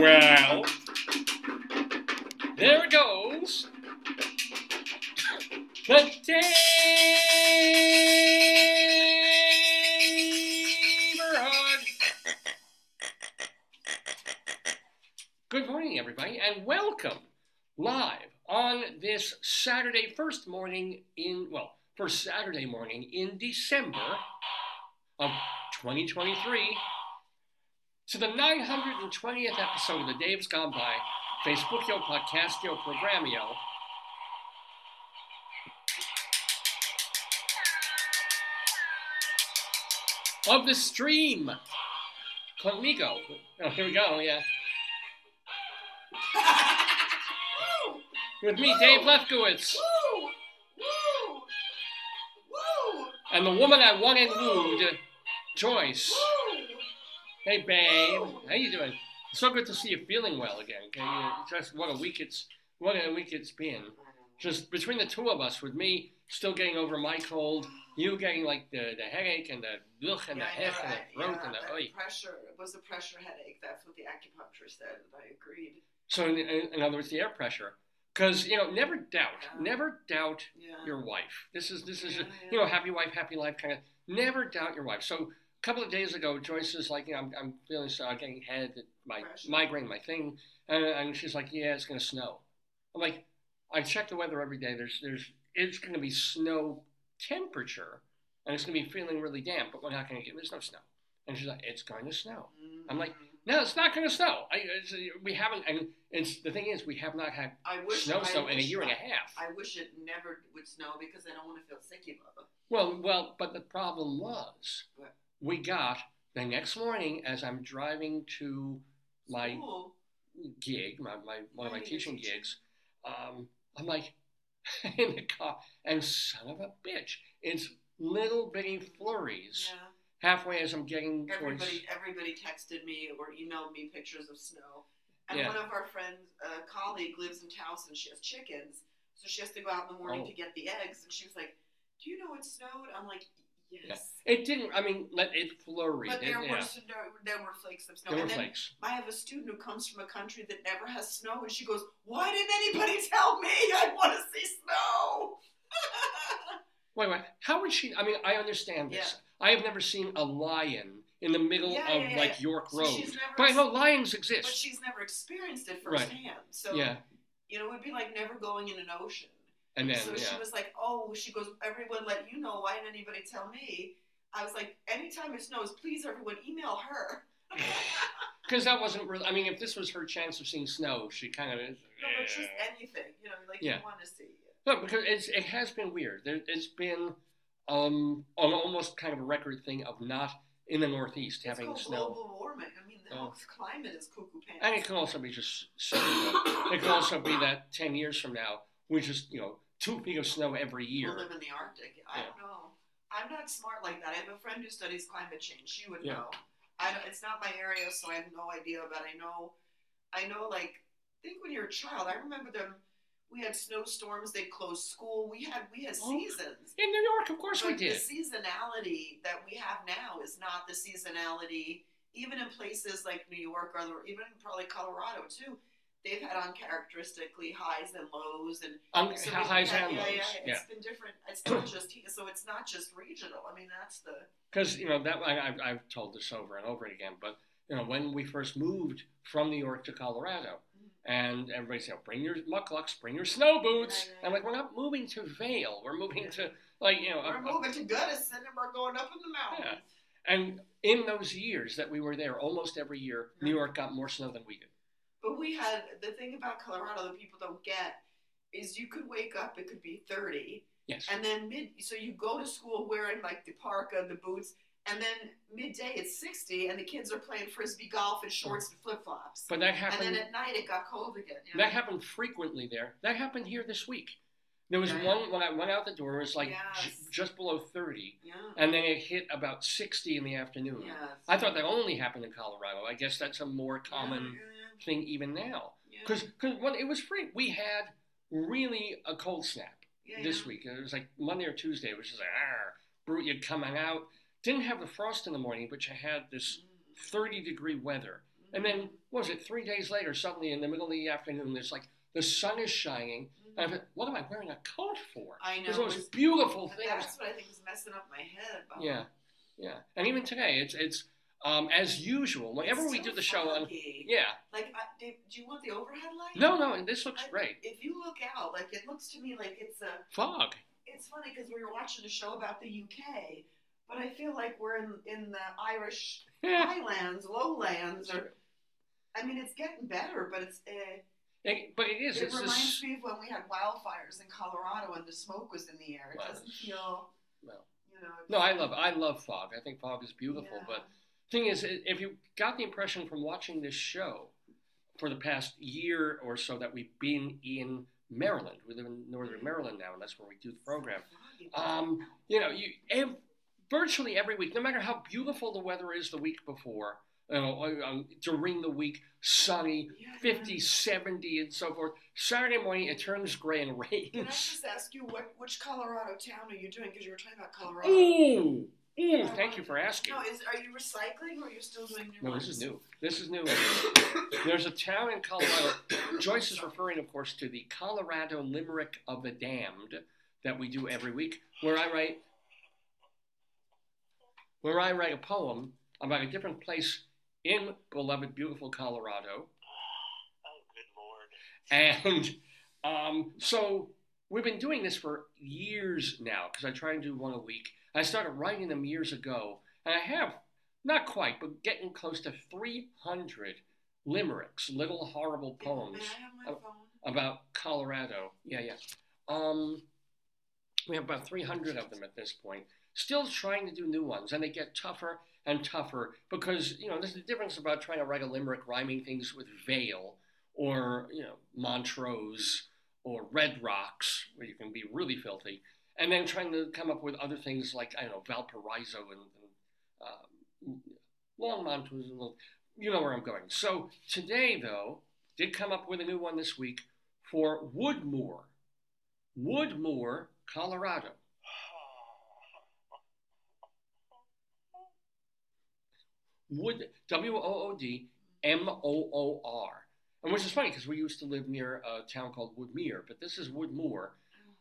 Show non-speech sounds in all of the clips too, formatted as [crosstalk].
Well, there it goes. The neighborhood. Good morning, everybody, and welcome live on this Saturday, first morning in, well, first Saturday morning in December of 2023 to the 920th episode of the Dave's Gone By Facebookio Podcastio Programio. Of the stream. Conmigo. Oh, here we go, yeah. With me, Dave Lefkowitz. Woo! Woo! Woo! And the woman I won and wooed, Joyce. Hey, babe. How you doing? So good to see you feeling well again. Okay, You- just what a week it's what a week it's been. Just between the two of us, with me still getting over my cold, you getting like the, the headache and the ugh and the Yeah, I heck and the throat yeah, and the pressure it was a pressure headache. That's what the acupuncturist said, and I agreed. So in, in, in other words, the air pressure. Because you know, never doubt, Yeah. never doubt your wife. This is this is you know happy wife, happy life kind of. Never doubt your wife. So couple of days ago, Joyce is like, you know, I'm, I'm feeling so I'm getting head, my Pressure. migraine, my thing, and, and she's like, yeah, it's gonna snow. I'm like, I check the weather every day. There's there's it's gonna be snow temperature, and it's gonna be feeling really damp, but we're not gonna get there's no snow. And she's like, it's going to snow. I'm like, Mhm. No, it's not going to snow. I, it's, we haven't, and it's the thing is, we have not had I wish snow I snow in a year and a half. I wish it never would snow because I don't want to feel sicky, Bubba. Well, well, but the problem was, What? We got the next morning as I'm driving to my School. gig, my, my one of my teaching teaching. gigs. Um, I'm like [laughs] in the car, and son of a bitch, it's little bitty flurries Yeah. halfway as I'm getting towards. Everybody, everybody texted me or emailed me pictures of snow. And Yeah. one of our friends, a colleague, lives in Towson. She has chickens, so she has to go out in the morning Oh. to get the eggs. And she was like, "Do you know it snowed?" I'm like, "Yes." It didn't. I mean, let it flurried. But It- there yeah, were snow, there were flakes of snow. there were and then flakes. I have a student who comes from a country that never has snow, and she goes, "Why didn't anybody [laughs] tell me? I want to see snow." [laughs] Wait, wait. How would she? I mean, I understand this. I have never seen a lion in the middle Yeah, of yeah, yeah, like yeah. York Road. but I know lions exist. but she's never experienced it Right. firsthand. So yeah, you know, it would be like never going in an ocean. And then so yeah. she was like, "Oh," she goes, "Everyone let you know. Why didn't anybody tell me?" I was like, "Anytime it snows, please, everyone, email her." [laughs] Because that wasn't really. I mean, if this was her chance of seeing snow, she kind of. No, but just anything, you know, like Yeah. you want to see. No, because it's it has been weird. There, it's been um an almost kind of a record thing of not in the Northeast It's having snow. global warming. I mean, the Oh. climate is cuckoo pants. And it can also be just It can also be that ten years from now, we just you know two feet of snow every year. Live in the Arctic. I Yeah. don't know. I'm not smart like that. I have a friend who studies climate change. She would Yeah. know. I it's not my area, so I have no idea. But I know, I know. Like, think when you're a child. I remember them. We had snowstorms. They closed school. We had we had Oh, seasons. In New York, of course we did. The seasonality that we have now is not the seasonality, even in places like New York or even probably Colorado too. They've had uncharacteristically highs and lows, and Un- so highs yeah, and yeah, lows. Yeah, Yeah. it's been different. It's not [clears throat] just so it's not just regional. I mean, that's the Because you know that I, I've, I've told this over and over again, but you know when we first moved from New York to Colorado, mm-hmm. and everybody said, "Bring your mukluks, bring your snow boots." I'm like, "We're not moving to Vail. We're moving to like you know." we're a- a- moving to Gunnison and we're going up in the mountains. and in those years that we were there, almost every year, New York got more snow than we did. But we had the thing about Colorado that people don't get is you could wake up, it could be thirty, Yes. and then mid so you go to school wearing like the parka, the boots, and then midday it's sixty, and the kids are playing frisbee golf in shorts and flip flops. but that happened. And then at night it got cold again. You know? That happened frequently there. That happened here this week. There was Yeah, one when I went out the door. It was like j- just below thirty, yeah. and then it hit about sixty in the afternoon. Yes. I thought that only happened in Colorado. I guess that's a more common yeah, thing even now. yeah. Because when it was free, we had really a cold snap Yeah, this yeah. week. It was like Monday or Tuesday. It was just like, ah, brute, you coming out. Didn't have the frost in the morning, but you had this Mm. 30 degree weather. And then, what was it, three days later, suddenly in the middle of the afternoon, it's like the sun is shining. Mhm. Thought, what am I wearing a coat for? I know. it was- beautiful thing. That's what I think is messing up my head. Bob. yeah, yeah. And even today, it's it's um, as usual. Whenever It's we do the show on, yeah. Like, I, do, do you want the overhead light? No, no, and this looks I- great. If you look out, like it looks to me like it's a. Fog. It's funny because we were watching a show about the UK, but I feel like we're in in the Irish Yeah. highlands, lowlands, or. I mean, it's getting better, but it's. Uh, It- but it is. it It's reminds this. me of when we had wildfires in Colorado and the smoke was in the air. It Well, doesn't feel. well. You know. No, I love I love fog. I think fog is beautiful. yeah. But thing is, if you got the impression from watching this show for the past year or so that we've been in Maryland, we live in northern Maryland now, and that's where we do the program. Um, you know, you ev- virtually every week, no matter how beautiful the weather is the week before, you know, um, during the week, sunny, Yeah, 50, 70, and so forth. Saturday morning, it turns gray and rains. [laughs] Can I just ask you what which Colorado town are you doing? Because you were talking about Colorado. Ooh, ooh, thank you for asking. No, is are you recycling or are you still doing new No, ones? this is new. This is new. There's a town in Colorado. Joyce is referring, of course, to the Colorado Limerick of the Damned that we do every week, where I write, where I write a poem about a different place in beloved, beautiful Colorado. Oh, good lord. And um, so we've been doing this for years now because I try and do one a week. I started writing them years ago, and I have not quite, but getting close to 300 limericks, little horrible poems May I have my phone? about Colorado. Yeah, yeah. Um, we have about 300 of them at this point. Still trying to do new ones, and they get tougher and tougher because you know there's a difference about trying to write a limerick rhyming things with Vail or you know Montrose or Red Rocks, where you can be really filthy, and then trying to come up with other things like I don't know Valparaiso and, and um, Longmont was a little. You know where I'm going. So today, though, did come up with a new one this week for Woodmoor, Woodmoor, Colorado. [laughs] Wood W O O D M O O R, and which is funny because we used to live near a town called Woodmere, but this is Woodmoor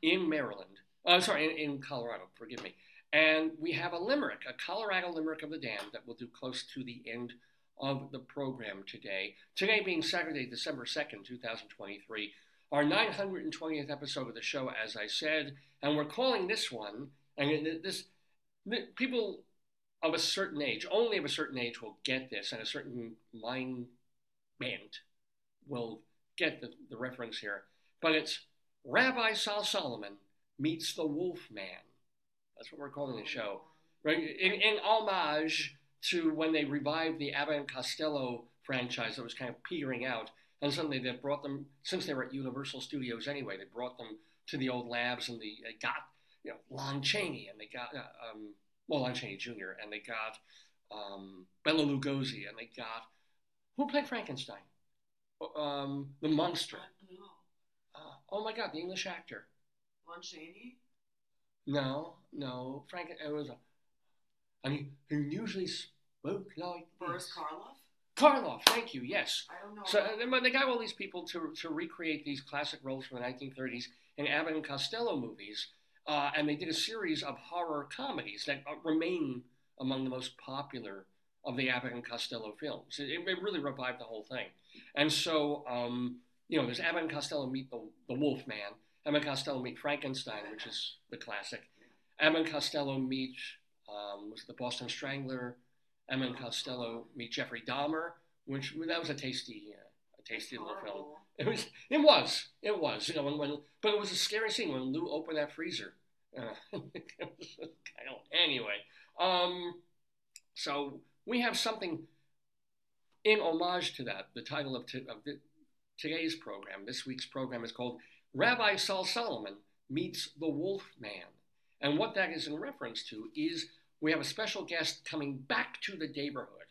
in Maryland. Uh, sorry, in, in Colorado. Forgive me. And we have a limerick, a Colorado limerick of the dam that we'll do close to the end of the program today. Today being Saturday, December 2nd, 2023, our 920th episode of the show, as I said, and we're calling this one, and this, people of a certain age, only of a certain age will get this, and a certain mind bent will get the, the reference here. But it's Rabbi Sol Solomon meets the Wolf Man. That's what we're calling the show. Right? In, in homage to when they revived the Abbott Costello franchise that was kind of petering out. And suddenly they brought them, since they were at Universal Studios anyway, they brought them to the old labs and they, they got, you know, Lon Chaney and they got, uh, um, well, Lon Chaney Jr. and they got um, Bela Lugosi and they got, who played Frankenstein? Um, the monster. Uh, oh my God, the English actor. Lon Chaney? No, no, Frank. It was a, and he, he usually spoke like Boris this. Karloff? Karloff. Thank you. Yes. I don't know. So uh, they got all these people to to recreate these classic roles from the 1930s in Abbott and Costello movies, uh, and they did a series of horror comedies that uh, remain among the most popular of the Abbott and Costello films. It, it really revived the whole thing. And so, um, you know, there's Abbott and Costello meet the, the Wolf Man, Abbott Costello meet Frankenstein, which is the classic. Abbott Costello meet, um, was the Boston Strangler? Abbott Costello meet Jeffrey Dahmer, which that was a tasty, uh, a tasty little film. It was. It was. It was. You know, when, when but it was a scary scene when Lou opened that freezer. Uh, [laughs] it was kind of, anyway, um, so we have something in homage to that. The title of, t- of the, today's program, this week's program, is called Rabbi Sol Solomon meets the Wolf Man, and what that is in reference to is we have a special guest coming back to the neighborhood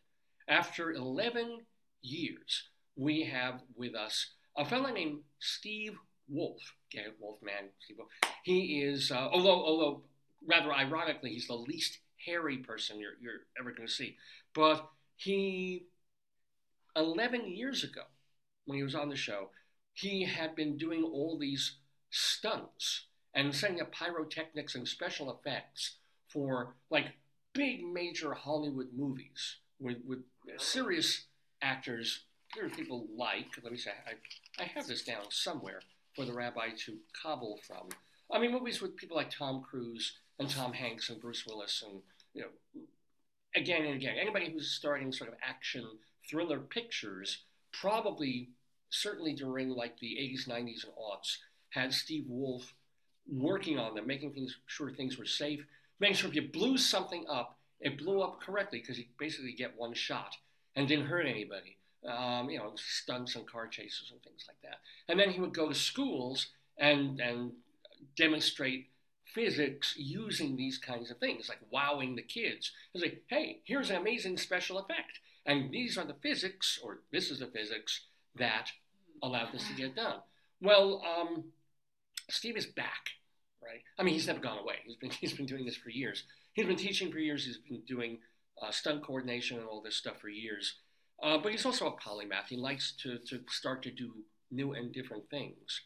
after 11 years. We have with us a fellow named Steve Wolf. Get it, Wolfman, Steve Wolf. He is, uh, although, although rather ironically, he's the least hairy person you're, you're ever going to see. But he 11 years ago, when he was on the show, he had been doing all these stunts and setting up pyrotechnics and special effects for like big major Hollywood movies with, with serious actors, There are people like, let me say, I, I have this down somewhere for the rabbi to cobble from. I mean, movies with people like Tom Cruise and Tom Hanks and Bruce Willis and, you know, again and again. Anybody who's starting sort of action thriller pictures probably, certainly during like the 80s, 90s, and aughts, had Steve Wolf working on them, making things sure things were safe, making sure if you blew something up, it blew up correctly because you basically get one shot and didn't hurt anybody. Um, you know, stunts and car chases and things like that. And then he would go to schools and and demonstrate physics using these kinds of things, like wowing the kids. He's like, hey, here's an amazing special effect. And these are the physics, or this is the physics that allowed this to get done. Well, um, Steve is back, right? I mean, he's never gone away. He's been, [laughs] he's been doing this for years. He's been teaching for years. He's been doing uh, stunt coordination and all this stuff for years. Uh, but he's also a polymath. He likes to, to start to do new and different things.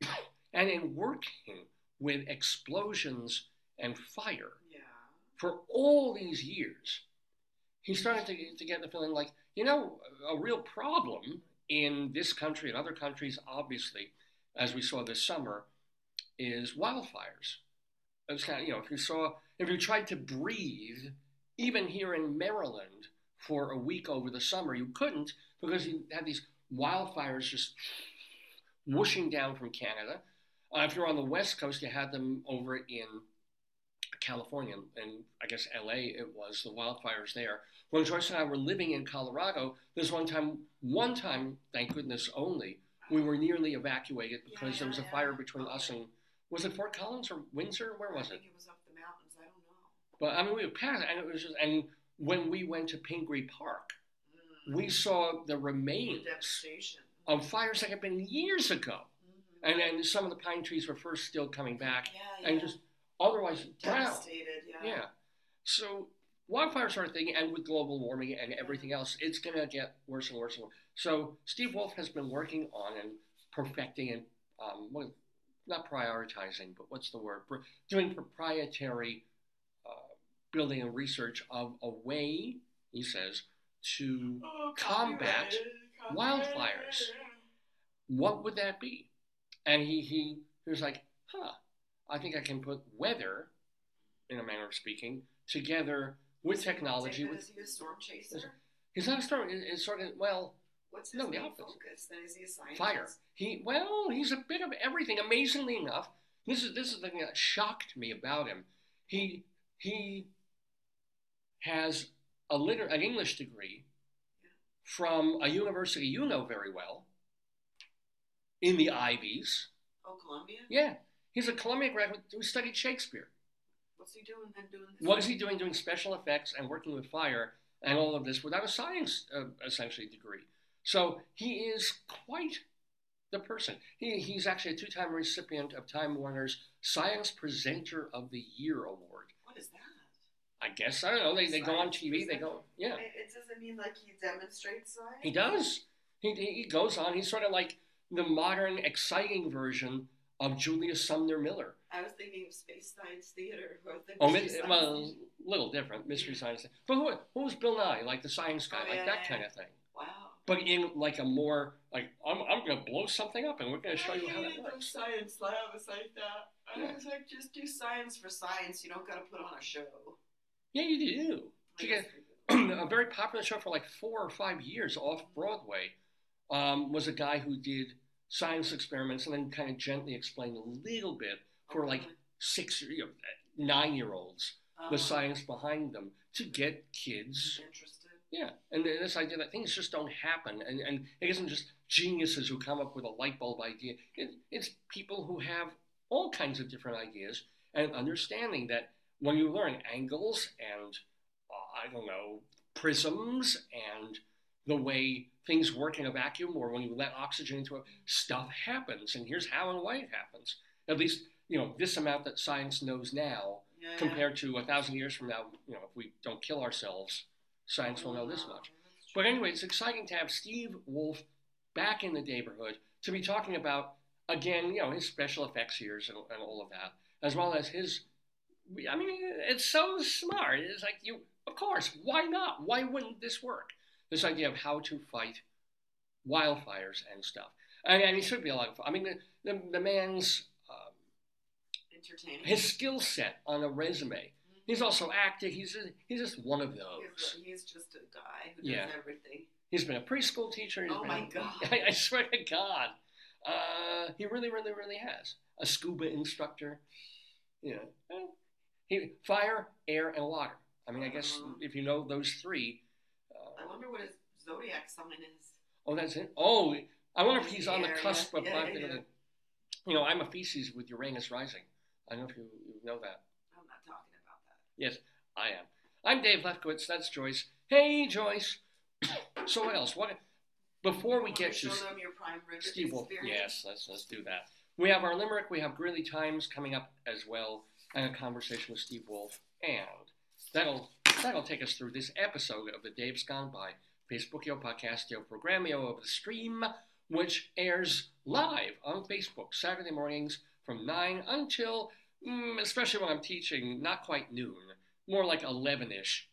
[coughs] and in working with explosions and fire Yeah. for all these years, he started to, to get the feeling like, you know, a real problem in this country and other countries, obviously, as we saw this summer, is wildfires. It's kind of, you know, if you saw, if you tried to breathe, even here in Maryland for a week over the summer, you couldn't because you had these wildfires just whooshing down from Canada. Uh, if you're on the West Coast, you had them over in California, and I guess LA it was, the wildfires there. When Joyce and I were living in Colorado, there's one time, one time, thank goodness only, we were nearly evacuated because Yeah, there was a yeah, fire between us and, was it Fort Collins or Windsor? Where was I it? think it was up the mountains. I don't know. But I mean, we were past, and it was just, and when we went to Pingree Park, Mm. we saw the The remains devastation. of fires that had been years ago. Mhm. And then some of the pine trees were first still coming back, yeah, yeah. and just otherwise brown. devastated. Yeah. Yeah. So wildfires are a thing, and with global warming and everything else, it's going to get worse and worse and worse. So Steve Wolf has been working on and perfecting and um, what, not prioritizing, but what's the word? Doing proprietary uh, building and research of a way, he says, to Oh, Combat wildfires. what would that be? And he he, he was like, huh, I think I can put weather, in a manner of speaking, together with technology. With is he a storm chaser? he's not a storm. It's sort of well, What's his No, the main opposite. focus? Then is he a scientist? fire. He well, he's a bit of everything. Amazingly enough, this is this is the thing that shocked me about him. He he has a liter an English degree from a university you know very well in the Ivies. Oh, Columbia. Yeah, he's a Columbia graduate who studied Shakespeare. What's he doing then? Doing this? What is he doing doing special effects and working with fire and all of this without a science, uh, essentially, degree? So he is quite the person. He, he's actually a two time recipient of Time Warner's Science Presenter of the Year award. What is that? I guess, I don't know, they, they go on TV, they go, yeah. It, it doesn't mean like he demonstrates science. He does. He, he he goes on, he's sort of like the modern, exciting version of Julius Sumner Miller. I was thinking of Space Science Theater. Or the Oh, mi- well, Theater. a little different, mystery science. thing. But who, who was Bill Nye, like the science guy, Oh, like yeah, that yeah, kind yeah. of thing. Wow. But in like a more like I'm, I'm going to blow something up and we're going to show you how that works. science labs like that. I was like, just do science for science. You don't got to put on a show. Yeah, you do. Guess get [clears throat] a very popular show for like four or five years off Broadway um, was a guy who did science experiments and then kind of gently explained a little bit for like six, you know, nine year olds the science behind them to get kids Interested. Yeah, and this idea that things just don't happen, and, and it isn't just geniuses who come up with a light bulb idea. It, it's people who have all kinds of different ideas and understanding that when you learn angles and, uh, I don't know, prisms and the way things work in a vacuum or when you let oxygen into it, stuff happens, and here's how and why it happens. At least, you know, this amount that science knows now Yeah. compared to a thousand years from now, you know, if we don't kill ourselves, science will know this much. But anyway, it's exciting to have Steve Wolf back in the neighborhood to be talking about again, you know, his special effects years and, and all of that, as well as his. I mean, it's so smart. It's like you, of course, why not? Why wouldn't this work? This idea of how to fight wildfires and stuff. And, and he should be a lot of fun. I mean, the, the, the man's Entertaining. his skill set on a resume. He's also acting. He's just, he's just one of He's, those. a- he's just a guy who Yeah. does everything. He's been a preschool teacher. he's Oh my God. [laughs] I, I swear to God, uh, he really, really, really has a scuba instructor. You know, he fire, air, and water. I mean, I guess Uh-huh. if you know those three. I Uh, wonder what his zodiac sign is. oh, that's it. Oh, I wonder if he's on the cusp of. yeah, yeah, yeah. You know, I'm a feces with Uranus rising. I don't know if you, you know that. I'm not talking about that. Yes, I am. I'm Dave Lefkowitz. That's Joyce. Hey, Joyce. [coughs] so what else? What before we get to show them your prime rib Steve Wolf? Yes, let's let's do that. We have our limerick. We have Greeley Times coming up as well, and a conversation with Steve Wolf, and that'll that'll take us through this episode of the Dave's Gone By Facebook Yo Podcast Yo Programmio of the Stream, which airs live on Facebook Saturday mornings from nine until, especially when I'm teaching, not quite noon, more like eleven ish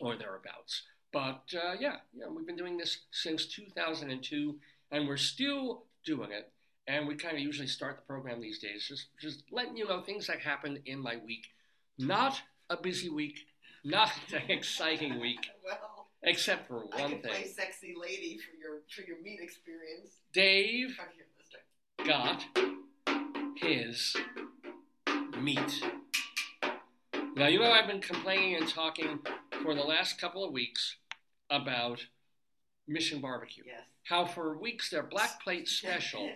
or thereabouts. But uh, yeah, yeah, we've been doing this since 2002, and we're still doing it. And we kind of usually start the program these days just just letting you know things that happened in my week. Not a busy week, not [laughs] an exciting week, [laughs] Well, except for I one play thing. sexy lady for your for your meat experience. Dave I'm here this time. got his meat. Now, you know, I've been complaining and talking for the last couple of weeks about Mission Barbecue. Yes. How for weeks their black plate [laughs] special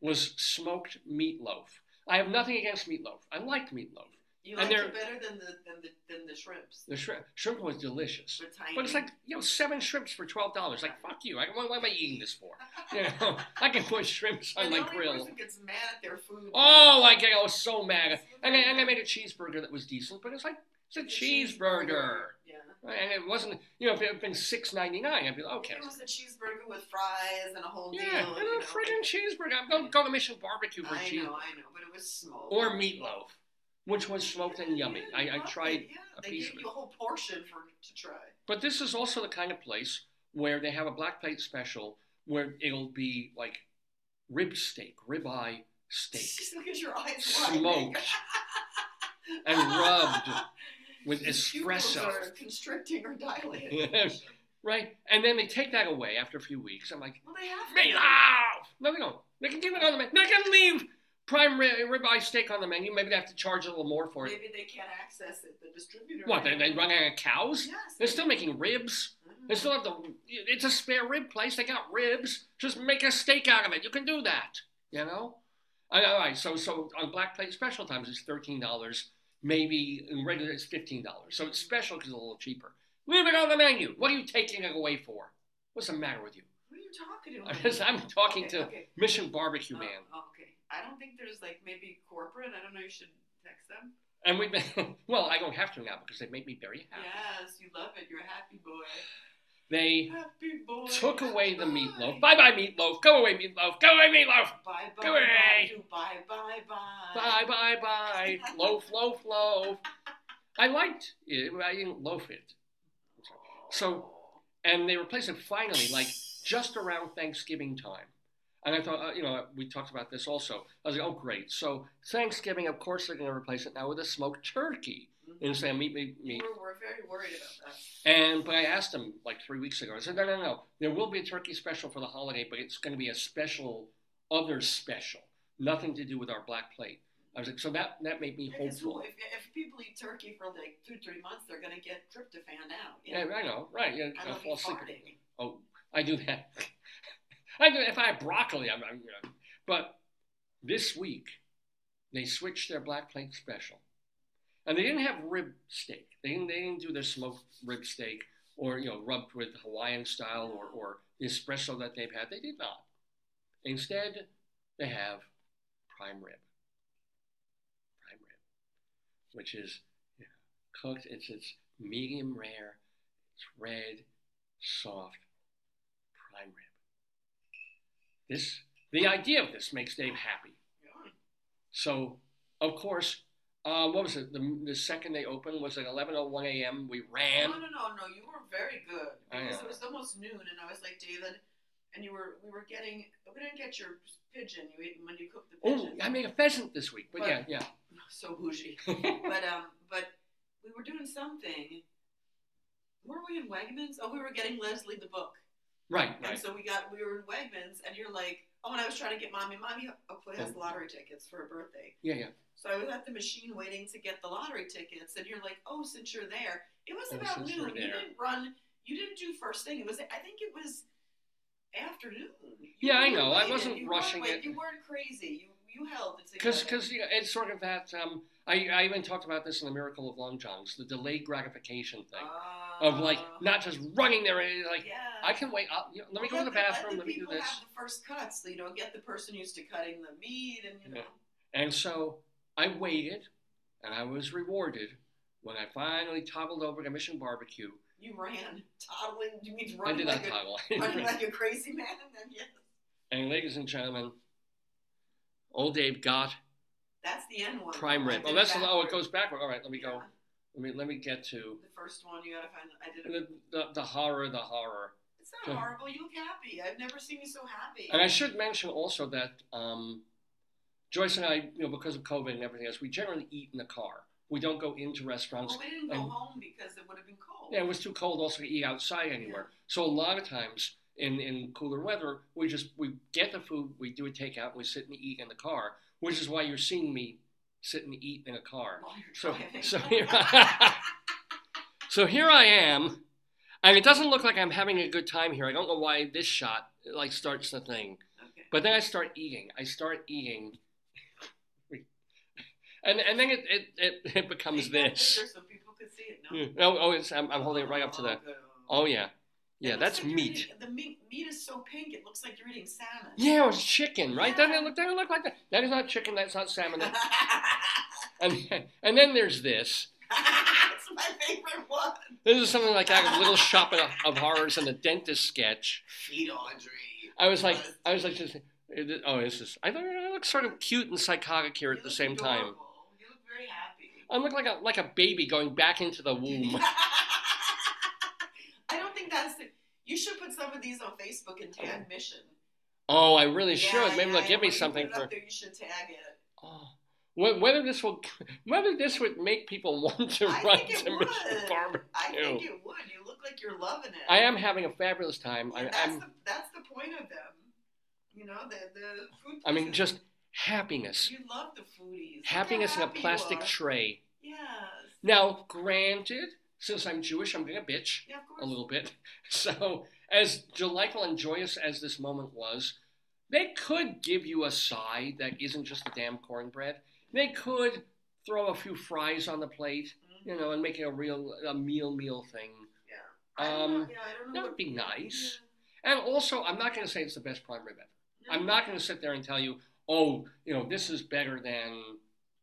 was smoked meatloaf. I have nothing against meatloaf. I like meatloaf. You And like they're- it better than the than the than the shrimps. The shrimp, shrimp was delicious. But it's like, you know, seven shrimps for $12. Like, fuck you. I, what, what am I eating this for? [laughs] You know, [laughs] I can put shrimps on and my the only grill. person gets mad at their food. Oh, I get, I was so mad. And I, and I made a cheeseburger that was decent, but it's like, it's a It's cheeseburger. Yeah. And it wasn't, you know, if it had been six ninety nine, I'd be like, okay. It was a cheeseburger with fries and a whole Yeah, deal. and you a know. friggin' cheeseburger. I'm going to go to Mission Barbecue for I cheese. know, I know, but it was smoked. Or meatloaf, which was smoked and yummy. I, I tried, yeah. a They piece gave of you a whole portion for to try. but this is also the kind of place where they have a black plate special where it'll be like rib steak, ribeye steak, [laughs] Look at your eyes Smoked [laughs] and rubbed with espresso. are constricting or dilating. [laughs] right? And then they take that away after a few weeks. I'm like, Well, they have to. meatloaf! No, they don't. They can keep it on the menu. They can leave prime rib, ribeye steak on the menu. Maybe they have to charge a little more for it. Maybe they can't access it. The distributor. What, they, they run out of cows? Yes. They're still making ribs. Mhm. They still have the. It's a spare rib place. They got ribs. Just make a steak out of it. You can do that. You know. All right. So so on Black Plate special times it's thirteen dollars. Maybe in regular it's fifteen dollars. So it's special because it's a little cheaper. Leave it on the menu. What are you taking it away for? What's the matter with you? Who are you talking to? [laughs] I'm talking Okay, to okay. Mission Barbecue Oh, Man. okay. I don't think there's like maybe corporate. I don't know. You should text them. And we've been, [laughs] well, I don't have to now because they make me very happy. Yes, you love it. You're a happy boy. They Happy boy. took away the meatloaf. Bye bye, meatloaf. Go away, meatloaf. Go away, meatloaf. Bye bye Go bye. away. Bye bye bye. Bye bye bye. loaf, loaf, loaf. I liked it. I didn't loaf it. So, and they replaced it finally, like just around Thanksgiving time. And I thought, uh, you know, we talked about this also. I was like, oh, great. So Thanksgiving, of course, they're going to replace it now with a smoked turkey Mhm. of meat, meat, meat. We're, we're very worried about that. And but I asked them like three weeks ago. I said, no, no, no. There will be a turkey special for the holiday, but it's going to be a special, other special, nothing to do with our black plate. I was like, so that that made me hopeful. if, if people eat turkey for like two, three months, they're gonna get tryptophan out. you Yeah. I know, right? Yeah, I fall asleep. Oh, I do that. [laughs] I. If I have broccoli, I'm, I'm. But this week, they switched their black plate special, and they didn't have rib steak. They didn't. They didn't do their smoked rib steak or you know rubbed with Hawaiian style or or the espresso that they've had. They did not. Instead, they have prime rib. Prime rib, which is know, cooked. It's it's medium rare. It's red, soft prime rib. This, the idea of this makes Dave happy. So, of course, uh, what was it? The, the second they opened was at 11:01 a.m. We ran. No, no, no, no. You were very good because it was almost noon, and I was like, David, and you were we were getting we didn't get your pigeon. You ate when you cooked the pigeon. Oh. I made a pheasant this week, but But- yeah, yeah. [laughs] so bougie. [laughs] but um, but we were doing something. Were we in Wegmans? Oh, we were getting Leslie the book, right, and right. so we got we were in Wegmans, and you're like, oh, and I was trying to get mommy. Mommy hopefully has Oh. lottery tickets for her birthday. Yeah, yeah. So I was at the machine waiting to get the lottery tickets, and you're like, "Oh, since you're there, it was Oh, about noon. You didn't run. You didn't do first thing. It was. I think it was afternoon. You Yeah, I know. I wasn't you rushing it. You weren't crazy. You you held it Because because you know, it's sort of that. Um, I, I even talked about this in the Miracle of Long Johns, the delayed gratification thing of like not just running there and like yeah. I can wait. I'll, you know, let me go to the bathroom. Let me do this. have the first cuts. You know, get the person used to cutting the meat, and you know. And so I waited, and I was rewarded when I finally toggled over to Mission Barbecue. You ran, toddling. You mean running? I did like not a [laughs] running like a crazy man? And then yes, and ladies and gentlemen, old Dave got that's the end one. prime rib. Oh, that's oh, it goes backward. All right, let me go. Yeah. Let me let me get to The first one you gotta find. I did the the, the horror, the horror. It's not Okay. horrible. You look happy. I've never seen you so happy. And I should mention also that um, Joyce and I, you know, because of COVID and everything else, we generally eat in the car. We don't go into restaurants. well, we didn't go and- home because it would have been cold. Yeah, it was too cold also to eat outside anywhere. So a lot of times in, in cooler weather, we just we get the food, we do a takeout, we sit and eat in the car, which is why you're seeing me sit and eat in a car. So so here [laughs] so here I am, and it doesn't look like I'm having a good time here. I don't know why this shot like starts the thing. okay. But then I start eating. I start eating. [laughs] And, and then it, it, it, it becomes [laughs] this. So people could see it. No. Hmm. Oh, oh it's, I'm, I'm holding it right up to the. Oh, yeah. Yeah, that's like meat. eating- the meat meat is so pink. It looks like you're eating salmon. Yeah, it was chicken, right? Doesn't it look, doesn't it look like that? That is not chicken, that's not salmon. [laughs] and, and then there's this. [laughs] it's my favorite one. This is something like that, a little shop of, of horrors and the dentist sketch. Feed Audrey. I was like, I was like, just, oh, this is, I, thought I look sort of cute and psychotic here You at the look same time. You look very happy. I look like a, like a baby going back into the [laughs] womb. I don't think that's the. You should put some of these on Facebook and tag Mission. Oh, I really Yeah, should. Maybe yeah, they'll give me something put it up for. there, you should tag it. Oh. Whether this will, whether this would make people [laughs] want to I run to would. Mission Barbecue. I think it would. You look like you're loving it. I am having a fabulous time. Yeah, I, that's I'm, the that's the point of them. You know the the food. I mean, just happiness, You love the foodies. Happiness in a plastic tray. Yes. Now, granted, since I'm Jewish, I'm gonna bitch Yeah, a little bit. [laughs] So, as delightful and joyous as this moment was, they could give you a side that isn't just the damn cornbread. They could throw a few fries on the plate, Mhm. you know, and make it a real a meal meal thing. Yeah. Um, know, yeah, I don't know that would be nice. And also, I'm not going to say it's the best prime rib ever. Yeah. I'm not going to sit there and tell you, oh, you know, this is better than,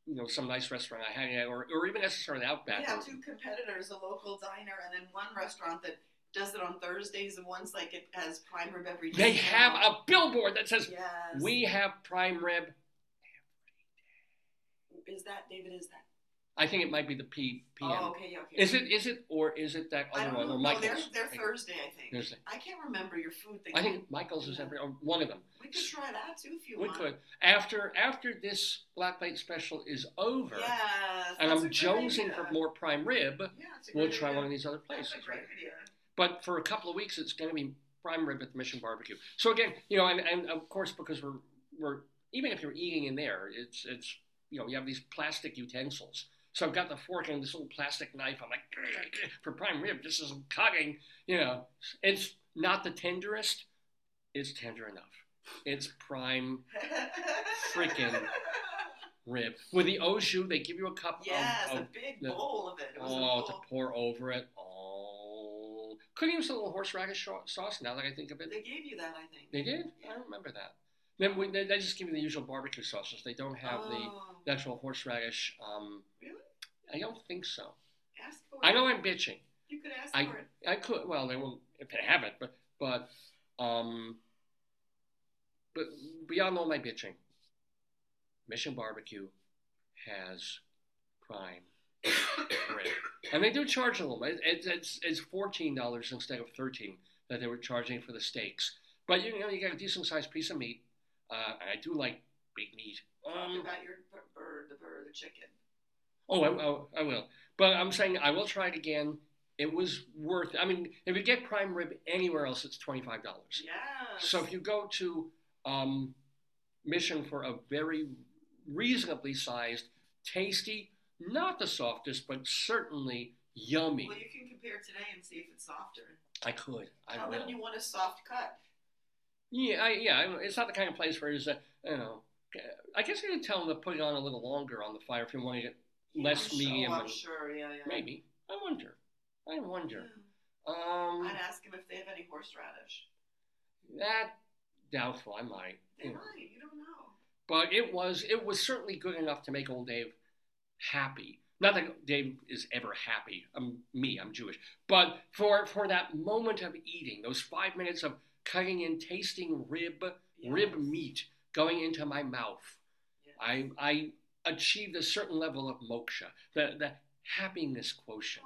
you know, some nice restaurant I had, or, or even necessarily Outback. We have two competitors, a local diner and then one restaurant that does it on Thursdays and one's like it has prime rib every day. They have a billboard that says, Yes. we have prime rib. every day. Is that David? Is that? I think it might be the P. Oh, okay, yeah, okay. Is it, is it, or is it that other one, or No, Michael's? they're they're I think. Thursday, I think. Thursday. I can't remember your food thing. I think Michael's is every, or one of them. we could try that too if you We want. We could. After, after this Black Plate special is over, Yes. and that's I'm jonesing idea. for more prime rib, Yeah, we'll try idea. one of these other That's places, a great right? idea. But for a couple of weeks, it's going to be prime rib at the Mission Barbecue. So again, you know, and, and of course, because we're we're even if you're eating in there, it's it's you know you have these plastic utensils. So I've got the fork and this little plastic knife. I'm like [laughs] for prime rib, this is cutting. You know, it's not the tenderest. It's tender enough. It's prime Freaking rib with the jus. They give you a cup yes, of, a big the- bowl of it. It oh to pour over it. Oh, could use a little horseradish sauce. Now that I think of it, They gave you that, I think. they did. I don't remember that. Then we, they, they just give you the usual barbecue sauces. They don't have the, oh, the actual horseradish. Um, Really? I don't think so. Ask for I it. know I'm bitching, You could ask I for it. I could. Well, they won't if they have it, but but um, but beyond all my bitching, Mission Barbecue has prime and they do charge a little. It, it, it's it's fourteen dollars instead of thirteen that they were charging for the steaks. But you know, you get a decent sized piece of meat. Uh, and I do like big meat. Talk Um, about your bird, the bird, the chicken. Oh, I, I, I will. But I'm saying I will try it again. It was worth. I mean, if you get prime rib anywhere else, it's twenty five dollars. Yes. So if you go to um, Mission for a very reasonably sized, tasty, not the softest, but certainly yummy. Well, you can compare today and see if it's softer. I could. I Tell will. you want a soft cut. Yeah, I, yeah. It's not the kind of place where it's, uh, you know. I guess I could tell them to put it on a little longer on the fire if you want to get less sure- medium. Oh, I'm sure. Yeah, yeah. Maybe. I wonder. I wonder. Yeah. Um, I'd ask them if they have any horseradish. that doubtful. I might. They you know. might. You don't know. But it was it was certainly good enough to make old Dave happy. Not that Dave is ever happy. I'm me. I'm Jewish. But for for that moment of eating, those five minutes of cutting and tasting rib rib meat going into my mouth, Yes. I I achieved a certain level of moksha, the the happiness quotient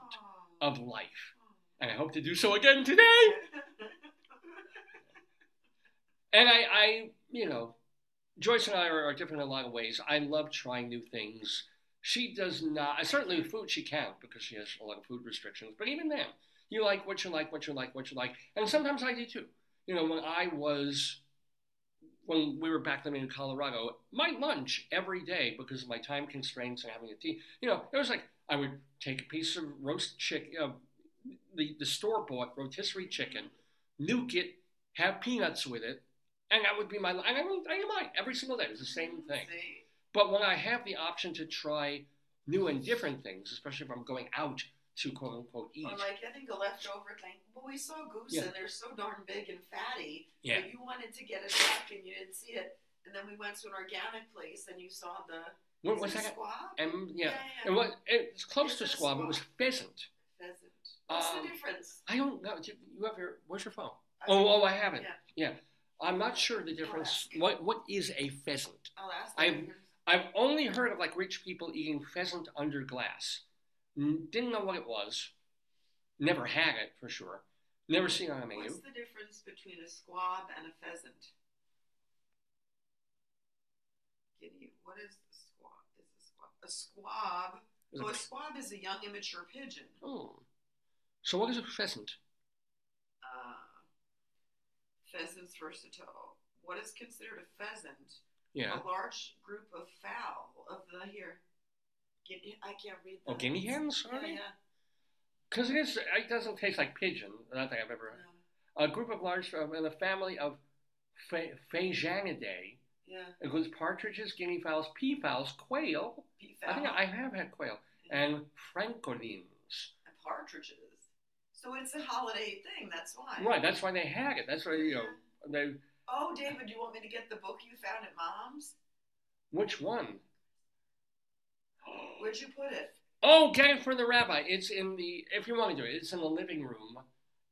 Aw. of life, and I hope to do so again today. [laughs] And I, I, you know, Joyce and I are different in a lot of ways. I love trying new things. She does not. Certainly, food she can't because she has a lot of food restrictions. But even then, you like what you like, what you like, what you like, and sometimes I do too. You know, when I was, when we were back living in Colorado, my lunch every day because of my time constraints and having a tea. You know, it was like I would take a piece of roast chicken, uh, the the store bought rotisserie chicken, nuke it, have peanuts with it, and that would be my. And I don't, I mind every single day. It's the same thing. See? But when I have the option to try new and different things, especially if I'm going out to quote unquote eat, Or like I think a leftover thing. Well, we saw goose Yeah. and they're so darn big and fatty. Yeah. You wanted to get a duck and you didn't see it. And then we went to an organic place and you saw the what was that? squab? And yeah, yeah, and what it's close Is to a squab. It was squab? pheasant. pheasant. What's Um, the difference? I don't know. You have your. Where's your phone? Oh, oh, I have it. Yeah. Yeah. I'm not sure the difference. What What is a pheasant? I'll ask I-. I've only heard of like rich people eating pheasant under glass. N- Didn't know what it was. Never had it for sure. Never seen it on a menu. What's the difference between a squab and a pheasant? What is the squab? Is a squab a squab? So a squab is a young immature pigeon. Oh. So what is a pheasant? Uh, pheasants versatile. What is considered a pheasant? Yeah. A large group of fowl of the here. Guinea, I can't read. Oh, the- guinea hens, Yeah, are yeah. Because it is. It doesn't taste like pigeon. Not that I've ever. yeah. A group of large uh, in a family of Pha- Phasianidae Yeah. includes partridges, guinea fowls, peafowls, quail. I think I have had quail and francolines. and partridges. So it's a holiday thing. That's why. Right. That's why they had it. That's why you know they. Oh, David, do you want me to get the book you found at Mom's? Which one? Where'd you put it? Oh, get it for the rabbi. It's in the. If you want to do it, it's in the living room,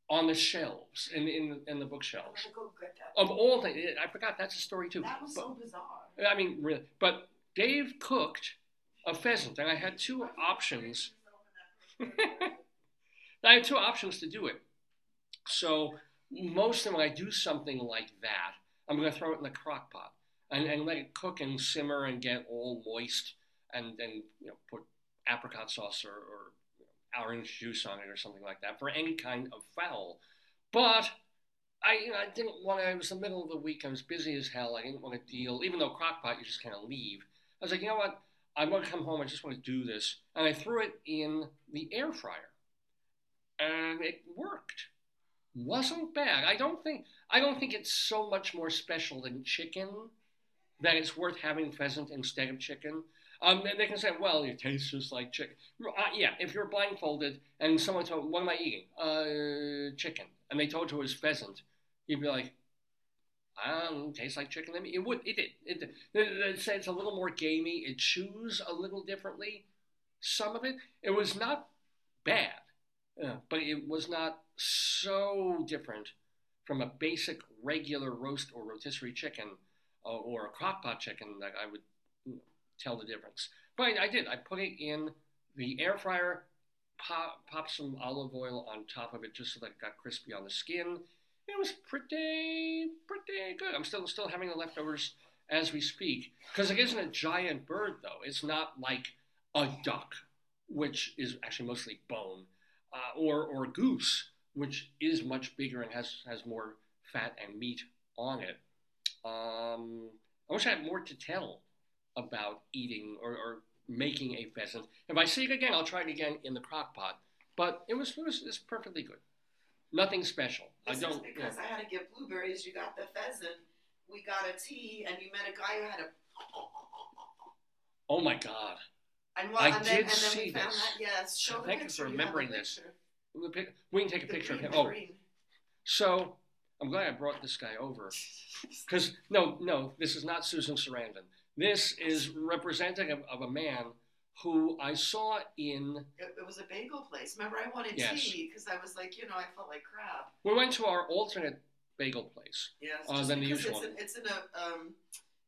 on the shelves, in in in the I'm bookshelves. gonna go get that. Of all things, I forgot that's a story too. that was But- so bizarre. I mean, really. But Dave cooked a pheasant, and I had two options. [laughs] I had two options to do it. So most of when I do something like that, I'm going to throw it in the crock pot and, and let it cook and simmer and get all moist, and then you know put apricot sauce or, or orange juice on it or something like that for any kind of fowl. But I, you know, I didn't want to. It was the middle of the week. I was busy as hell. I didn't want to deal. Even though crock pot, you just kind of leave. I was like, you know what? I'm going to come home. I just want to do this, and I threw it in the air fryer, and it worked. Wasn't bad. I don't think. I don't think it's so much more special than chicken that it's worth having pheasant instead of chicken. Um, they- they can say, well, it tastes just like chicken. Uh, yeah, if you're blindfolded and someone told, what am I eating? Uh, chicken. And they told you it was pheasant, you'd be like, don't tastes like chicken to me. It would, it did. It, did. They say it's a little more gamey. It chews a little differently. Some of it, it was not bad. Yeah, but it was not so different from a basic regular roast or rotisserie chicken uh, or a crock pot chicken that I would you know, tell the difference. But I, I did. I put it in the air fryer, pop, pop some olive oil on top of it just so that it got crispy on the skin. It was pretty, pretty good. I'm still still having the leftovers as we speak because it isn't a giant bird though. It's not like a duck, which is actually mostly bone, uh, or or goose, which is much bigger and has has more fat and meat on it. Um, I wish I had more to tell about eating or, or making a pheasant. If I see it again, I'll try it again in the crock pot. But it was it was, it was perfectly good. Nothing special. This I don't. is because yeah. I had to get blueberries. You got the pheasant. We got a tea, and you met a guy who had a. Oh my God! And, well, I and then, did and then see we found this. that. Yes, show Thank you for remembering this. Picture. The pic- We can take a The picture of him. Oh, so I'm glad I brought this guy over [laughs] because no, no, this is not Susan Sarandon. This is representative of a man who I saw in. It, it was a bagel place. Remember, I wanted Yes. tea because I was like, you know, I felt like crap. We went to our alternate bagel place. Yes, Uh, than the usual. It's in, it's in a um,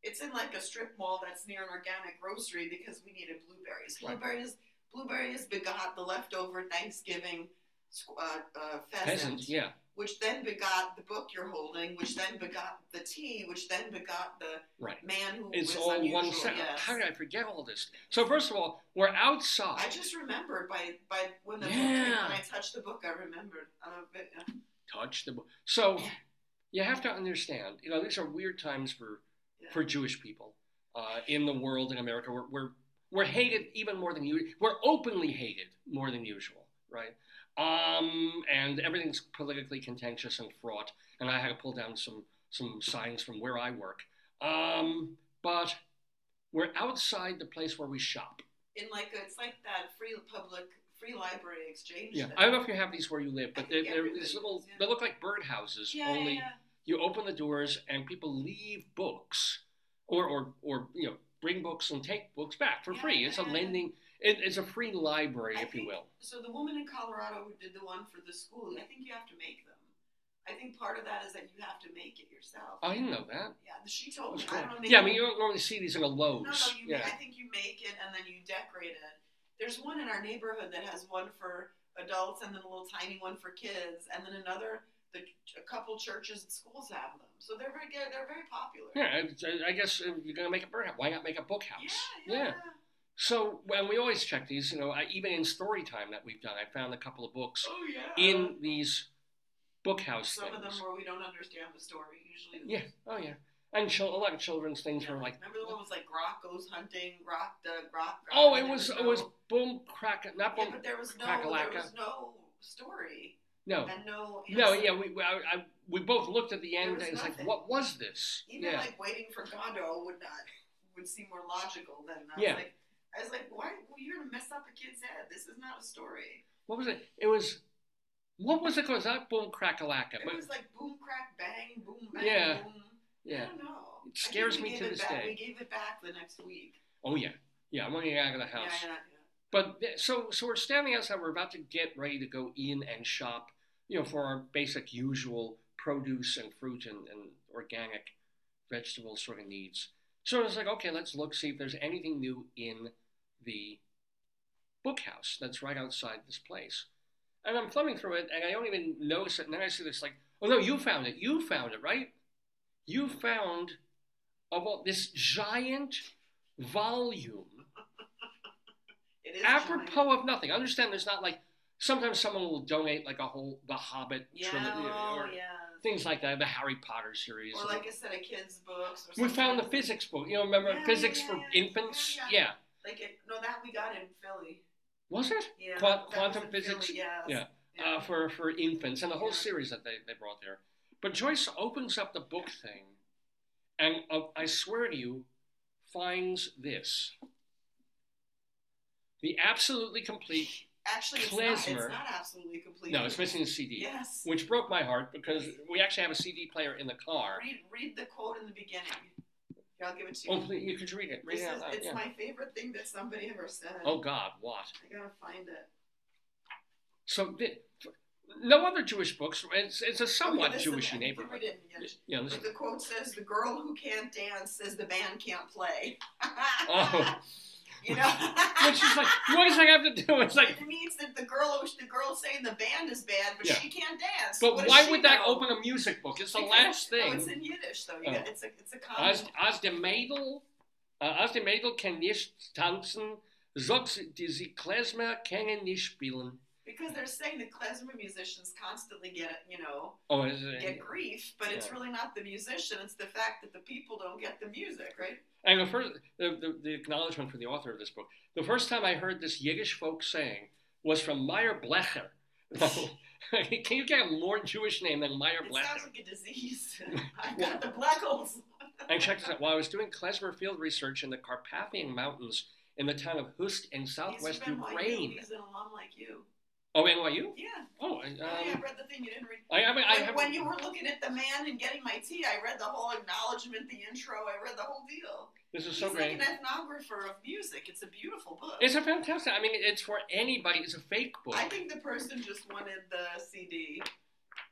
it's in like a strip mall that's near an organic grocery because we needed blueberries. Right. Blueberries, blueberries begot the leftover Thanksgiving uh, uh, pheasant, Peasant, yeah. which then begot the book you're holding, which then begot the tea, which then begot the Right. man who It's was all unusual. one set. Yes. How did I forget all this? So first of all, we're outside. I just remembered by by when the book Yeah. came, when I touched the book, I remembered. I'm a bit, uh, touch the book. So you have to understand, you know, these are weird times for Yeah. for Jewish people uh, in the world in America. We're, we're we're hated even more than you. We're openly hated more than usual, right? Um, and everything's politically contentious and fraught. And I had to pull down some some signs from where I work. Um, but we're outside the place where we shop. in like a, it's like that free public free library exchange. Yeah, thing. I don't know if you have these where you live, but they're, they're these little. yeah. They look like birdhouses. yeah, only yeah, you open the doors and people leave books or or, or you know bring books and take books back for free it's a lending it, it's a free library I if you will So the woman in Colorado who did the one for the school, I think you have to make them. I think part of that is that you have to make it yourself. i didn't know that yeah, she told me. That's I don't know. Yeah i mean you don't normally see these in a Lowe's No, no, you yeah ma- I think you make it and then you decorate it. There's one in our neighborhood that has one for adults and then a little tiny one for kids, and then another. The, a couple churches and schools have them, so they're very good. They're very popular. yeah I, I guess if you're gonna make a birdhouse why not make a book house Yeah, yeah. So when we always check these you know I, even in story time that we've done i found a couple of books Oh yeah. in these book house some of them where we don't understand the story. Usually. yeah oh yeah and chil- a lot of children's things Yeah, were like remember the one was like Grok goes hunting, Grok the Grok. Grok Oh, it was it was boom crack not Yeah, boom but there was no Crack-a-lacka. there was no story no and no. no yeah we we, I, I, we both looked at the end and it's like what was this Even yeah like waiting for Gondo would not would seem more logical than Yeah. like I was like why well, you're gonna mess up a kid's head. This is not a story. what was it it was what was it called? Not boom crack a lacka It but was like boom crack bang boom bang Yeah. boom. yeah I don't know. It scares me to this back. day. We gave it back the next week. oh yeah yeah I'm running out of the house Yeah, yeah, but so so we're standing outside we're about to get ready to go in and shop you know for our basic usual produce and fruit and, and organic vegetable sort of needs so it's like okay let's look see if there's anything new in the book house that's right outside this place and i'm thumbing through it and i don't even notice it and then i see this like oh no you found it you found it right you found of all this giant volume [laughs] It is apropos of nothing. I Understand? There's not like sometimes someone will donate like a whole The Hobbit Yeah, trilogy oh, or yeah. things like that, the Harry Potter series. Or like a set of kids' books. Or we found the physics book. You know, remember Yeah, physics for infants? Oh, yeah. yeah. Like it, no, that we got in Philly. Was it? Yeah. Qua- quantum physics? Philly, yes. Yeah. Yeah. Uh, for for infants and the whole Yeah. series that they, they brought there. But Joyce opens up the book thing, and uh, I swear to you, finds this. The absolutely complete. Actually, it's not, it's not absolutely complete. No, it's missing a CD. Yes. which broke my heart because we actually have a CD player in the car. Read, read the quote in the beginning. Here, I'll give it to you. Oh, please, you could read it. Read this it out is, loud. it's yeah. my favorite thing that somebody ever said. Oh God, what? I gotta find it. So the, no other Jewish books. It's, it's a somewhat Okay, Jewishy neighborhood. we didn't get- Yeah. The quote says, "The girl who can't dance says the band can't play." [laughs] Oh. You know. [laughs] Which is like, what does I have to do? It's like, it means that the girl, the girl saying the band is bad, but Yeah. she can't dance. but What why would that open a music book? It's the Because last oh, No, thing. it's in Yiddish though. You Oh. it's a it's a common. Als, als der Mädel, uh, äh, als der Mädel kann nicht tanzen, sagt die sie Klezmer können nicht spielen. Because they're saying that klezmer musicians constantly get, you know, Oh, it? get grief, but it's really not the musician; it's the fact that the people don't get the music, right? And the first, the, the, the acknowledgement from the author of this book. The first time I heard this Yiddish folk saying was from Meyer Blecher. [laughs] [laughs] Can you get a more Jewish name than Meyer It Blecher? sounds like a disease. [laughs] I've got the black holes. And check this out. While I was doing klezmer field research in the Carpathian Mountains in the town of Hust in southwest Ukraine. He's an alum like you. Oh, NYU? Yeah. Oh, um, Oh, yeah, I read the thing you didn't read. I, I, mean, I When, when you were looking at the man and getting my tea, I read the whole acknowledgement, the intro. I read the whole deal. This is He's so like great. an ethnographer of music. It's a beautiful book. It's a fantastic. I mean, it's for anybody. It's a fake book. I think the person just wanted the CD.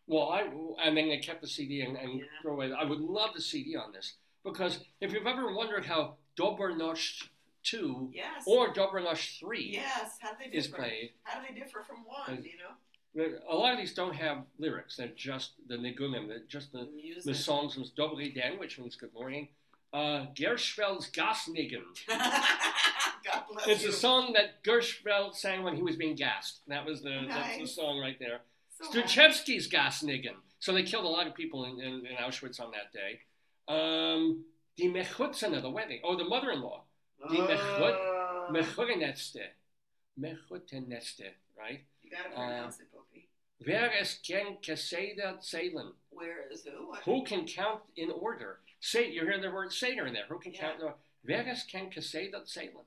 Well, I and then they kept the CD and, and Yeah. throw away. I would love the CD on this because if you've ever wondered how Dobranosh two Yes. or Dobranosh three yes. How do they is played, How do they differ from one? Is- You know, a lot of these don't have lyrics. They're just the nigunim. They're just the music. the songs from Dobry Den, which means good morning. Uh, Gershfeld's Gasnigen. [laughs] It's you. a song that Gershfeld sang when he was being gassed. That was the that's the song right there. So Sturchevsky's Gasnigen. So they killed a lot of people in, in, in Auschwitz on that day. Um, Die Mechutzene, the wedding. Oh, the mother-in-law. Die Mechut, Uh, Mechutenetste. Mechutenetste, right? You gotta uh, pronounce it, Bookie. Wer es ken Keseda zählen? Where is who? Who can count in order? Say, you hear the word Seder in there. Who can Yeah. count in order? Wer es ken Keseda zählen?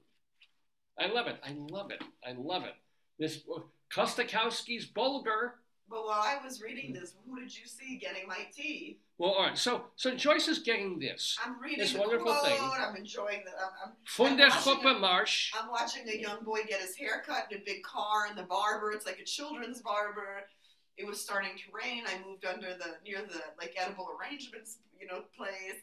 I love it. I love it. I love it. This uh, Kostakowski's Bulgar. But while I was reading this, who did you see getting my tea? Well, all right. So, so Joyce is getting this. I'm reading This the wonderful quote. thing. I'm enjoying the. I'm, I'm, Von der Marsch. I'm watching a young boy get his hair cut in a big car in the barber. It's like a children's barber. It was starting to rain. I moved under the near the like edible arrangements, you know, place.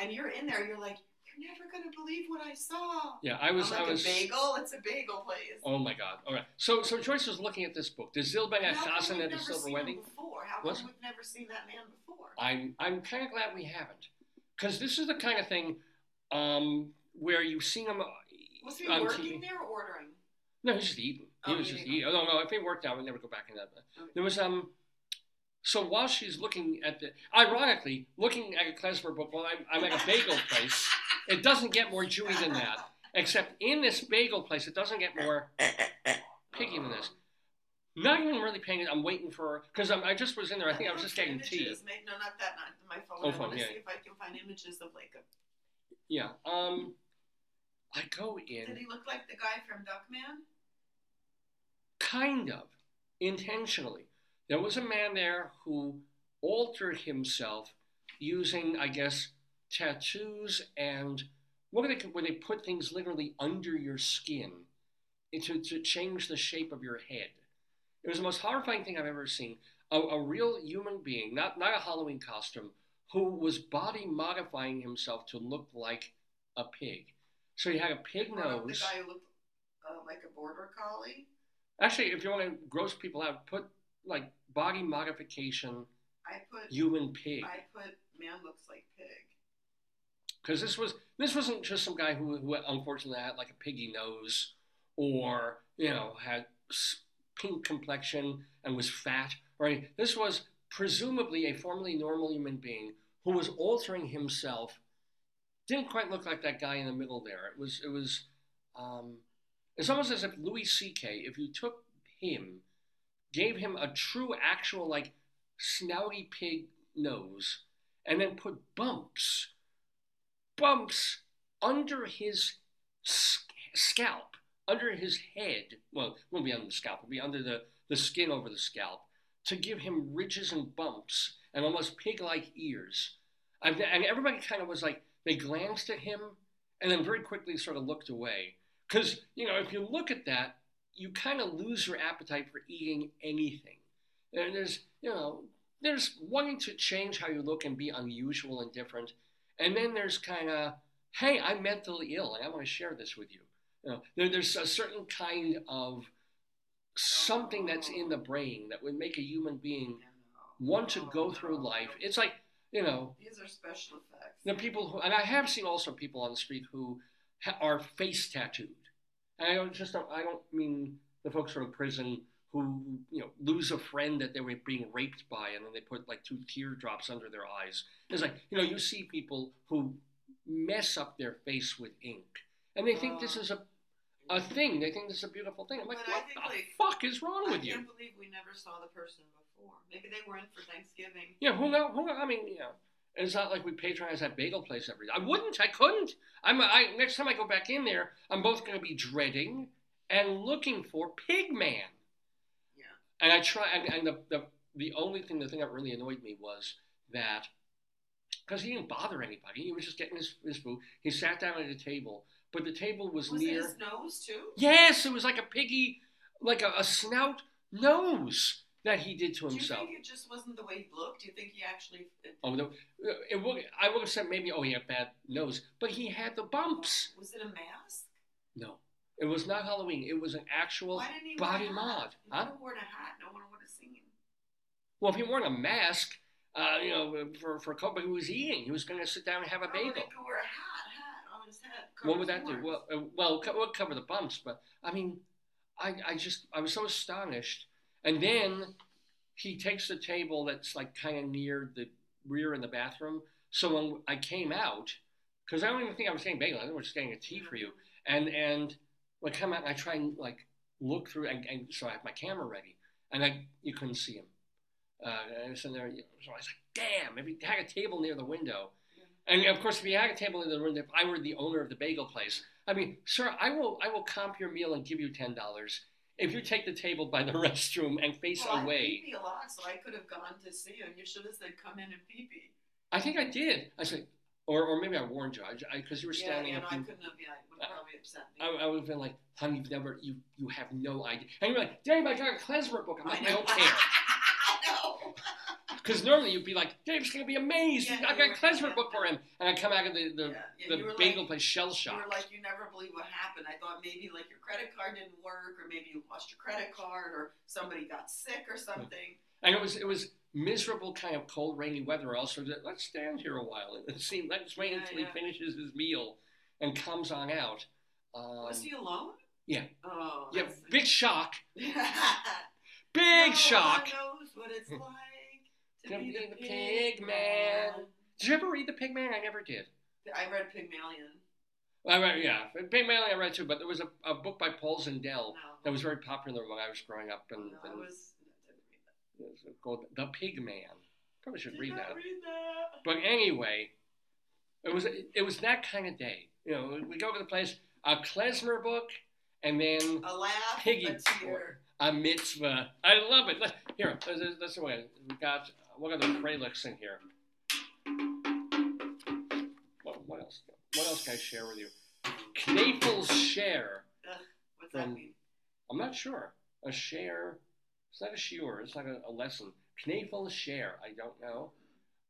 And you're in there. You're like, you're never gonna believe what I saw. Yeah, I was. I'm like I was. a bagel. It's a bagel place. Oh my God! All right. So, so Joyce was looking at this book, The Zilben How come Chasen we've at the never Silver seen Wedding. before? How come we've never seen that man before? I'm I'm kind of glad we haven't, because this is the kind of thing um, where you see him. Was he on working TV. there or ordering? No, he's just eating. He Oh, was just eating. Oh, no, no. If he worked out, we'd never go back in that. Okay. There was um. So while she's looking at the, ironically, looking at a klezmer book while I'm, I'm at a bagel place, it doesn't get more Jewy than that. Except in this bagel place, it doesn't get more piggy than this. Not even really paying it. I'm waiting for because I just was in there. I think I was just getting tea. Images. May- No, not that. Not my phone. Oh, I want to yeah. see if I can find images of like a. Yeah. Um, I go in. Did he look like the guy from Duckman? kind of intentionally. There was a man there who altered himself using, I guess, tattoos and what do they where they put things literally under your skin to, to change the shape of your head. It was the most horrifying thing I've ever seen. A, a real human being, not not a Halloween costume, who was body modifying himself to look like a pig. So he had a pig Or The nose. guy looked uh, like a border collie. Actually, if you want to gross people out, put like body modification I put. human pig, I put man looks like pig. Because this was this wasn't just some guy who, who unfortunately had like a piggy nose, or you know had pink complexion and was fat, anything. This was presumably a formerly normal human being who was altering himself. Didn't quite look like that guy in the middle there. It was it was. Um, it's almost as if Louis C.K. If you took him, gave him a true, actual like snouty pig nose, and then put bumps, bumps under his scalp, under his head. Well, it won't be under the scalp; it'll be under the the skin over the scalp to give him ridges and bumps and almost pig-like ears. I've, and everybody kind of was like they glanced at him and then very quickly sort of looked away. Because you know, if you look at that, you kind of lose your appetite for eating anything. And there's, you know, there's wanting to change how you look and be unusual and different. And then there's kind of, hey, I'm mentally ill and I want to share this with you. You know, there, there's a certain kind of something that's in the brain that would make a human being want to go through life. It's like, you know, These are special effects. the people who, and I have seen also people on the street who ha- are face tattooed. And I don't just don't, I don't mean the folks from prison who you know lose a friend that they were being raped by, and then they put like two teardrops under their eyes. It's like you know you see people who mess up their face with ink, and they think this uh, is a a thing. They think this is a beautiful thing. I'm like, what think, the like, fuck is wrong I with you? I can't believe we never saw the person before. Maybe they were in for Thanksgiving. Yeah, who know? Who know? I mean, you know, it's not like we patronize that bagel place every day. I wouldn't. I couldn't. I'm. I next time I go back in there, I'm both going to be dreading and looking for Pigman. And I try. And, and the, the the only thing, the thing that really annoyed me was that because he didn't bother anybody. He was just getting his, his food. He sat down at a table, but the table was, Was near. it his nose too? Yes, it was like a piggy, like a, a snout nose that he did to himself. Do you think it just wasn't the way he looked? Do you think he actually? Uh, oh, no, it would, I would have said maybe, oh, he had bad nose, but he had the bumps. was it a mask? No, it was not Halloween. It was an actual. Why didn't he body wear a mod, hat? If huh? he worn a hat, no one would have seen. Well, if he weren't a mask, uh, you know, for for COVID, he was eating. He was going to sit down and have a Oh, they bagel. could wear a hat, hat on his head. What would that do? Well, uh, well, co- would cover the bumps, but I mean, I, I just, I was so astonished. And then he takes the table that's like kind of near the rear in the bathroom. So when I came out, because I don't even think I was getting bagel, I think I was just getting a tea for you. And and when I come out, and I try and like look through, and, and so I have my camera ready, and I you couldn't see him. Uh, and I was in there, so I was like, damn! If he had a table near the window, and of course, if you had a table in the room, if I were the owner of the bagel place, I mean, sir, I will, I will comp your meal and give you ten dollars if you take the table by the [laughs] restroom and face well, away. pee-pee a lot, so I could have gone to see you, and you should have said, "Come in and pee pee." I think I did. I said, or, or maybe I warned you, because you were Yeah, standing yeah, up. no, I couldn't have. Yeah, probably upset me. I, I would have been like, honey, you've never, you, you have no idea. And you're like, Dave, I got a klezmer book. I'm like, I don't care. [laughs] no. Because normally you'd be like, Dave's gonna be amazed. Yeah, I got a klezmer yeah. book for him, and I come out of the the, Yeah, the bagel like, place shell You shocked. were like, you never believe what happened. I thought maybe like your credit card didn't work, or maybe you lost your credit card, or somebody got sick or something. And it was it was miserable, kind of cold, rainy weather. Also, let's stand here a while and [laughs] see. Let's wait until he finishes his meal and comes on out. Um, Was he alone? yeah. Oh. yeah, big shock, [laughs] big No shock. one knows what it's [laughs] like to be the the pig pig man. man. Did you ever read The Pig Man? I never did. I read Pygmalion. I read, yeah, Pig Man I read too, but there was a, a book by Paul Zindel No, that was very popular when I was growing up, and, no, I was. I didn't read that. was called The Pig Man. Probably should read that. read that. But anyway, it was it was that kind of day. You know, we go to the place, a klezmer book, and then A laugh, Piggy a tear. a mitzvah. I love it. Let- Here, is this is way. We got what are the prelix in here? What, what else? What else can I share with you? Knafel's share. What's that mean? I'm not sure. A share. It's not a shiur. It's not a, a lesson. Knafel's share. I don't know.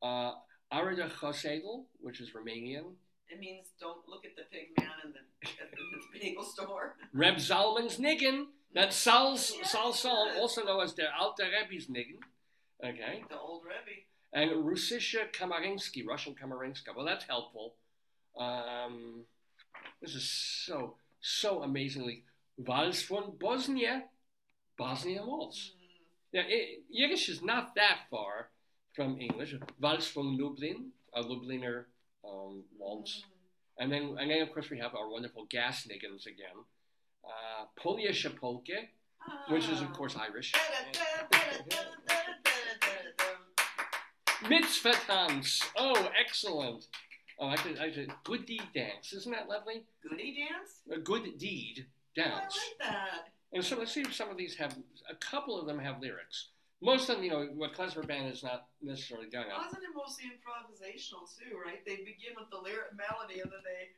Uh, Arida Chosedel, which is Romanian. It means don't look at the pig man in the, at the [laughs] bagel store. Reb Zalman's Niggin. That's Sal's Yes. Sal Sol, also known as the Alter Rebbe's Niggin. Okay. The old Rebbe. And Rusisha Kamarinsky, Russian Kamarinska. Well, that's helpful. Um, this is so, so amazingly. Vals von Bosnia. Bosnia Waltz. Mm, Yeah, it, Yiddish is not that far from English. Vals von Lublin, a Lubliner um, launch. And then, and then, of course, we have our wonderful Gasniggans again. Uh, Pulia which is, of ah. course, Irish. [laughs] Mitzvetans. Oh, excellent. Oh, I could, I could. Good deed dance. Isn't that lovely? Goody dance? A good deed dance. Oh, I like that. And so let's see if some of these have, a couple of them have lyrics. Most of them, you know, what Klezmer Band is not necessarily done on. Wasn't it mostly improvisational too, right? They begin with the lyric melody and then they,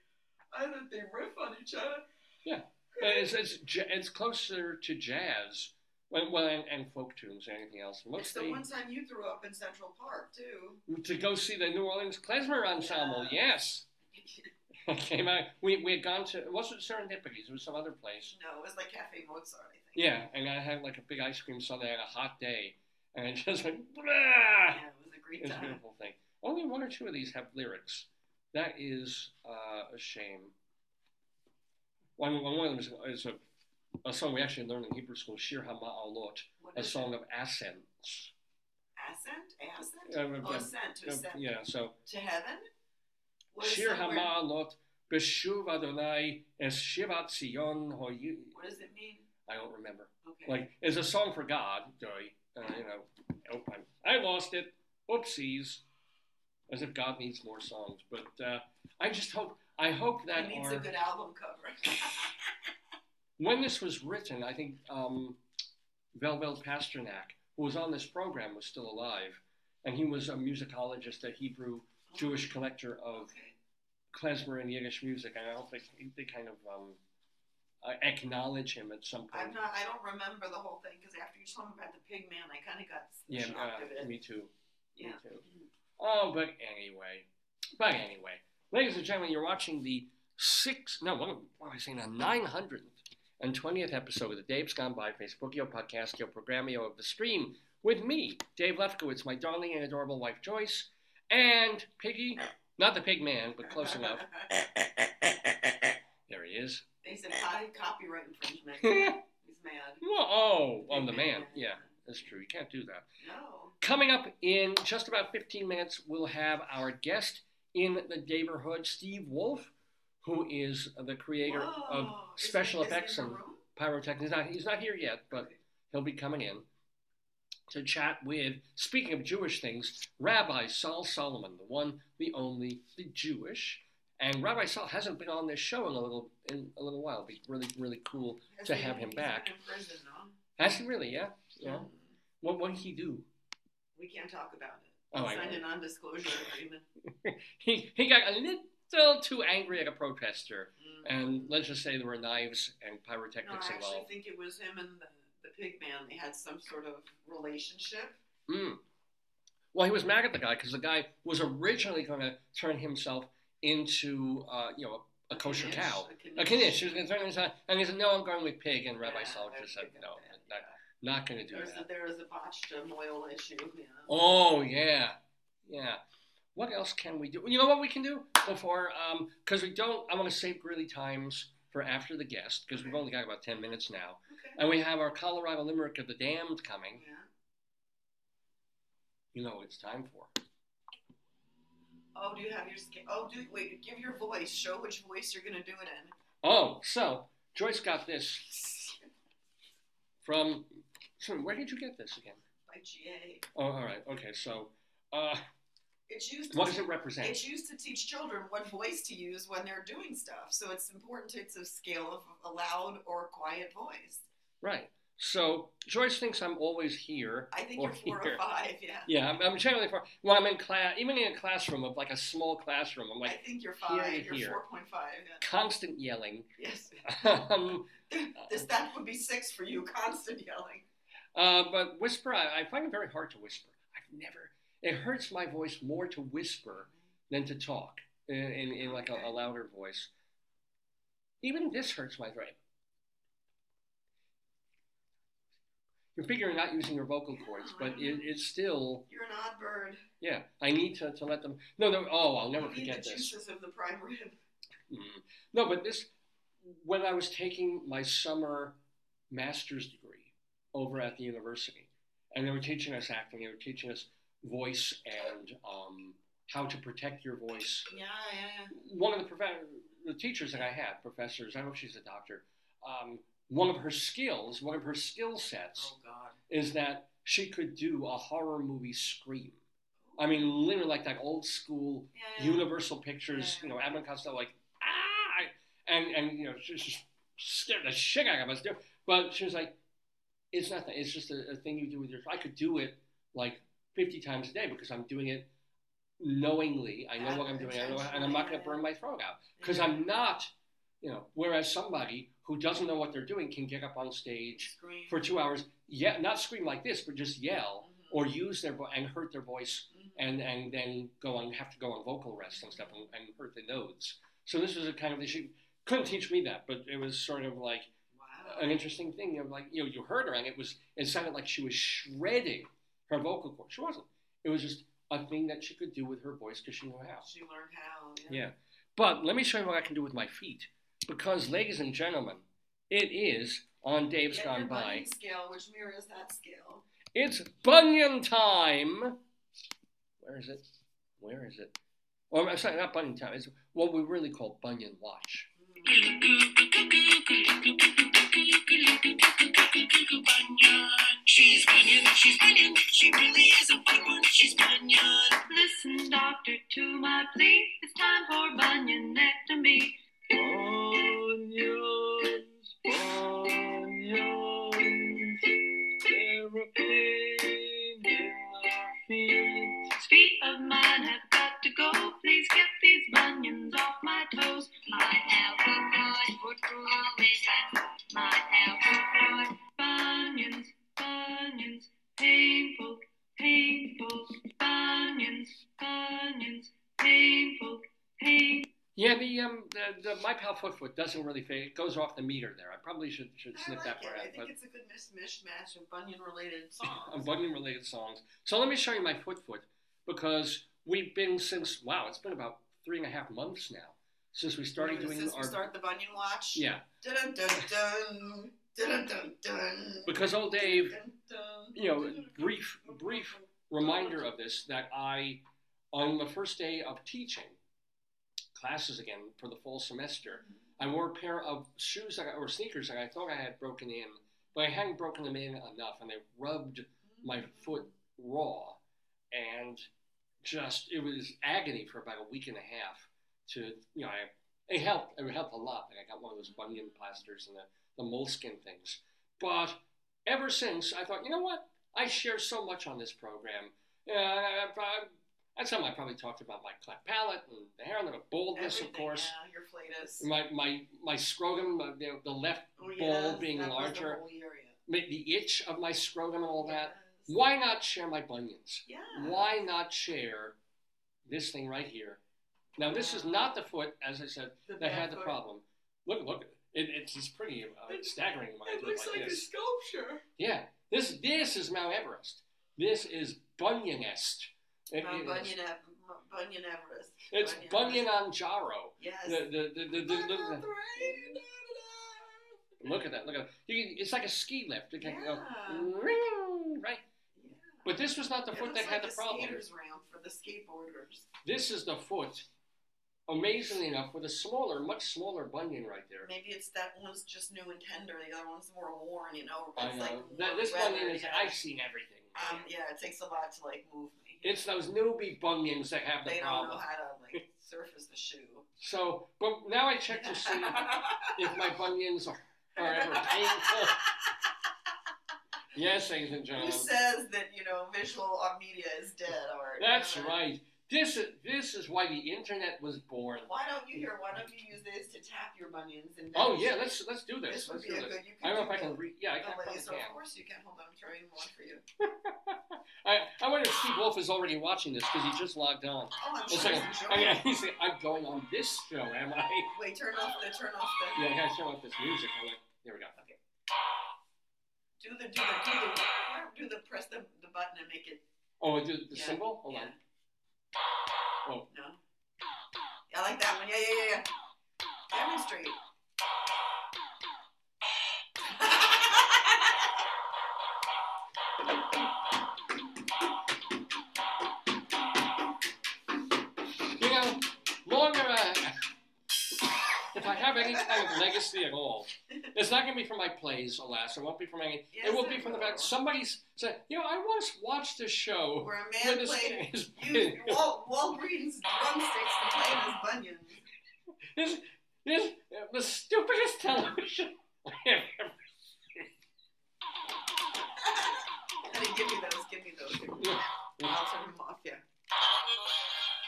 I think they riff on each other. Yeah. It's, it's it's closer to jazz, well, well and, and folk tunes and anything else. It's the one time you threw up in Central Park too. to go see the New Orleans Klezmer Ensemble. Yeah. Yes, [laughs] [laughs] came out. We we had gone to it wasn't Serendipities. It was some other place. no, it was like Cafe Mozart, I think. Yeah, and I had like a big ice cream sundae on a hot day, and it just like. Blah! Yeah, it was a great It's a time. beautiful thing. Only one or two of these have lyrics. That is uh, a shame. One, one of them is, is a, a song we actually learned in Hebrew school, Shir HaMa'alot, a song it? of ascents. Ascent? Ascent? Uh, oh, ascent. To Uh, yeah, so To heaven? What Shir HaMa'alot, Beshuv Adonai, Es Shivat Hoyu. What does it mean? I don't remember. Okay. Like, it's a song for God. Uh, you know, oh, I, I lost it. Oopsies. As if God needs more songs. But uh, I just hope, I hope that it needs our, a good album cover. [laughs] when this was written, I think um, Velvel Pasternak, who was on this program, was still alive, and he was a musicologist, a Hebrew Jewish collector of klezmer and Yiddish music, and I don't think they kind of um, uh, acknowledge him at some point. I'm not. I don't remember the whole thing because after you told me about the pig man, I kind of got yeah, uh, it. me too. Yeah. Me too. Oh, but anyway, but anyway, ladies and gentlemen, you're watching the six. No, what, what am I saying? The nine hundred and twentieth episode of the Dave's Gone By Facebookio Podcastio Programmio of the Stream with me, Dave Lefkowitz, my darling and adorable wife Joyce, and Piggy. Not the pig man, but close enough. [laughs] There he is. they said copy, copyright infringement. [laughs] He's mad. oh, on the man. Yeah, that's true. You can't do that. No. Coming up in just about 15 minutes, we'll have our guest in the neighborhood, Steve Wolf, who is the creator of Whoa. Is special he- is effects and pyrotechnics. He's not, he's not here yet, but he'll be coming in to chat with, speaking of Jewish things, Rabbi Sol Solomon, the one, the only, the Jewish. And Rabbi Sol hasn't been on this show in a little in a little while. It'd be really, really cool. Has to he- have him back. been prison, no? Has he really? Yeah. Yeah. Mm. What, what did he do? We can't talk about it. Oh, He I signed a non-disclosure agreement. [laughs] He, he got a little too angry at a protester. Mm. And let's just say there were knives and No, pyrotechnics I actually involved. think it was him and the pig man. They had some sort of relationship. Mm. Well, he was mad at the guy because the guy was originally going to turn himself into, uh, you know, a kosher Knish, cow. A A knish. He was going to turn himself, and he said, "No, I'm going with pig." And Rabbi Yeah, Sol just said, "No, that, not, not going to do There's that." there was a botched moil issue. Yeah. Oh yeah, yeah. What else can we do? You know what we can do before, because we don't. I want to save Greeley times for after the guest because we've only got about ten minutes now, Okay. and we have our Colorado Limerick of the Damned coming. Yeah. You know what it's time for. Oh, do you have your sca- Oh, do wait. Give your voice. Show which voice you're gonna do it in. Oh, so Joyce got this from. So where did you get this again? By GA. Oh, all right. Okay, so uh, It's used. To what does it represent? It's used to teach children what voice to use when they're doing stuff. So it's important to it's a scale of a loud or quiet voice. Right. So Joyce thinks I'm always here. I think you're four here. or five. Yeah. Yeah, I'm, I'm generally for when I'm in class, even in a classroom of like a small classroom, I'm like. I think you're five. to You're here. four point five. Yeah. constant yelling. Yes. [laughs] um, [laughs] this that would be six for you. Constant yelling. uh, but whisper, I, I find it very hard to whisper. I've never. It hurts my voice more to whisper than to talk in, in, in like a, a louder voice. Even this hurts my throat. You're figuring out using your vocal cords, but it, it's still, You're an odd bird. yeah. I need to, to let them. No, no. Oh, I'll never you forget the this. juices of the prime rib. Mm. No, but this, when I was taking my summer master's degree over at the university, and they were teaching us acting, they were teaching us voice and um, how to protect your voice. Yeah, yeah, yeah. One of the prof- the teachers that I had, professors, I don't know if she's a doctor, um, one of her skills, one of her skill sets Oh is that she could do a horror movie scream. I mean, literally like that old school Yeah, yeah. Universal Pictures, Yeah. you know, Abbott Costello, like, ah, and, and, you know, she just scared the shit out of us. But she was like, it's nothing. It's just a, a thing you do with your, I could do it like 50 times a day because I'm doing it knowingly. I know what I'm doing, I know, and I'm not going to burn my throat out because Yeah. I'm not, you know, whereas somebody who doesn't know what they're doing can get up on stage Scream. for two hours, yeah, not scream like this, but just yell Mhm. or use their vo- and hurt their voice Mhm. and and then go on have to go on vocal rest and stuff and, and hurt the notes. So this was a kind of she couldn't teach me that, but it was sort of like Wow. an interesting thing. Of like you know you heard her and it was it sounded like she was shredding her vocal cord. She wasn't. It was just a thing that she could do with her voice because she knew how. She learned how. Yeah. But let me show you what I can do with my feet. Because, ladies and gentlemen, it is on Dave's Get Gone By. scale, which mirrors that scale. It's Bunion time. Where is it? Where is it? Well, I'm sorry, not Bunion time. It's what we really call Bunion Watch. She's Bunyan, she's Bunyan, she really is a fun one, she's Bunyan. Listen, doctor, to my plea. It's time for bunionectomy. Bunions, bunions, they're a pain in our feet. Feet of mine have got to go. Please get these bunions off my toes. Foot will always have my alkaloid. Bunions, bunions, painful, painful. Bunions, bunions, painful, painful. Yeah, the um, the, the My Pal Foot Foot doesn't really fit. It goes off the meter there. I probably should should snip like that it. part I out. think But it's a good mis- mishmash of bunion-related [laughs] songs. on Bunion related songs. So let me show you my Foot Foot because we've been since wow, it's been about three and a half months now since we started doing Since our we start the Bunion Watch. yeah. Dun dun dun dun dun dun. Because old Dave, Dun, dun, you know, brief brief reminder of this that I, on the first day of teaching classes again for the fall semester, I wore a pair of shoes that I, or sneakers that I thought I had broken in, but I hadn't broken them in enough, and they rubbed my foot raw, and just it was agony for about a week and a half. To you know, I, it helped. It helped a lot. Like I got one of those bunion plasters and the the moleskin things, but ever since I thought, you know what? I share so much on this program. Uh, I, I, that's something I probably talked about my cleft palate and the hair and the baldness, Everything, of course. Yeah, your flatus. My my my scrotum, uh, the, the left Oh, ball yes, being was the larger, ma- the itch of my scrotum and all that. Why not share my bunions? Yeah. Why not share this thing right here? Now this is not the foot, as I said, The that had the problem. Look, look, it, it's, it's pretty uh, staggering It it looks like like a sculpture. Yeah, this this is Mount Everest. This is Bunyanest. It- Mount it. Bunyan, Bunyan Everest. It's Bunyan Bunyananjaro. Yes. The, the, the, the, look at that. Look at that. You can, it's like a ski lift. You can Yeah. "Ring," right? Yeah. But this was not the It foot that had the problem. skater's ramp for the skateboarders. This is the foot, amazingly enough, with a smaller, much smaller bunion right there. Maybe it's that one's just new and tender. The other one's more worn. You know. I It's know. like warm this weather, bunion is, yeah. I've seen everything. Um, yeah, it takes a lot to like move me. It's those newbie bunions that have the they don't know how to [laughs] like surface the shoe. So, but now I check to see [laughs] if my bunions are, are ever painful. [laughs] Yes, ladies and gentlemen. Who says that you know visual media is dead art? That's Uh, right. This is this is why the internet was born. Why don't you here? Why don't you use this to tap your bunions? And Oh yeah, let's let's do this. This would Let's be do this. good. I don't know if I can read. Yeah, I the can. Laser. probably Of can. course you can. Hold on, I'm carrying one for you. [laughs] [laughs] I, I wonder if Steve Wolf is already watching this because he just logged on. Oh, I'm sure he's I he's [laughs] like, I'm going on this show, am I? Wait, turn off the turn off the. Yeah, I gotta turn off this music. I'm like, there we go. Okay. Do the do the do the do the press the, the button and make it. Oh, do the Yeah, symbol? Hold yeah. on. Oh. No. Yeah, I like that one. Yeah, yeah, yeah, yeah. Demonstrate. [laughs] if I have any kind of legacy at all, it's not going to be from my plays, alas. It won't be from any. Yes, it will be from the fact somebody's said, you know, I once watched a show Where a where man this played [laughs] is used Wal- Walgreens drumsticks to play his bunions. this, this the stupidest television [laughs] I have ever Honey, [laughs] give me those. Give me those. seen. I'll turn them off. Yeah.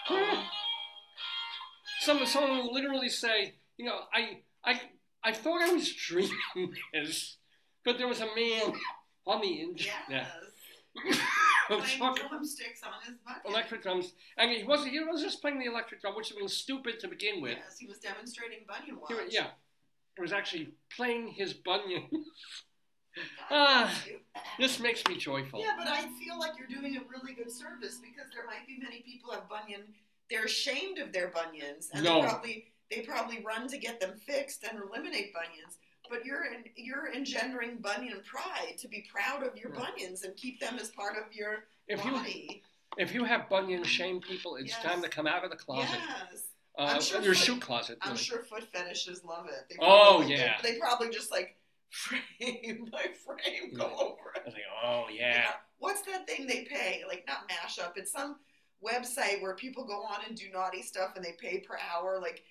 Hmm. Some someone will literally say, you know, I I I thought I was dreaming [laughs] this, but there was a man [laughs] on the Yes. [laughs] internet Playing talking drumsticks on his bucket. electric drums, and he wasn't. He was just playing the electric drum, which was stupid to begin with. Yes, he was demonstrating Bunion He watch. wa- yeah, he was actually playing his bunion. Ah. this makes me joyful. Yeah, but I feel like you're doing a really good service because there might be many people have bunion. They're ashamed of their bunions, and No. they probably they probably run to get them fixed and eliminate bunions. But you're in, you're engendering bunion pride to be proud of your Yeah. bunions and keep them as part of your If you body. if you have bunion shame people, it's Yes. time to come out of the closet. Yes, Uh, I'm sure your foot- shoe closet. I'm sure foot fetishes love it. They Oh, yeah. They, they probably just like [laughs] frame by frame go Yeah. over it. Like, oh You yeah. know, What's that thing they pay? Like not mashup. It's some website where people go on and do naughty stuff and they pay per hour. Like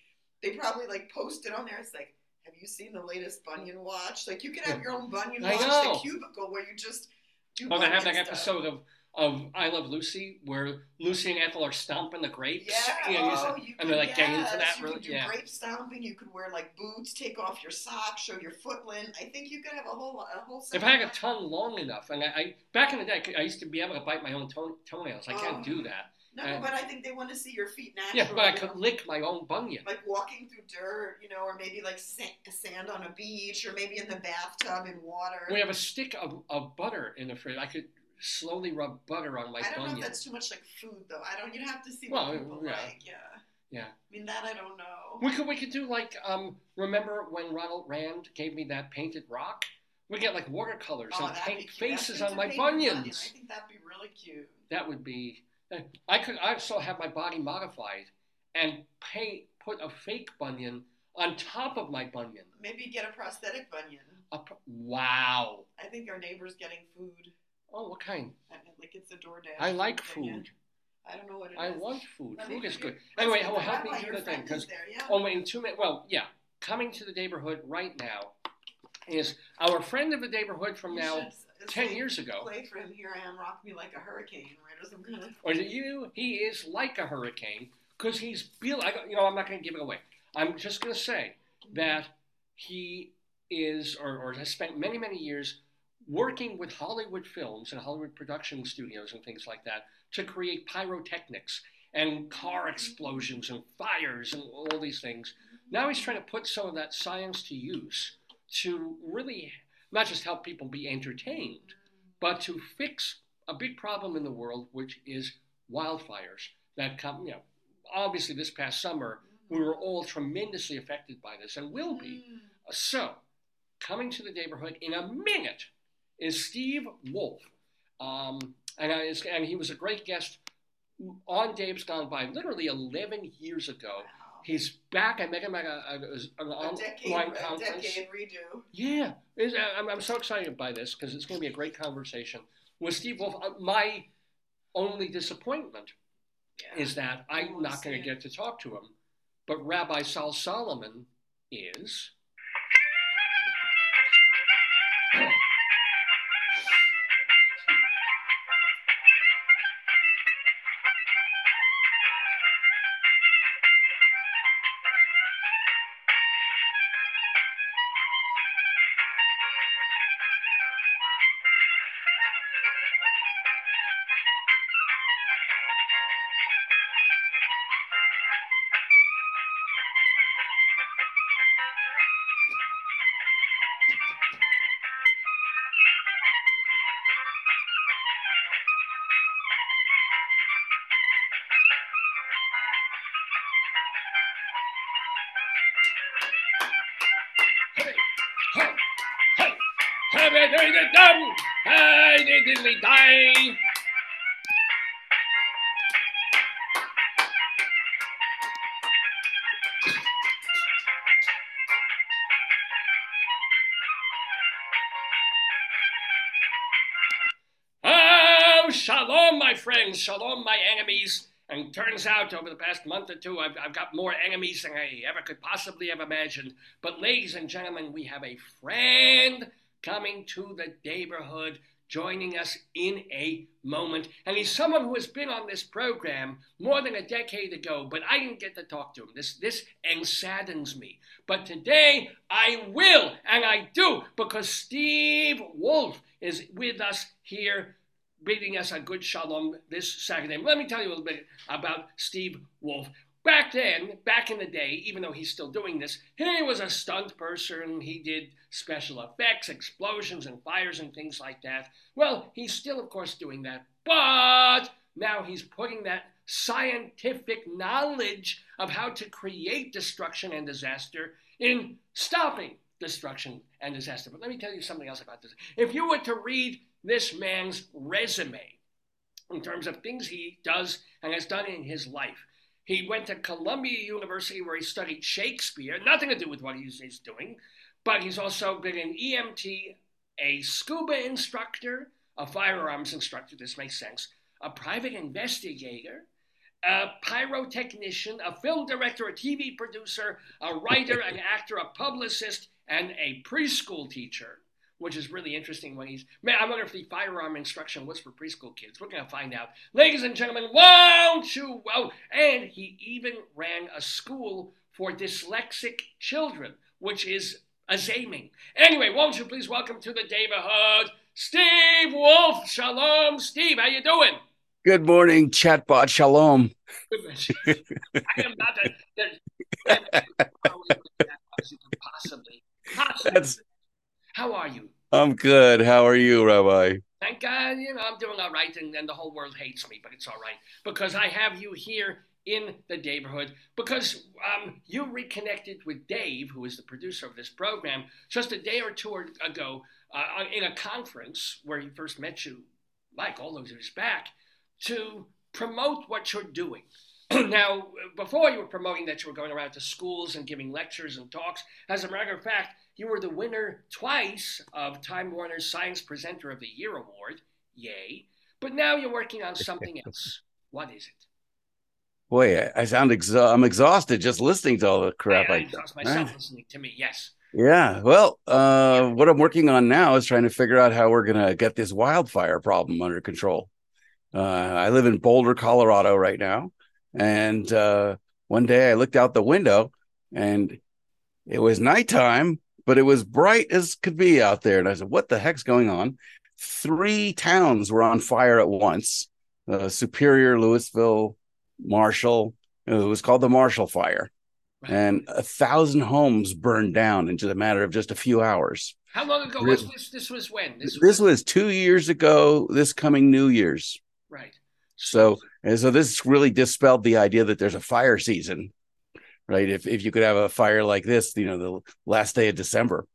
they probably like post it on there. It's like, have you seen the latest Bunion watch? Like you could have your own Bunion I watch, know. the cubicle where you just do. Oh, they have that stuff. episode of of I Love Lucy where Lucy and Ethel are stomping the grapes. Yeah, You know, oh, you and they're like getting into that You really. could do Yeah. grape stomping. You could wear like boots, take off your socks, show your foot lint. I think you could have a whole a whole. If I had a tongue long enough, and I, I back in the day, I could- I used to be able to bite my own toe, toenails. I can't Oh. do that. No, uh, but I think they want to see your feet naturally. Yeah, but I could lick my own bunion. like walking through dirt, you know, or maybe like sand, sand on a beach, or maybe in the bathtub in water. We have a stick of, of butter in the fridge. I could slowly rub butter on my bunions. I don't know if that's too much like food though. I don't. You'd have to see Well, what people yeah. like. Yeah. Yeah. I mean that I don't know. We could we could do like um remember when Ronald Rand gave me that painted rock? We get like watercolors Oh, and paint be cute. Ask faces on my paint your bunion. bunions. I think that'd be really cute. That would be. I could I still have my body modified and paint put a fake bunion on top of my bunion. Maybe get a prosthetic bunion. A pr- wow. I think our neighbor's getting food. Oh, what kind? I mean, like it's a DoorDash. I like yeah. food. I don't know what it is. I want food. Let Food is good. Anyway, well, oh, help me do the thing because yeah. oh, in two minutes. Well, yeah, coming to the neighborhood right now is our friend of the neighborhood from You now ten years ago. Play for him. Here I am, rock me like a hurricane, right, or some kind of. Or is it you? He is like a hurricane because he's built. I, you know, I'm not going to give it away. I'm just going to say that he is, or, or has spent many, many years working with Hollywood films and Hollywood production studios and things like that to create pyrotechnics and car mm-hmm. explosions and fires and all these things. Now he's mm-hmm. trying to put some of that science to use to really not just help people be entertained, but to fix a big problem in the world, which is wildfires that come, you know, obviously this past summer, we were all tremendously affected by this and will be. Mm. So, coming to the neighborhood in a minute is Steve Wolf. Um, and, I, and he was a great guest on Dave's Gone By literally 11 years ago. He's back. I met him at a, a, an A decade, online a conference. decade redo. Yeah, I'm, I'm so excited by this because it's going to be a great conversation with Steve Wolf. Uh, My only disappointment Yeah. is that I'm not going to get to talk to him, but Rabbi Sol Solomon is. Diddly die. Oh, shalom, my friends, shalom, my enemies. And turns out, over the past month or two, I've, I've got more enemies than I ever could possibly have imagined. But, ladies and gentlemen, we have a friend coming to the neighborhood joining us in a moment. And he's someone who has been on this program more than a decade ago, but I didn't get to talk to him. This, this saddens me. But today I will, and I do, because Steve Wolf is with us here bidding us a good shalom this Saturday. Let me tell you a little bit about Steve Wolf. Back then, back in the day, even though he's still doing this, he was a stunt person. He did special effects, explosions, and fires and things like that. Well, he's still, of course, doing that, but now he's putting that scientific knowledge of how to create destruction and disaster in stopping destruction and disaster. But let me tell you something else about this. If you were to read this man's resume in terms of things he does and has done in his life, he went to Columbia University where he studied Shakespeare, nothing to do with what he's, he's doing, but he's also been an EMT, a scuba instructor, a firearms instructor, this makes sense, a private investigator, a pyrotechnician, a film director, a TV producer, a writer, an [laughs] actor, a publicist, and a preschool teacher which is really interesting when he's. Man, I wonder if the firearm instruction was for preschool kids. We're going to find out. Ladies and gentlemen, won't you? Wow. And he even ran a school for dyslexic children, which is azaming. Anyway, won't you please welcome to the neighborhood, Steve Wolf. Shalom, Steve. How you doing? Good morning, chatbot. Shalom. I am not a, possibly, possibly. That's how are you? I'm good. How are you, Rabbi? Thank God, you know, I'm doing all right, and, and the whole world hates me, but it's all right because I have you here in the neighborhood because um, you reconnected with Dave, who is the producer of this program, just a day or two ago uh, in a conference where he first met you, like all those years back, to promote what you're doing. [clears throat] now, before you were promoting that you were going around to schools and giving lectures and talks, as a matter of fact, you were the winner twice of Time Warner's Science Presenter of the Year award. Yay. But now you're working on something [laughs] else. What is it? Boy, I sound exa- I'm exhausted just listening to all the crap. I, I I, exhaust [laughs] myself listening to me, yes. yeah. Well, uh, what I'm working on now is trying to figure out how we're gonna get this wildfire problem under control. Uh, I live in Boulder, Colorado, right now, and uh, one day I looked out the window, and it was nighttime, but it was bright as could be out there. And I said, What the heck's going on? Three towns were on fire at once uh, Superior, Louisville, Marshall. It was called the Marshall Fire. And a thousand homes burned down in just a matter of just a few hours. How long ago was this? This was when? This, this was two years ago, this coming New Year's. Right. So, and so this really dispelled the idea that there's a fire season right? If if you could have a fire like this, you know, the last day of December.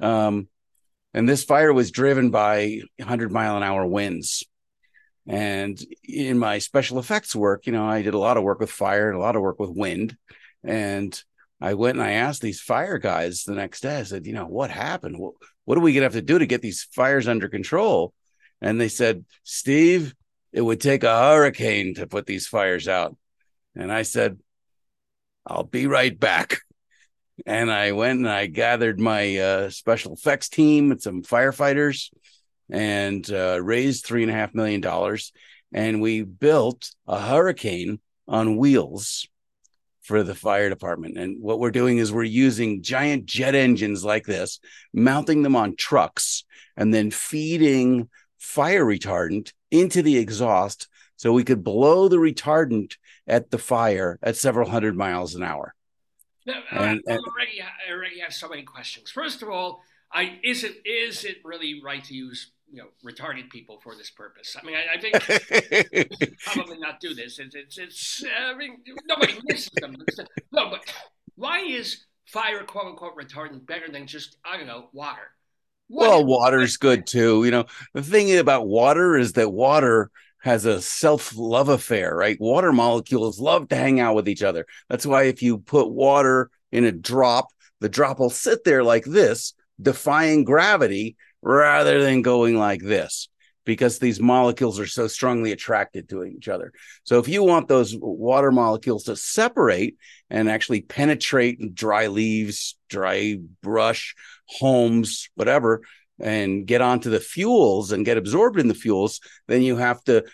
Um, and this fire was driven by 100 mile an hour winds. And in my special effects work, you know, I did a lot of work with fire and a lot of work with wind. And I went and I asked these fire guys the next day, I said, you know, what happened? What, what are we going to have to do to get these fires under control? And they said, Steve, it would take a hurricane to put these fires out. And I said, I'll be right back. And I went and I gathered my uh, special effects team and some firefighters and uh, raised three and a half million dollars. And we built a hurricane on wheels for the fire department. And what we're doing is we're using giant jet engines like this, mounting them on trucks, and then feeding fire retardant into the exhaust so we could blow the retardant at the fire at several hundred miles an hour. Now, And- I, already, I already have so many questions. First of all, I, is it is it really right to use you know retarded people for this purpose? I mean, I, I think [laughs] probably not do this. It's it's, it's uh, I mean nobody misses them. No, but why is fire quote unquote retardant better than just I don't know water? What well, water's good too. You know, the thing about water is that water has a self love affair, right? Water molecules love to hang out with each other. That's why if you put water in a drop, the drop will sit there like this, defying gravity rather than going like this because these molecules are so strongly attracted to each other. So if you want those water molecules to separate and actually penetrate dry leaves, dry brush, homes, whatever, and get onto the fuels and get absorbed in the fuels, then you have to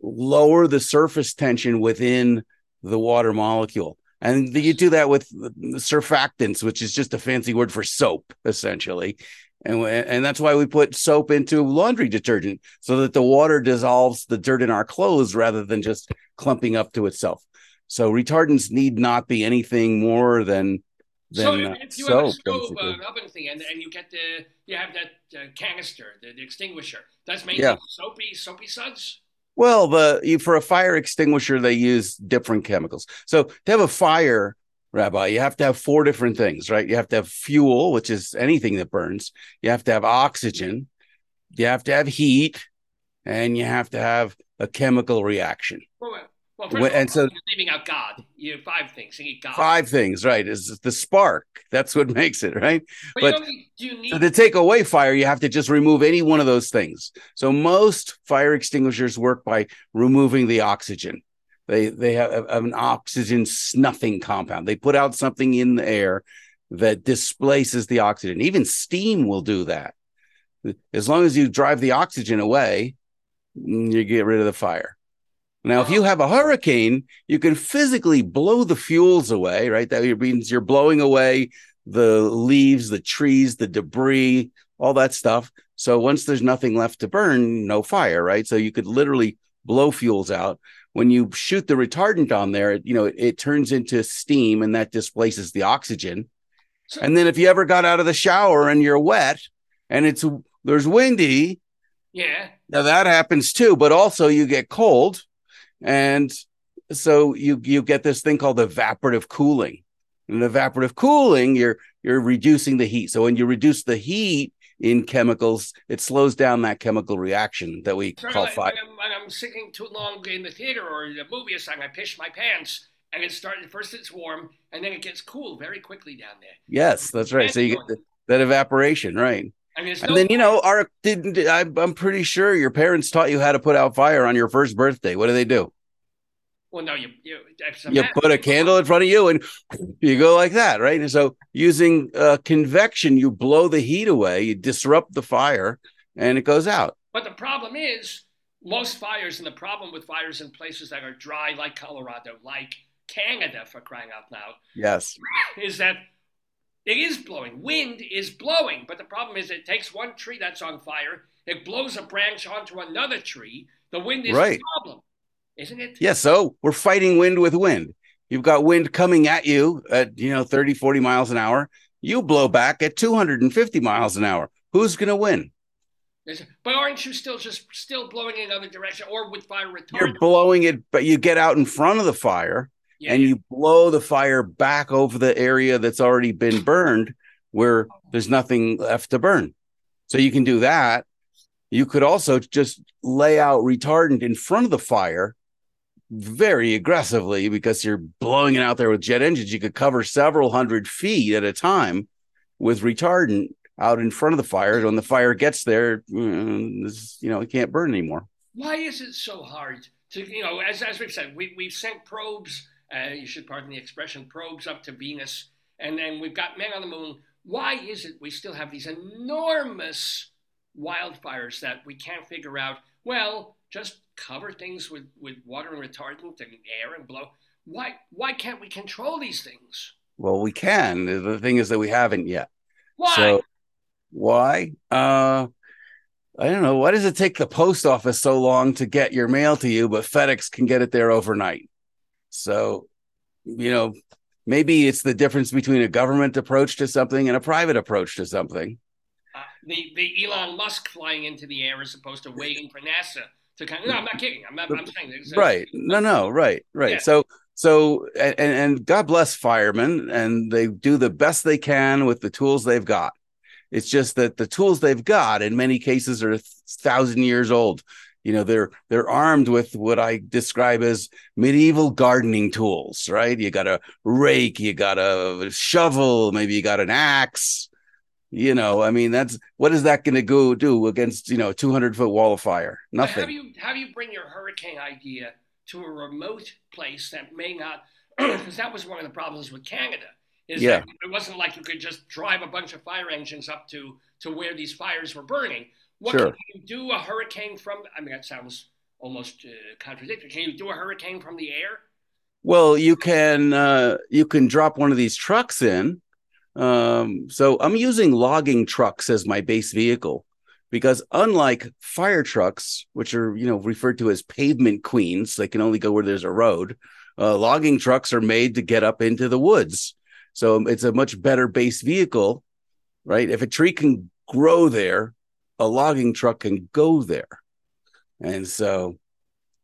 lower the surface tension within the water molecule. And you do that with surfactants, which is just a fancy word for soap, essentially. And, and that's why we put soap into laundry detergent so that the water dissolves the dirt in our clothes rather than just clumping up to itself. So retardants need not be anything more than than so uh, if you have a stove, uh, an oven thing, and, and you get the you have that uh, canister, the, the extinguisher. That's made Yeah. soapy soapy suds. Well, the you, for a fire extinguisher, they use different chemicals. So to have a fire, Rabbi, you have to have four different things, right? You have to have fuel, which is anything that burns. You have to have oxygen. You have to have heat, and you have to have a chemical reaction. Well, well, first all, and so- you're leaving out God. You have five things. You need God. Five things, right? Is the spark. That's what [laughs] makes it, right? But, but- you need, you need So to take away fire, you have to just remove any one of those things. So most fire extinguishers work by removing the oxygen. They they have an oxygen snuffing compound. They put out something in the air that displaces the oxygen. Even steam will do that. As long as you drive the oxygen away, mm, you get rid of the fire. Now, if you have a hurricane, you can physically blow the fuels away, right? That means you're blowing away the leaves, the trees, the debris, all that stuff. So once there's nothing left to burn, no fire, right? So you could literally blow fuels out. When you shoot the retardant on there, it, you know, it, it turns into steam and that displaces the oxygen. So- And then if you ever got out of the shower and you're wet and it's there's windy, yeah. now that happens too, but also you get cold, and so you you get this thing called evaporative cooling. And evaporative cooling, you're you're reducing the heat. So when you reduce the heat in chemicals, it slows down that chemical reaction that we Sort call like fire. when I'm, when I'm sitting too long in the theater or the movie or something, I piss my pants, and it started. First, it's warm, and then it gets cool very quickly down there. Yes, that's right. So you get the, that evaporation, right? And there's And no then you know, our didn't I'm, I'm pretty sure your parents taught you how to put out fire on your first birthday. What do they do? Well, no, you you, you put a candle in front of you and [sniffs] you go like that, right? And so using uh, convection, you blow the heat away, you disrupt the fire, and it goes out. But the problem is, most fires, and the problem with fires in places that are dry, like Colorado, like Canada, for crying out loud, Yes, is that it is blowing. Wind is blowing, but the problem is it takes one tree that's on fire, it blows a branch onto another tree. The wind is Right. the problem, isn't it? yeah. So we're fighting wind with wind. You've got wind coming at you at you know 30, 40 miles an hour. You blow back at 250 miles an hour. Who's going to win? But aren't you still just still blowing in another direction, or with fire You're blowing it, but you get out in front of the fire. Yeah, and you blow the fire back over the area that's already been burned where there's nothing left to burn. So you can do that. You could also just lay out retardant in front of the fire very aggressively because you're blowing it out there with jet engines. You could cover several hundred feet at a time with retardant out in front of the fire. When the fire gets there, mm, you know, it can't burn anymore. Why is it so hard to, you know, as, as we've said, we, we've sent probes, uh, you should pardon the expression, probes up to Venus, and then we've got men on the moon. Why is it we still have these enormous wildfires that we can't figure out? Well, just cover things with, with water and retardant and air and blow. Why, why can't we control these things? Well, we can. The thing is that we haven't yet. Why? So why? Uh I don't know. Why does it take the post office so long to get your mail to you, but FedEx can get it there overnight? So, you know, maybe it's the difference between a government approach to something and a private approach to something. Uh, the, the Elon Musk flying into the air as opposed to waiting for NASA to kind of, no, I'm not kidding. I'm, not, I'm saying this. Right. No, no, right, right. Yeah. So so and, and God bless firemen and they do the best they can with the tools they've got. It's just that the tools they've got in many cases are a thousand years old. You know, they're they're armed with what I describe as medieval gardening tools, right? You got a rake, you got a shovel, maybe you got an axe. You know, I mean, that's what is that going to go do against you know a 200 foot wall of fire? But How Nothing. do you how do you bring your hurricane idea to a remote place that may not? [clears throat] Because that was one of the problems with Canada. Is Yeah. it wasn't like you could just drive a bunch of fire engines up to to where these fires were burning. What Sure. can you do a hurricane from? I mean, that sounds almost uh, contradictory. Can you do a hurricane from the air? Well, you can uh, you can drop one of these trucks in. Um, so I'm using logging trucks as my base vehicle because unlike fire trucks, which are you know referred to as pavement queens, they can only go where there's a road. Uh, logging trucks are made to get up into the woods, so it's a much better base vehicle, right? If a tree can grow there, a logging truck can go there, and so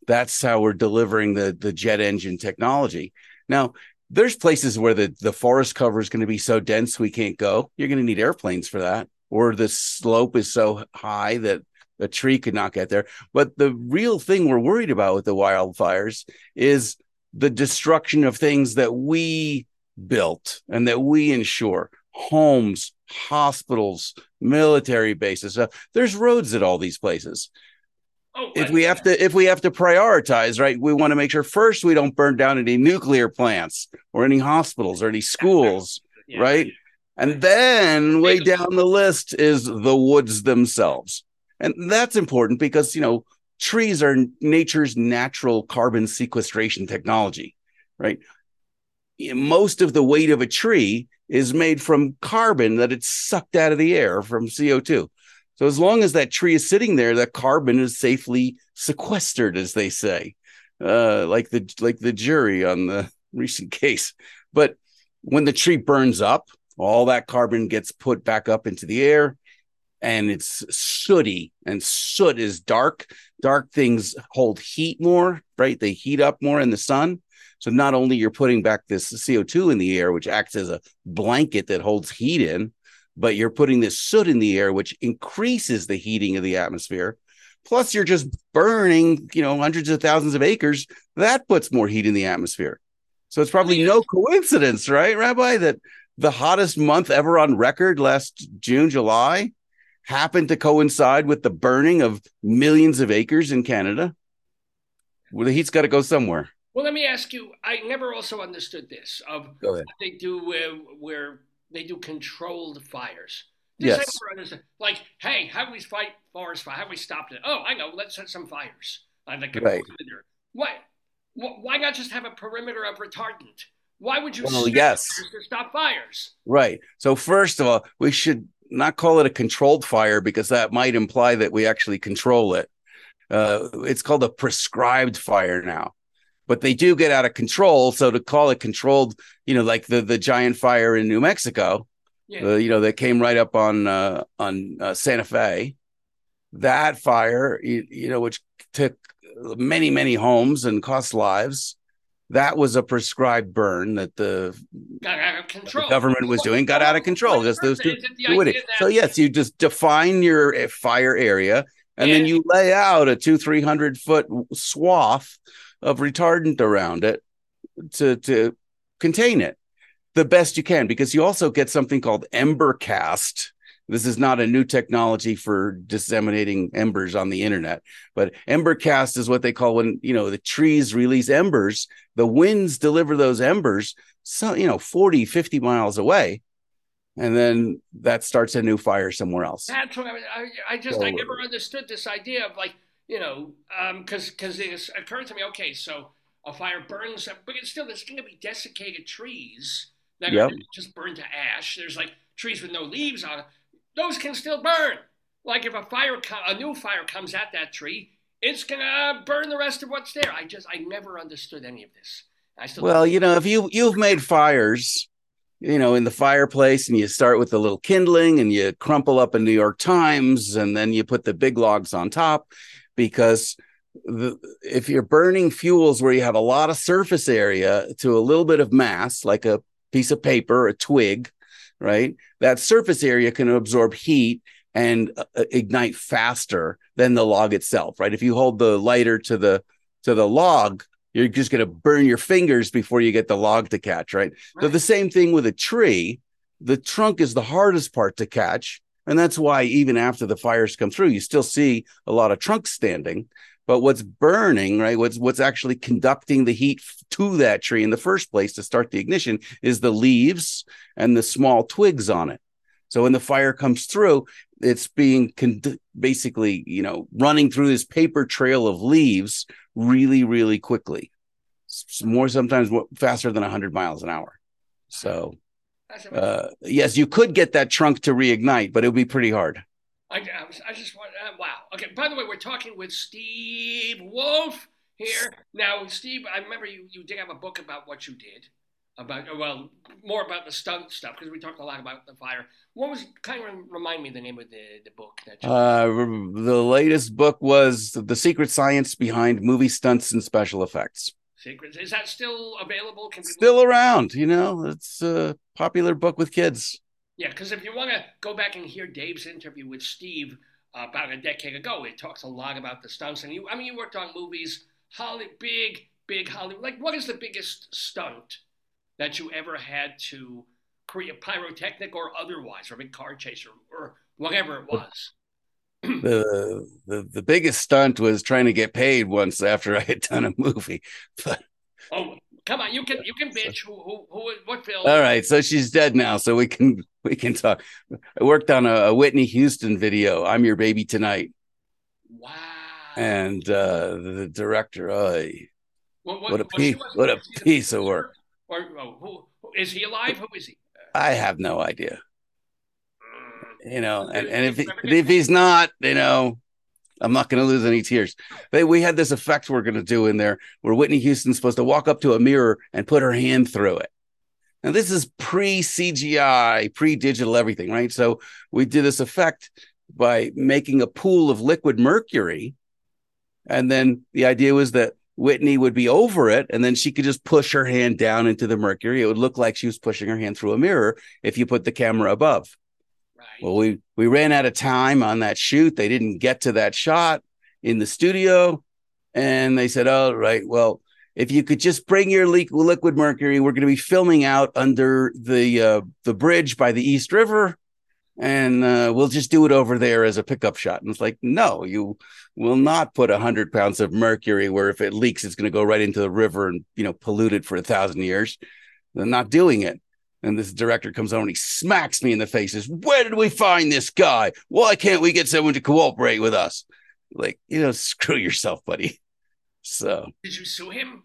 that's how we're delivering the the jet engine technology. Now, there's places where the the forest cover is going to be so dense we can't go. You're going to need airplanes for that, or the slope is so high that a tree could not get there. But the real thing we're worried about with the wildfires is the destruction of things that we built and that we insure homes hospitals military bases. Uh, there's roads at all these places. Oh, if we have to if we have to prioritize right we want to make sure first we don't burn down any nuclear plants or any hospitals or any schools yeah. right? and then way down the list is the woods themselves. And that's important because you know trees are nature's natural carbon sequestration technology right? Most of the weight of a tree is made from carbon that it's sucked out of the air from CO2 so as long as that tree is sitting there, that carbon is safely sequestered, as they say, uh, like the like the jury on the [laughs] recent case. But when the tree burns up, all that carbon gets put back up into the air, and it's sooty. And soot is dark. Dark things hold heat more, right? They heat up more in the sun. So not only you're putting back this CO2 in the air, which acts as a blanket that holds heat in, but you're putting this soot in the air, which increases the heating of the atmosphere. Plus, you're just burning, you know, hundreds of thousands of acres. That puts more heat in the atmosphere. So it's probably no coincidence, right, Rabbi, that the hottest month ever on record last June, July happened to coincide with the burning of millions of acres in Canada. Well, the heat's got to go somewhere. Well, let me ask you. I never also understood this of what they do uh, where they do controlled fires. This Yes. I never understood. Like, hey, how do we fight forest fire? How do we stop it? Oh, I know. Let's set some fires. I like a Right. Why? Why not just have a perimeter of retardant? Why would you Well, yes. to stop fires? Right. So first of all, we should not call it a controlled fire because that might imply that we actually control it. Uh, it's called a prescribed fire now, but they do get out of control. So to call it controlled, you know, like the the giant fire in New Mexico, Yeah. uh, you know, that came right up on uh, on uh, Santa Fe, that fire, you, you know, which took many many homes and cost lives. That was a prescribed burn that the got out of control. the government was doing got out of control. Just those two Is it the do it. So yes, you just define your uh, fire area, and then you lay out a two three hundred foot swath of retardant around it to to contain it the best you can because you also get something called ember cast. This is not a new technology for disseminating embers on the internet but ember cast is what they call when you know the trees release embers the winds deliver those embers so you know 40 50 miles away and then that starts a new fire somewhere else. That's what I, I, I just I never understood this idea of like you know um, because because it occurred to me okay so a fire burns up but it's still there's going to be desiccated trees that Yep. are just burned to ash. There's like trees with no leaves on it. Those can still burn. Like if a fire co- a new fire comes at that tree, it's gonna burn the rest of what's there. I just I never understood any of this. I still Well, you know, if you you've made fires, you know, in the fireplace, and you start with a little kindling, and you crumple up a New York Times, and then you put the big logs on top, because the, if you're burning fuels where you have a lot of surface area to a little bit of mass, like a piece of paper, a twig, right? That surface area can absorb heat and uh, ignite faster than the log itself, right? If you hold the lighter to the to the log, you're just going to burn your fingers before you get the log to catch, right? So the same thing with a tree. The trunk is the hardest part to catch, and that's why even after the fires come through, you still see a lot of trunks standing. But what's burning, right? What's what's actually conducting the heat to that tree in the first place to start the ignition is the leaves and the small twigs on it. So when the fire comes through, it's being con- basically, you know, running through this paper trail of leaves really, really quickly. S- more sometimes faster than 100 miles an hour. So. Uh, yes, you could get that trunk to reignite, but it would be pretty hard. I, I, was, I just want, uh, wow. Okay, by the way, we're talking with Steve Wolf here. Now, Steve, I remember you, you did have a book about what you did, about, uh, well, more about the stunt stuff, because we talked a lot about the fire. What was, kind of remind me the name of the, the book that you Uh, the latest book was The Secret Science Behind Movie Stunts and Special Effects. Secrets. Is that still available? Can people- Still around, you know, it's a popular book with kids. Yeah, because if you want to go back and hear Dave's interview with Steve uh, about a decade ago, it talks a lot about the stunts. And you, I mean, you worked on movies, Holly, big, big Hollywood. Like, what is the biggest stunt that you ever had to create, pyrotechnic or otherwise, or a big car chase, or, or whatever it was? The the the biggest stunt was trying to get paid once after [laughs] I had done a movie. But Oh, come on, you can you can bitch. Who who, who what film? all right, so she's dead now, so we can we can talk. I worked on a, a Whitney Houston video. I'm your baby tonight, Wow. and uh, the director, oh, what, what a piece- what a was he the piece of work. Or oh, who, who is he alive? Who is he? I have no idea. You know, and, and if if he's not, you know, I'm not going to lose any tears. But we had this effect we're going to do in there where Whitney Houston's supposed to walk up to a mirror and put her hand through it. Now, this is pre CGI, pre digital everything, right? So we did this effect by making a pool of liquid mercury. And then the idea was that Whitney would be over it, and then she could just push her hand down into the mercury. It would look like she was pushing her hand through a mirror if you put the camera above. Well, we we ran out of time on that shoot. They didn't get to that shot in the studio, and they said, "All right, well, if you could just bring your le- liquid mercury, we're going to be filming out under the uh, the bridge by the East River, and uh, we'll just do it over there as a pickup shot." And it's like, no, you will not put a hundred pounds of mercury where if it leaks, it's going to go right into the river and you know pollute it for a thousand years. They're not doing it. And this director comes over and he smacks me in the face. Says, "Where did we find this guy? Why can't we get someone to cooperate with us?" Like, you know, [laughs] screw yourself, buddy. So Did you sue him?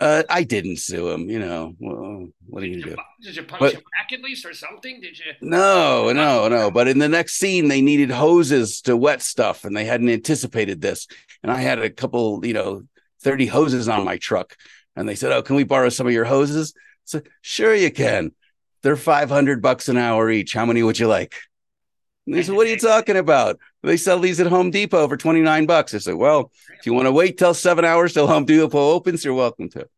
uh, I didn't sue him. You know, well, what are you you, do? did you punch But- him back at least or something? Did you? No, no, no. But in the next scene, they needed hoses to wet stuff, and they hadn't anticipated this. And I had a couple, you know, thirty hoses on my truck, and they said, "Oh, can we borrow some of your hoses?" So sure, you can. They're five hundred bucks an hour each. How many would you like? And they said, "What are you [laughs] talking about? They sell these at Home Depot for twenty nine bucks." I said, "Well, if you want to wait till seven hours till Home Depot opens, you're welcome to."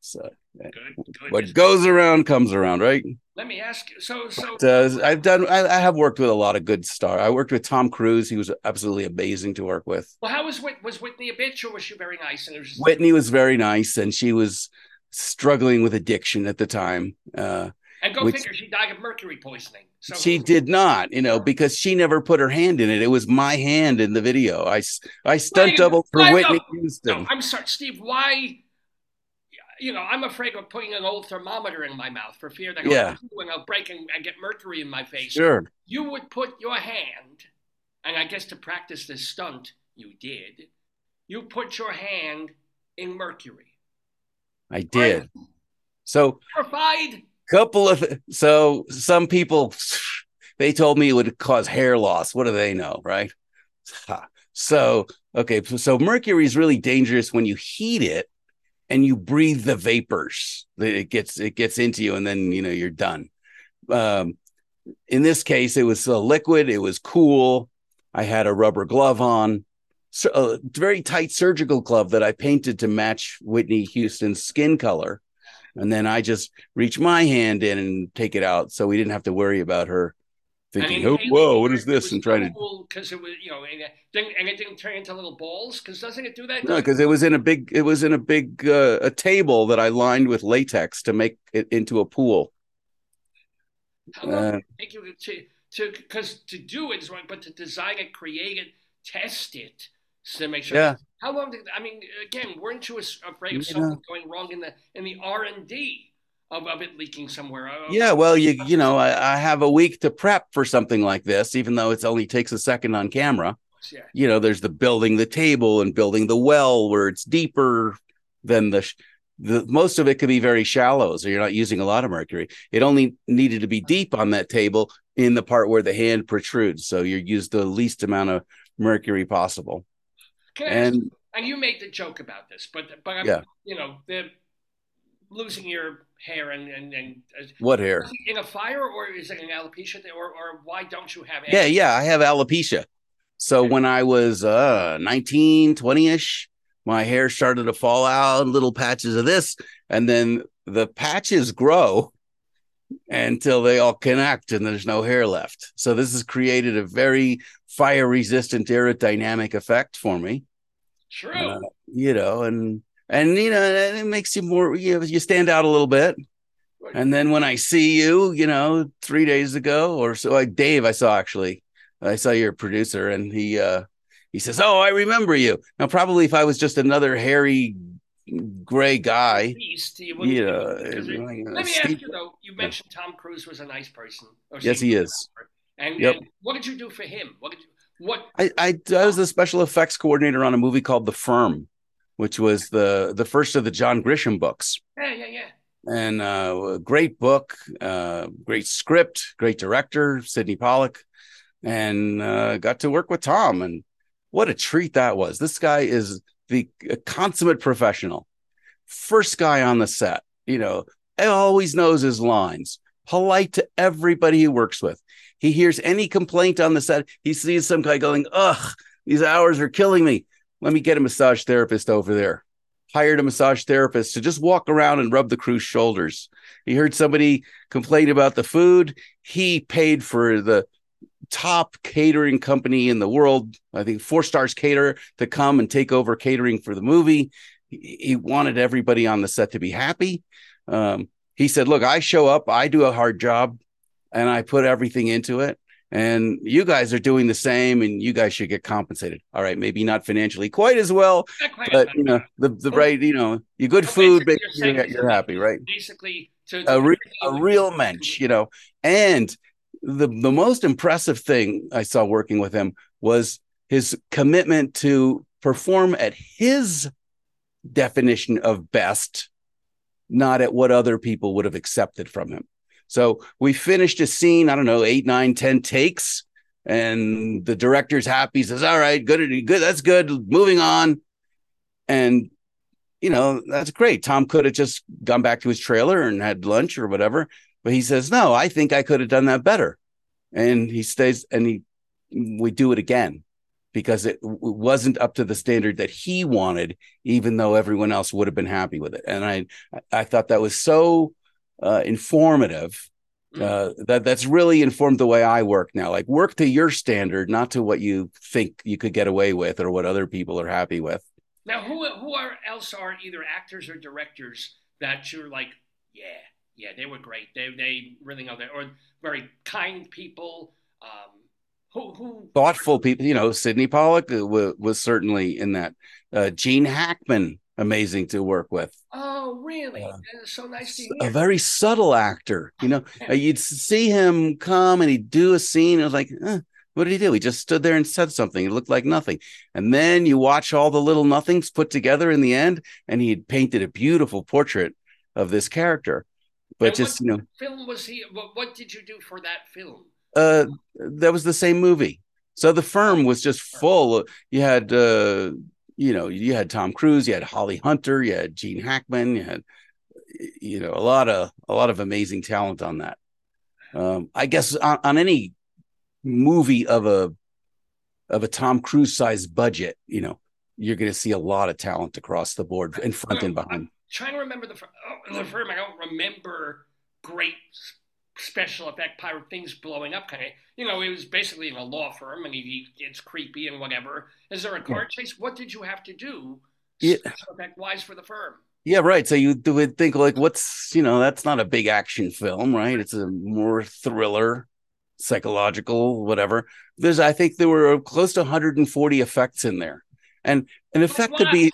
So Good, good. what goes around comes around, right? Let me ask you. So, so But, uh, I've done. I, I have worked with a lot of good star. I worked with Tom Cruise. He was absolutely amazing to work with. well, how was Whit- was Whitney a bitch or was she very nice? And was just, Whitney was very nice, and she was struggling with addiction at the time. Uh, and go which- figure, she died of mercury poisoning. So she did not, you know, because she never put her hand in it. It was my hand in the video. I, I stunt doubled for Whitney no- Houston. No, I'm sorry, Steve. Why? You know, I'm afraid of putting an old thermometer in my mouth for fear that Yeah. I'll, I'll break and, and get mercury in my face. Sure. You would put your hand, and I guess to practice this stunt, you did. You put your hand in mercury. I did. So Terrified. couple of so some people they told me it would cause hair loss. What do they know right? So okay so, mercury is really dangerous when you heat it and you breathe the vapors it gets it gets into you and then you know you're done. Um in this case it was a liquid. It was cool. I had a rubber glove on a very tight surgical glove that i painted to match whitney houston's skin color and then I just reach my hand in and take it out, so we didn't have to worry about her thinking, "Oh, whoa, what is this?" and trying to because it was you know and it didn't, and it didn't turn into little balls because doesn't it do that? no, because it was in a big, it was in a big uh, a table that I lined with latex to make it into a pool. How long Uh, did it take you to to because to do it is one, but to design it, create it, test it, so to make sure. Yeah. How long did I mean? Again, weren't you afraid of Yeah. something going wrong in the in the R and D of, of it leaking somewhere. Oh, Yeah, well, you you know, I, I have a week to prep for something like this, even though it only takes a second on camera. yeah. You know, there's the building the table and building the well where it's deeper than the sh- the most of it could be very shallow, so you're not using a lot of mercury. It only needed to be deep on that table in the part where the hand protrudes, so you use the least amount of mercury possible. Can And and you made the joke about this, but but I'm, Yeah. you know the losing your hair and and and uh, what hair? in a fire or is it an alopecia or or why don't you have? Yeah, yeah, I have alopecia. So when I was uh 19, 20ish, my hair started to fall out, little patches of this, and then the patches grow until they all connect and there's no hair left. So this has created a very fire resistant aerodynamic effect for me. True. Uh, you know, and and you know, it makes you more you know, you stand out a little bit. And then when I see you, you know, three days ago or so, like Dave, I saw actually, I saw your producer, and he uh he says, "Oh, I remember you." Now, probably if I was just another hairy gray guy, Beast, you yeah. it- uh, Let me ask you though. You mentioned Tom Cruise was a nice person. or Yes, he is. And, Yep. and what did you do for him? What did you, what? I, I I was the special effects coordinator on a movie called The Firm, which was the the first of the John Grisham books. Yeah, yeah, yeah. and uh, a great book, uh, great script, great director, Sydney Pollack, and uh, got to work with Tom. And what a treat that was! This guy is the a consummate professional, first guy on the set. You know, always knows his lines, polite to everybody he works with. He hears any complaint on the set, he sees some guy going, "Ugh, these hours are killing me. Let me get a massage therapist over there." hired a massage therapist to just walk around and rub the crew's shoulders. He heard somebody complain about the food. He paid for the top catering company in the world, I think Four Stars Cater, to come and take over catering for the movie. He, wanted everybody on the set to be happy. Um, he said, Look, I show up, I do a hard job, and I put everything into it. And you guys are doing the same, and you guys should get compensated. All right, maybe not financially quite as well, quite but you know the the right you know you good So food you're you saying you're happy right? Basically, to, a, re- a real mensch you know? And the the most impressive thing i saw working with him was his commitment to perform at his definition of best not at what other people would have accepted from him so we finished a scene i don't know eight nine ten takes and the director's happy says all right good good that's good moving on. And you know that's great. Tom could have just gone back to his trailer and had lunch or whatever but he says no i think i could have done that better. And he stays and he we do it again because it wasn't up to the standard that he wanted even though everyone else would have been happy with it. And i i thought that was so uh, informative uh, that that's really informed the way I work now. Like work to your standard, not to what you think you could get away with or what other people are happy with. now, who who are else are either actors or directors that you're like, yeah, yeah, they were great. They they really know that, or very kind people. Um, who who Thoughtful people, you know, Sydney Pollack was, was certainly in that. Uh, Gene Hackman, amazing to work with. Oh, really? Uh, so nice to A very subtle actor, you know. [laughs] Uh, you'd see him come and he'd do a scene. It was like, eh, what did he do? He just stood there and said something. It looked like nothing. And then you watch all the little nothings put together in the end, and he had painted a beautiful portrait of this character. But And just you know, film was he? What, what did you do for that film? uh that was the same movie so the firm was just full you had uh you know you had tom cruise you had holly hunter you had gene hackman you had you know a lot of a lot of amazing talent on that um i guess on, on any movie of a of a tom cruise size budget you know you're going to see a lot of talent across the board in front and behind Trying to remember the oh, the firm. I don't remember great special effect pirate things blowing up kind of. You know, it was basically in a law firm, and he, he it's creepy and whatever. Is there a car chase? What did you have to do? Yeah. Special effect wise for the firm. Yeah, right. So you would think like, what's you know, that's not a big action film, right? It's a more thriller, psychological, whatever. There's, I think, there were close to 140 effects in there, and an effect could be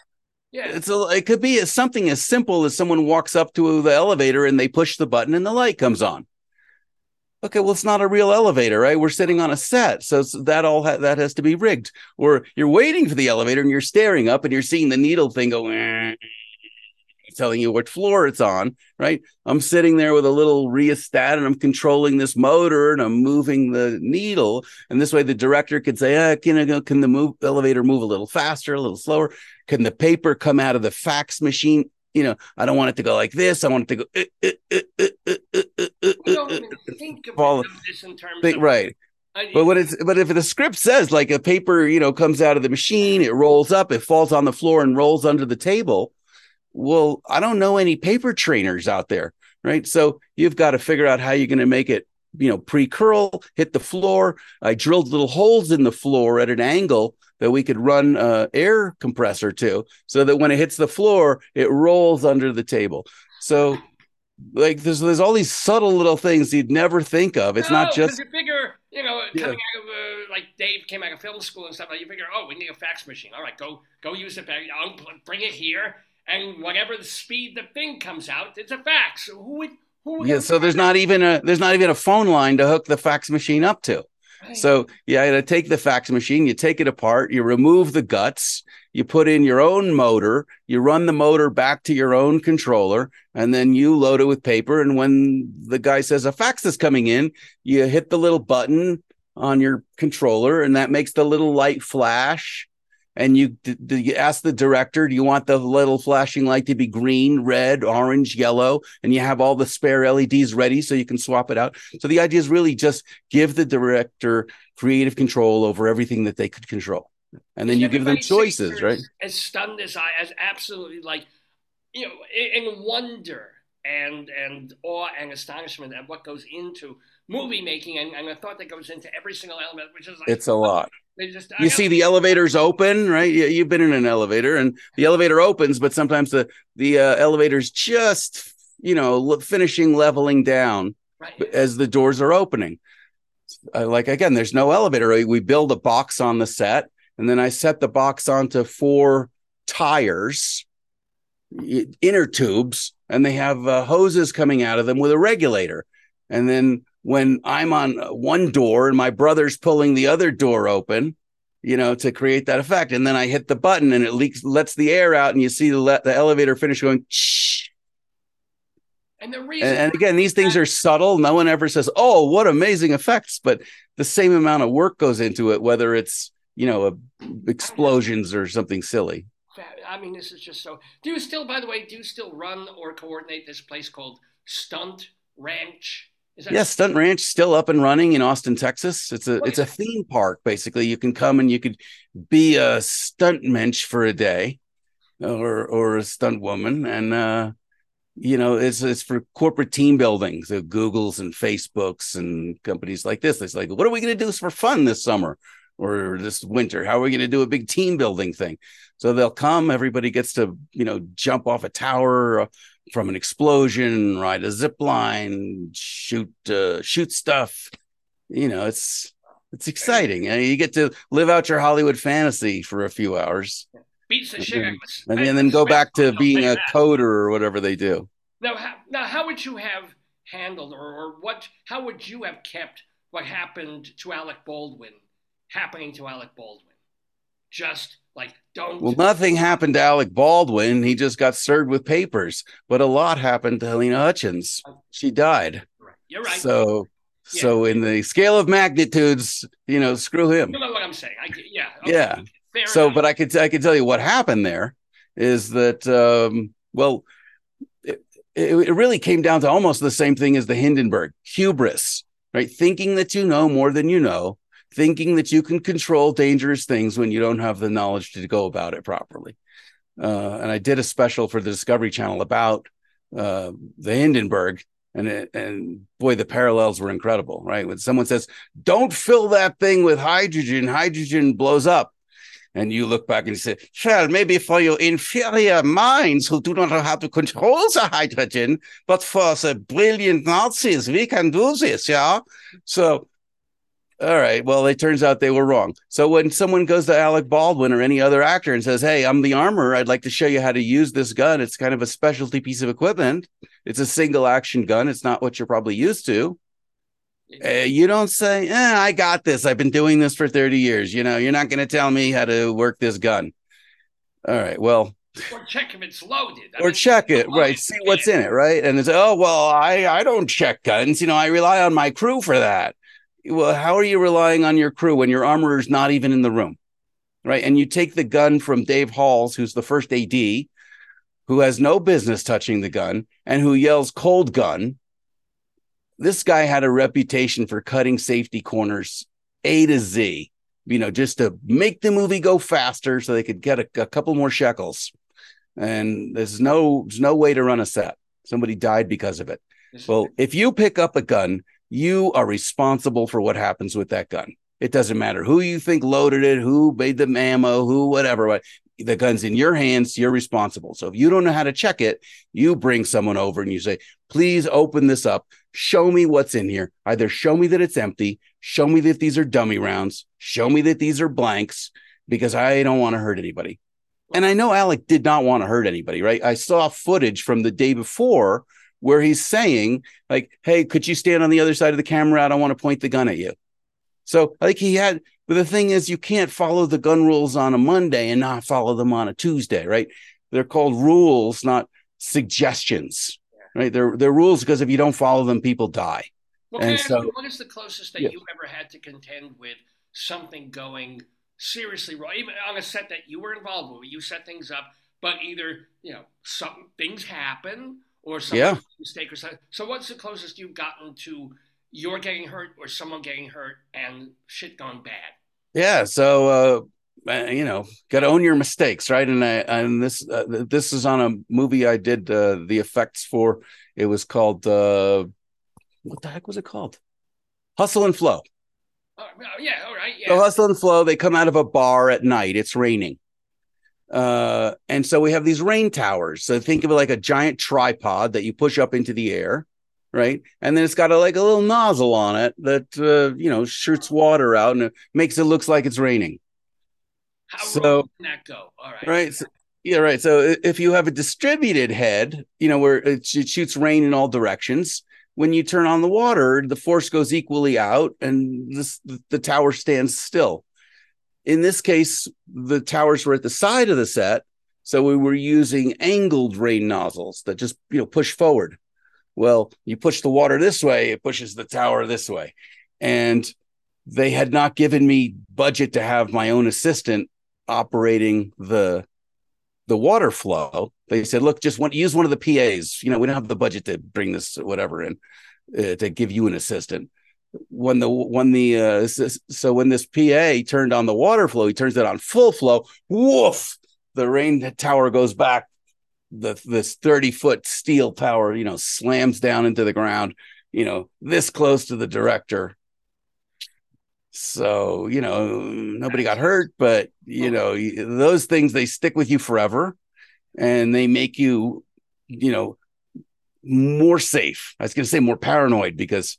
Yeah. It's a, it could be something as simple as someone walks up to the elevator and they push the button and the light comes on. Okay, well, it's not a real elevator, right? We're sitting on a set, so that all ha- that has to be rigged. Or you're waiting for the elevator and you're staring up and you're seeing the needle thing go, [sniffs] telling you what floor it's on, right? I'm sitting there with a little rheostat and I'm controlling this motor and I'm moving the needle, and this way the director could say, ah, can, I- can the move elevator move a little faster, a little slower? Can the paper come out of the fax machine? you know, I don't want it to go like this. I want it to go. Uh, uh, uh, think this in terms right. But what it's but if the script says like a paper, you know, comes out of the machine, it rolls up, it falls on the floor and rolls under the table. Well, I don't know any paper trainers out there, right? So you've got to figure out how you're going to make it, you know, pre curl, hit the floor. I drilled little holes in the floor at an angle that we could run uh, air compressor to, so that when it hits the floor, it rolls under the table. So like there's there's all these subtle little things you'd never think of. It's No, not just you figure, you know, Yeah. out of uh, like Dave came out of film school and stuff. Like you figure, oh, we need a fax machine. All right, go go use it. back. I'll bring it here, and whatever the speed the thing comes out, it's a fax. Who would who? would Yeah, so there's not even a there's not even a phone line to hook the fax machine up to. So yeah, you take the fax machine, you take it apart, you remove the guts, you put in your own motor, you run the motor back to your own controller, and then you load it with paper. And when the guy says a fax is coming in, you hit the little button on your controller, and that makes the little light flash. And you, you ask the director, do you want the little flashing light to be green, red, orange, yellow? And you have all the spare LEDs ready so you can swap it out. So the idea is really just give the director creative control over everything that they could control. And then you give them choices, right? As, stunned as I, as absolutely like, you know, in, in wonder and and awe and astonishment at what goes into movie making and, and the thought that goes into every single element, which is like It's a lot. They just You see the elevators open, right? You- You've been in an elevator and the elevator opens, but sometimes the the uh, elevator's just, you know, finishing leveling down right. as the doors are opening. Uh, like again, there's no elevator. We build a box on the set, and then I set the box onto four tires, inner tubes, and they have uh, hoses coming out of them with a regulator. And then when I'm on uh, one door and my brother's pulling the other door open, you know, to create that effect, and then I hit the button and it leaks, lets the air out, and you see the, le- the elevator finish going. Shh. And the reason And, and again, these things are subtle. No one ever says, "Oh, what amazing effects!" But the same amount of work goes into it, whether it's you know a, explosions or something silly. I mean, this is just so. Do you still, by the way, do you still run or coordinate this place called Stunt Ranch? That Yes, Stunt Ranch still up and running in Austin, Texas. It's a it's a theme park basically. You can come and you could be a stunt mensch for a day, or or a stunt woman, and uh, you know it's it's for corporate team building. So Google's and Facebooks and companies like this. It's like, what are we going to do for fun this summer or this winter? How are we going to do a big team building thing? So they'll come. Everybody gets to you know jump off a tower. From an explosion, ride a zip line, shoot uh, shoot stuff. You know, it's it's exciting. And you get to live out your Hollywood fantasy for a few hours, beats the and shit out then- and, then go back to being a coder or whatever they do. how, now, how would you have handled, or, or what? How would you have kept what happened to Alec Baldwin happening to Alec Baldwin? Just like don't. Well, nothing happened to Alec Baldwin. He just got served with papers, but a lot happened to Halyna Hutchins. She died. You're right. So, so in the scale of magnitudes, you know, screw him. you know what I'm saying? I, yeah. okay, Yeah. Fair so enough. but i could i could tell you what happened there is that um well it, it, it really came down to almost the same thing as the hindenburg hubris right thinking that you know more than you know thinking that you can control dangerous things when you don't have the knowledge to go about it properly uh, and i did a special for the discovery channel about uh, the hindenburg and it, and boy the parallels were incredible right when someone says don't fill that thing with hydrogen hydrogen blows up and you look back and you say, well, maybe for your inferior minds who do not know how to control the hydrogen, but for the brilliant Nazis, we can do this, yeah? So All right. Well, it turns out they were wrong. So when someone goes to Alec Baldwin or any other actor and says, "Hey, I'm the armor. I'd like to show you how to use this gun. It's kind of a specialty piece of equipment. It's a single action gun. It's not what you're probably used to." Uh, you don't say, eh, "I got this. I've been doing this for 30 years." You know, you're not going to tell me how to work this gun. All right. Well, Or check if it's loaded. I or mean, check it, right? See what's in it, right? And it's oh well, I I don't check guns. You know, I rely on my crew for that. Well, how are you relying on your crew when your armorer's not even in the room, right? And you take the gun from Dave Halls, who's the first AD, who has no business touching the gun and who yells "cold gun." This guy had a reputation for cutting safety corners A to Z. You know, just to make the movie go faster so they could get a, a couple more shekels and there's no there's no way to run a set. Somebody died because of it. Well, if you pick up a gun, you are responsible for what happens with that gun. It doesn't matter who you think loaded it, who made the ammo, who whatever. The gun's in your hands. You're responsible. So if you don't know how to check it, you bring someone over and you say, "Please open this up. Show me what's in here. Either show me that it's empty, show me that these are dummy rounds, show me that these are blanks, because I don't want to hurt anybody." And I know Alec did not want to hurt anybody, right? I saw footage from the day before where he's saying, like, hey, could you stand on the other side of the camera? I don't want to point the gun at you. So, like, he had, but the thing is, you can't follow the gun rules on a Monday and not follow them on a Tuesday, right? They're called rules, not suggestions, right? They're, they're rules because if you don't follow them, people die. Well, And so- you, what is the closest that Yeah. you ever had to contend with something going seriously wrong, even on a set that you were involved with, you set things up, but either you know some things happen or some Yeah. mistake or something. So, what's the closest you've gotten to you're getting hurt or someone getting hurt and shit gone bad? Yeah. So, uh, uh, you know, got to own your mistakes, right? And I, and this, uh, this is on a movie I did uh, the effects for. It was called, uh, what the heck was it called? Hustle and Flow. Well, yeah, all right, yeah. So Hustle and Flow, they come out of a bar at night. It's raining. Uh, and so we have these rain towers. So think of it like a giant tripod that you push up into the air, right? And then it's got a like a little nozzle on it that uh, you know shoots water out and it makes it looks like it's raining. How so- can that go? All right, Right. So, yeah, right. So if you have a distributed head, you know, where it, it shoots rain in all directions, when you turn on the water, the force goes equally out and this, the, the tower stands still. In this case, the towers were at the side of the set. So we were using angled rain nozzles that just, you know, push forward. Well, you push the water this way, it pushes the tower this way. And they had not given me budget to have my own assistant operating the the water flow. They said, "Look, just want use one of the PAs. You know, we don't have the budget to bring this whatever in uh, to give you an assistant." When the when the uh, so when this PA turned on the water flow, he turns it on full flow. Woof! The rain tower goes back. The this thirty foot steel tower, you know, slams down into the ground. You know, this close to the director. So you know, nobody got hurt, but you know, those things they stick with you forever, and they make you, you know, more safe. I was going to say more paranoid because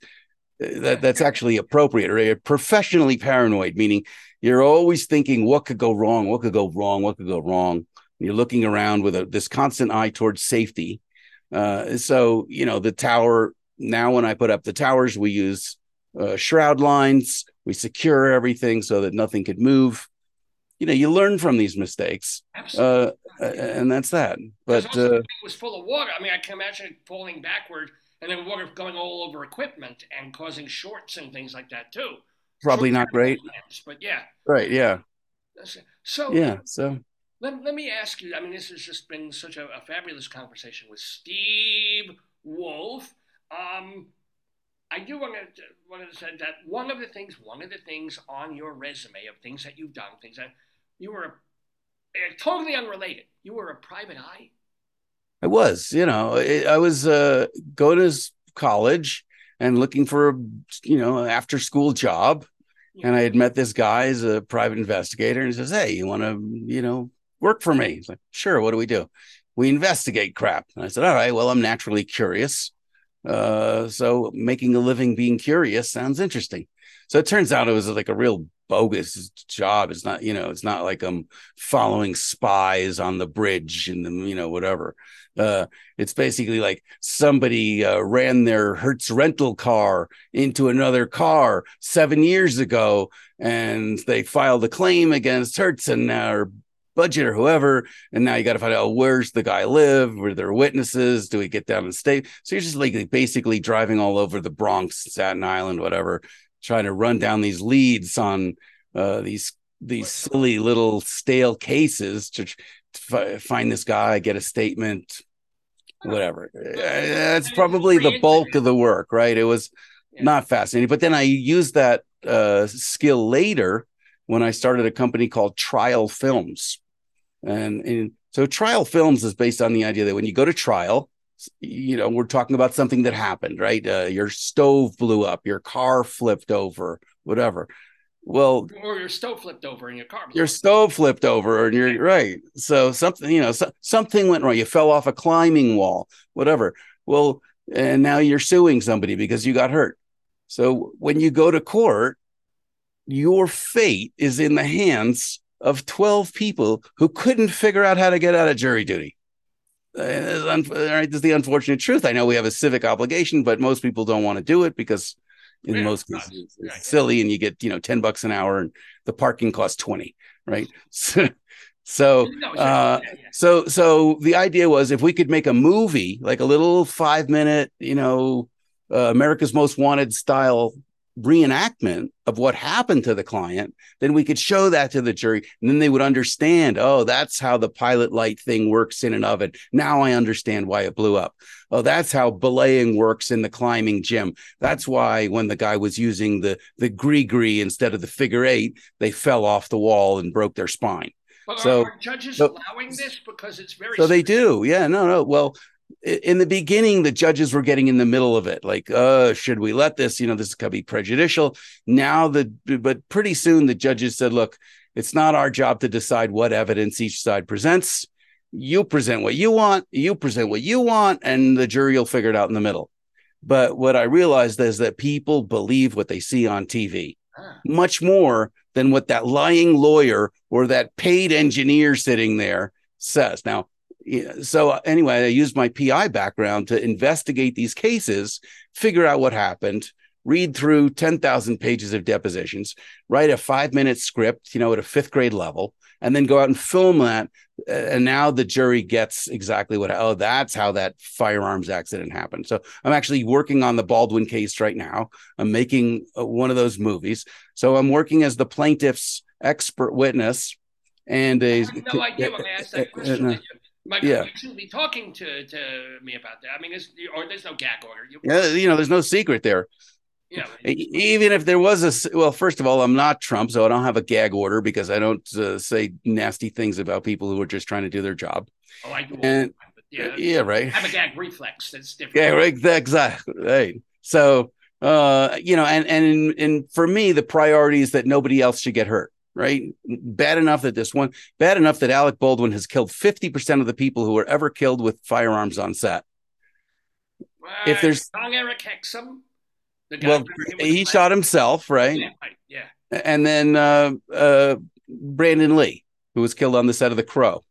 that that's actually appropriate, right? Professionally paranoid, meaning you're always thinking what could go wrong, what could go wrong, what could go wrong. You're looking around with a, this constant eye towards safety. Uh, so you know, the tower. Now, when I put up the towers, we use uh, shroud lines. We secure everything so that nothing could move. You know, you learn from these mistakes, Absolutely. uh, and that's that. But uh, thing was full of water. I mean, I can imagine it falling backward and then water going all over equipment and causing shorts and things like that too. probably Short not great, But yeah. right? Yeah, So yeah. So let, let me ask you. I mean, this has just been such a, a fabulous conversation with Steve Wolf. Um, I do want to want to say that one of the things, one of the things on your resume of things that you've done, things that you were uh, totally unrelated. You were a private eye. I was, you know, I I was uh, going to college and looking for a, you know, after school job. And I had met this guy as a private investigator, and he says, "Hey, you want to, you know, work for me?" He's like, "Sure. What do we do?" We investigate crap. And I said, "All right. Well, I'm naturally curious, uh, so making a living being curious sounds interesting." So it turns out it was like a real bogus job. It's not, you know, it's not like I'm following spies on the bridge and the, you know, whatever. Uh, it's basically like somebody uh, ran their Hertz rental car into another car seven years ago, and they filed a claim against Hertz and now or budget or whoever. And now you got to find out where's the guy live? Were there witnesses? Do we get down and stay? So you're just like basically driving all over the Bronx, Staten Island, whatever, trying to run down these leads on uh, these these silly little stale cases to, fi- find this guy, get a statement, whatever. Uh, That's probably the bulk of the work, right? It was Yeah. not fascinating. But then I used that uh, skill later when I started a company called Trial Films. And, and so Trial Films is based on the idea that when you go to trial, you know, we're talking about something that happened, right? Uh, your stove blew up, your car flipped over, whatever. Well, Or your stove flipped over in your car. your stove flipped over and you're right. So something you know so, something went wrong. You fell off a climbing wall whatever. Well and now you're suing somebody because you got hurt. So when you go to court your fate is in the hands of 12 people who couldn't figure out how to get out of jury duty. Uh, it's un- all right, this is the unfortunate truth. I know we have a civic obligation, but most people don't want to do it because, in Yeah, most cases, silly, and you get you know ten bucks an hour, and the parking costs twenty, right? [laughs] So, so uh, so so the idea was if we could make a movie like a little five minute you know uh, america's most wanted style reenactment of what happened to the client then we could show that to the jury. And then they would understand oh that's how the pilot light thing works in an oven. Now i understand why it blew up. Oh that's how belaying works in the climbing gym. That's why when the guy was using the the gree instead of the figure eight they fell off the wall and broke their spine. But so- are, are judges so- allowing this because it's very so they do. Yeah, no, no. Well, in the beginning, the judges were getting in the middle of it. Like, uh, should we let this? You know, this could be prejudicial. Now the but pretty soon the judges said, look, it's not our job to decide what evidence each side presents. You present what you want, you present what you want, and the jury will figure it out in the middle. But what I realized is that people believe what they see on TV Ah. much more than what that lying lawyer or that paid engineer sitting there says. Now, so anyway, I used my PI background to investigate these cases, figure out what happened, read through 10,000 pages of depositions, write a five minute script, you know, at a fifth grade level, and then go out and film that. Uh, And now the jury gets exactly what, oh, that's how that firearms accident happened. So I'm actually working on the Baldwin case right now. I'm making uh, one of those movies. So I'm working as the plaintiff's expert witness. And a, no idea when I asked that uh, [laughs] question. uh, My yeah. You shouldn't be talking to, to me about that. I mean, it's, or there's no gag order. You, Yeah, you know, there's no secret there. E- Even if there was a well, first of all, I'm not Trump, so I don't have a gag order because I don't uh, say nasty things about people who are just trying to do their job. oh, I do. and- yeah, Yeah, right. I have a gag reflex. That's different. Yeah, right. Exactly. Right. So, uh, you know, and and and for me, the priority is that nobody else should get hurt. Right. Bad enough that this one, bad enough that Alec Baldwin has killed fifty percent of the people who were ever killed with firearms on set. if Uh, there's- Jon-Erik Hexum, the guy Well, he shot himself, right? Yeah, right, yeah. And then uh, uh, Brandon Lee, who was killed on the set of The Crow.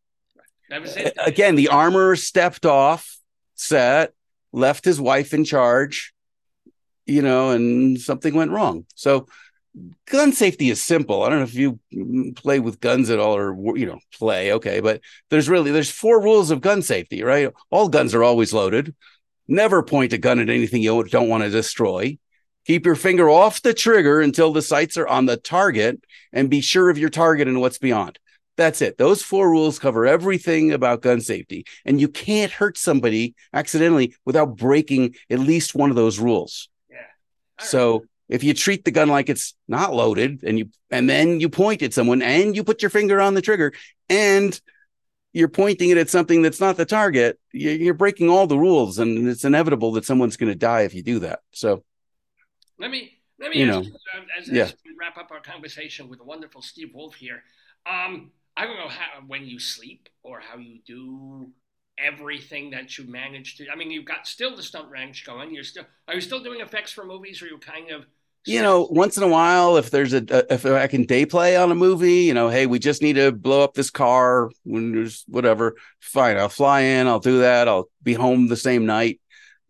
That was it. Again, the armorer stepped off set, left his wife in charge, you know, and something went wrong. So, gun safety is simple. I don't know if you play with guns at all or you know play, okay, but there's really there's four rules of gun safety, right? All guns are always loaded. Never point a gun at anything you don't want to destroy. Keep your finger off the trigger until the sights are on the target and be sure of your target and what's beyond. That's it. Those four rules cover everything about gun safety. And you can't hurt somebody accidentally without breaking at least one of those rules. Yeah. So if you treat the gun like it's not loaded and you and then you point at someone and you put your finger on the trigger and you're pointing it at something that's not the target, you- you're breaking all the rules and it's inevitable that someone's going to die if you do that. So Let me let me You ask know, you, uh, as, yeah. as we wrap up our conversation with the wonderful Steve Wolf here. Um, I don't know how when you sleep or how you do everything that you manage to. I mean, you've got still the stunt ranch going. You're still are you still doing effects for movies, or you kind of you know, once in a while, if there's a, if I can day play on a movie, you know, hey, we just need to blow up this car when there's whatever, fine, I'll fly in, I'll do that, I'll be home the same night.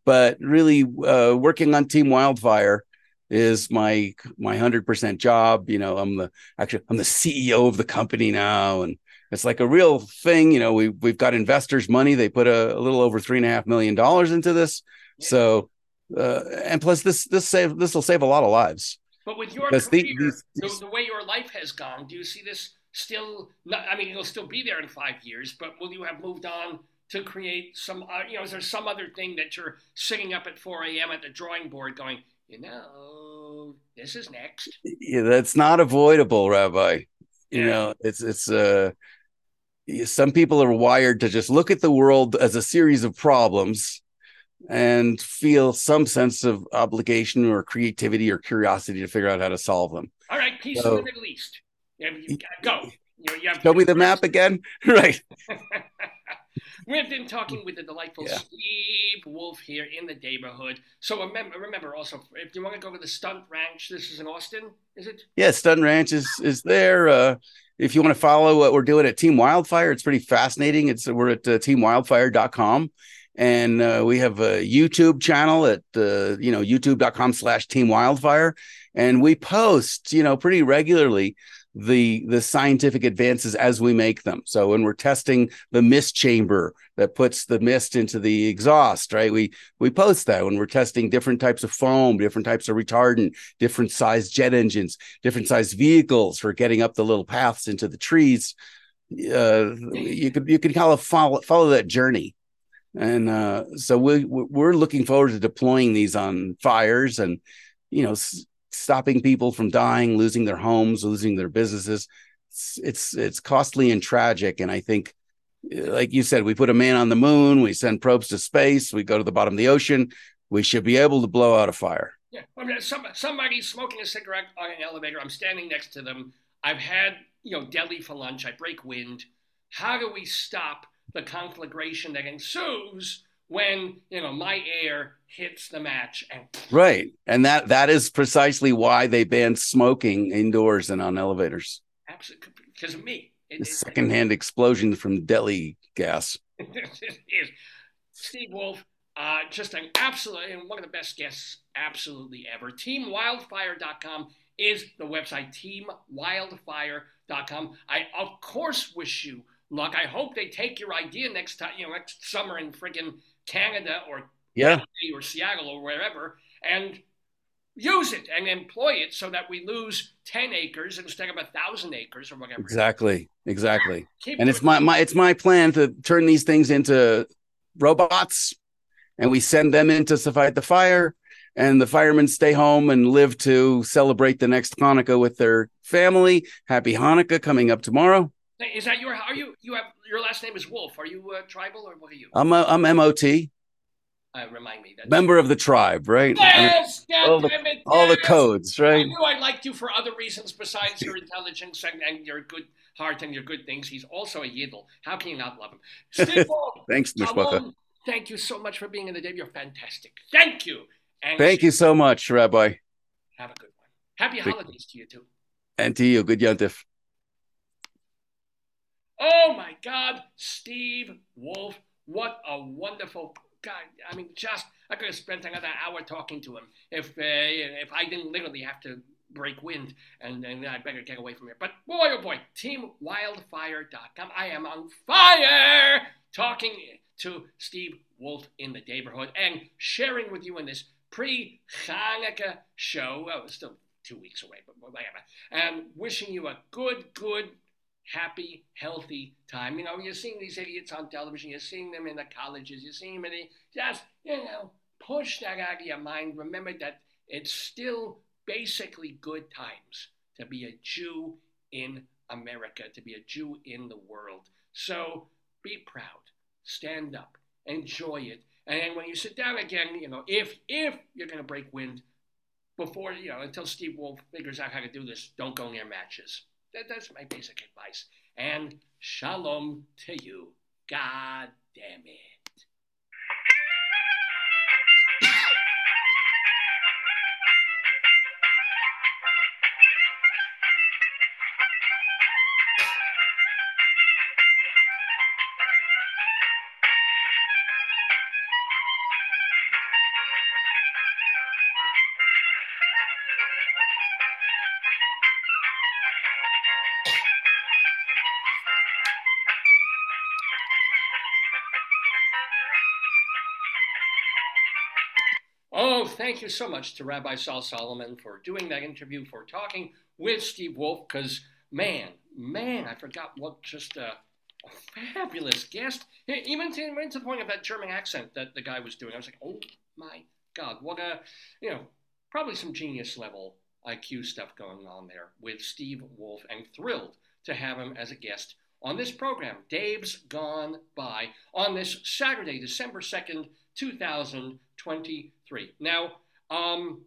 But really, uh, working on Team Wildfire is my my hundred percent job. You know, I'm the actually I'm the CEO of the company now, and it's like a real thing. You know, we we've got investors' money. They put a, a little over three and a half million dollars into this. So uh, and plus this this save this will save a lot of lives. But with your career, the- these- the, the way your life has gone, do you see this still? Not, I mean, you'll still be there in five years, but will you have moved on to create some? Uh, you know, is there some other thing that you're sitting up at 4 a.m. at the drawing board, going, you know, this is next? Yeah, that's not avoidable, Rabbi. You Yeah. know, it's it's uh some people are wired to just look at the world as a series of problems and feel some sense of obligation or creativity or curiosity to figure out how to solve them. All right, peace So- in the Middle East. You, you gotta go. You, Show me the map again. [laughs] right. [laughs] We've been talking with the delightful Yeah. Steve Wolf here in the neighborhood. So remember, remember also, if you want to go to the Stunt Ranch, this is in Austin, is it? Yeah, Stunt Ranch is is there. Uh, if you want to follow what we're doing at Team Wildfire, it's pretty fascinating. It's we're at uh, teamwildfire.com and uh, we have a YouTube channel at uh, you know youtube.com slash Team Wildfire, and we post you know pretty regularly the the scientific advances as we make them. So when we're testing the mist chamber that puts the mist into the exhaust, right? We we post that when we're testing different types of foam, different types of retardant, different size jet engines, different size vehicles for getting up the little paths into the trees. Uh, you could you could kind of follow follow that journey, and uh, so we we're looking forward to deploying these on fires and you know s- stopping people from dying, losing their homes, losing their businesses. It's it's, it's costly and tragic, and I think. Like you said, we put a man on the moon, we send probes to space, we go to the bottom of the ocean. We should be able to blow out a fire. Yeah. I mean, some, somebody's smoking a cigarette on an elevator. I'm standing next to them. I've had, you know, deli for lunch. I break wind. How do we stop the conflagration that ensues when, you know, my air hits the match and Right. And that that is precisely why they banned smoking indoors and on elevators. absolutely because of me. It- The it- secondhand explosion from deli gas. [laughs] is Steve Wolf, uh, just an absolute and one of the best guests absolutely ever. TeamWildfire.com is the website. TeamWildfire.com. I of course wish you luck. I hope they take your idea next time, you know, next summer in friggin' Canada or Yeah. or Seattle or wherever, and use it and employ it so that we lose ten acres instead of a thousand acres or whatever. Exactly. Exactly. Keep And it's my, my it's my plan to turn these things into robots and we send them in to fight the fire and the firemen stay home and live to celebrate the next Hanukkah with their family. Happy Hanukkah coming up tomorrow. Hey, Is that your? Are you? You have your last name is Wolf. Are you uh, tribal or what are you? I'm a, I'm MOT, Uh, remind me that. member of the tribe, right? I mean, Yes, all the- goddammit, all the yes. codes, I right? knew I liked you for other reasons besides your intelligence and, and your good heart and your good things. He's also a yiddle. How can you not love him? [laughs] Steve Thanks, Mishwaka. Shalom. Thank you so much for being in the day. You're fantastic. Thank you. And Thank you so much, Rabbi. Have a good one. Happy Thank- holidays to you too. And to you, good Yontif. Oh my God, Steve Wolf. What a wonderful guy. I mean, just, I could have spent another hour talking to him if, uh, if I didn't literally have to break wind and, and I better get away from here. But boy, oh boy, teamwildfire.com. I am on fire talking to Steve Wolf in the neighborhood and sharing with you in this pre Hanukkah show. Well, it's still two weeks away, but whatever. And wishing you a good, good, happy, healthy time. You know, you're seeing these idiots on television, you're seeing them in the colleges, you're seeing them in the, just, you know, push that out of your mind. Remember that it's still basically good times to be a Jew in America, to be a Jew in the world. So be proud, stand up, enjoy it. And when you sit down again, you know, if if you're gonna break wind, before you know, until Steve Wolf figures out how to do this, don't go near matches. That, that's my basic advice. And shalom to you. God damn it. Thank you so much to Rabbi Sol Solomon for doing that interview, for talking with Steve Wolf, because man, man, I forgot what just a, a fabulous guest. Even to, even to the point of that German accent that the guy was doing. I was like, oh my God, what a, you know, probably some genius level IQ stuff going on there with Steve Wolf, and thrilled to have him as a guest on this program, Dave's Gone By, on this Saturday, December 2nd, 2023. Now, um,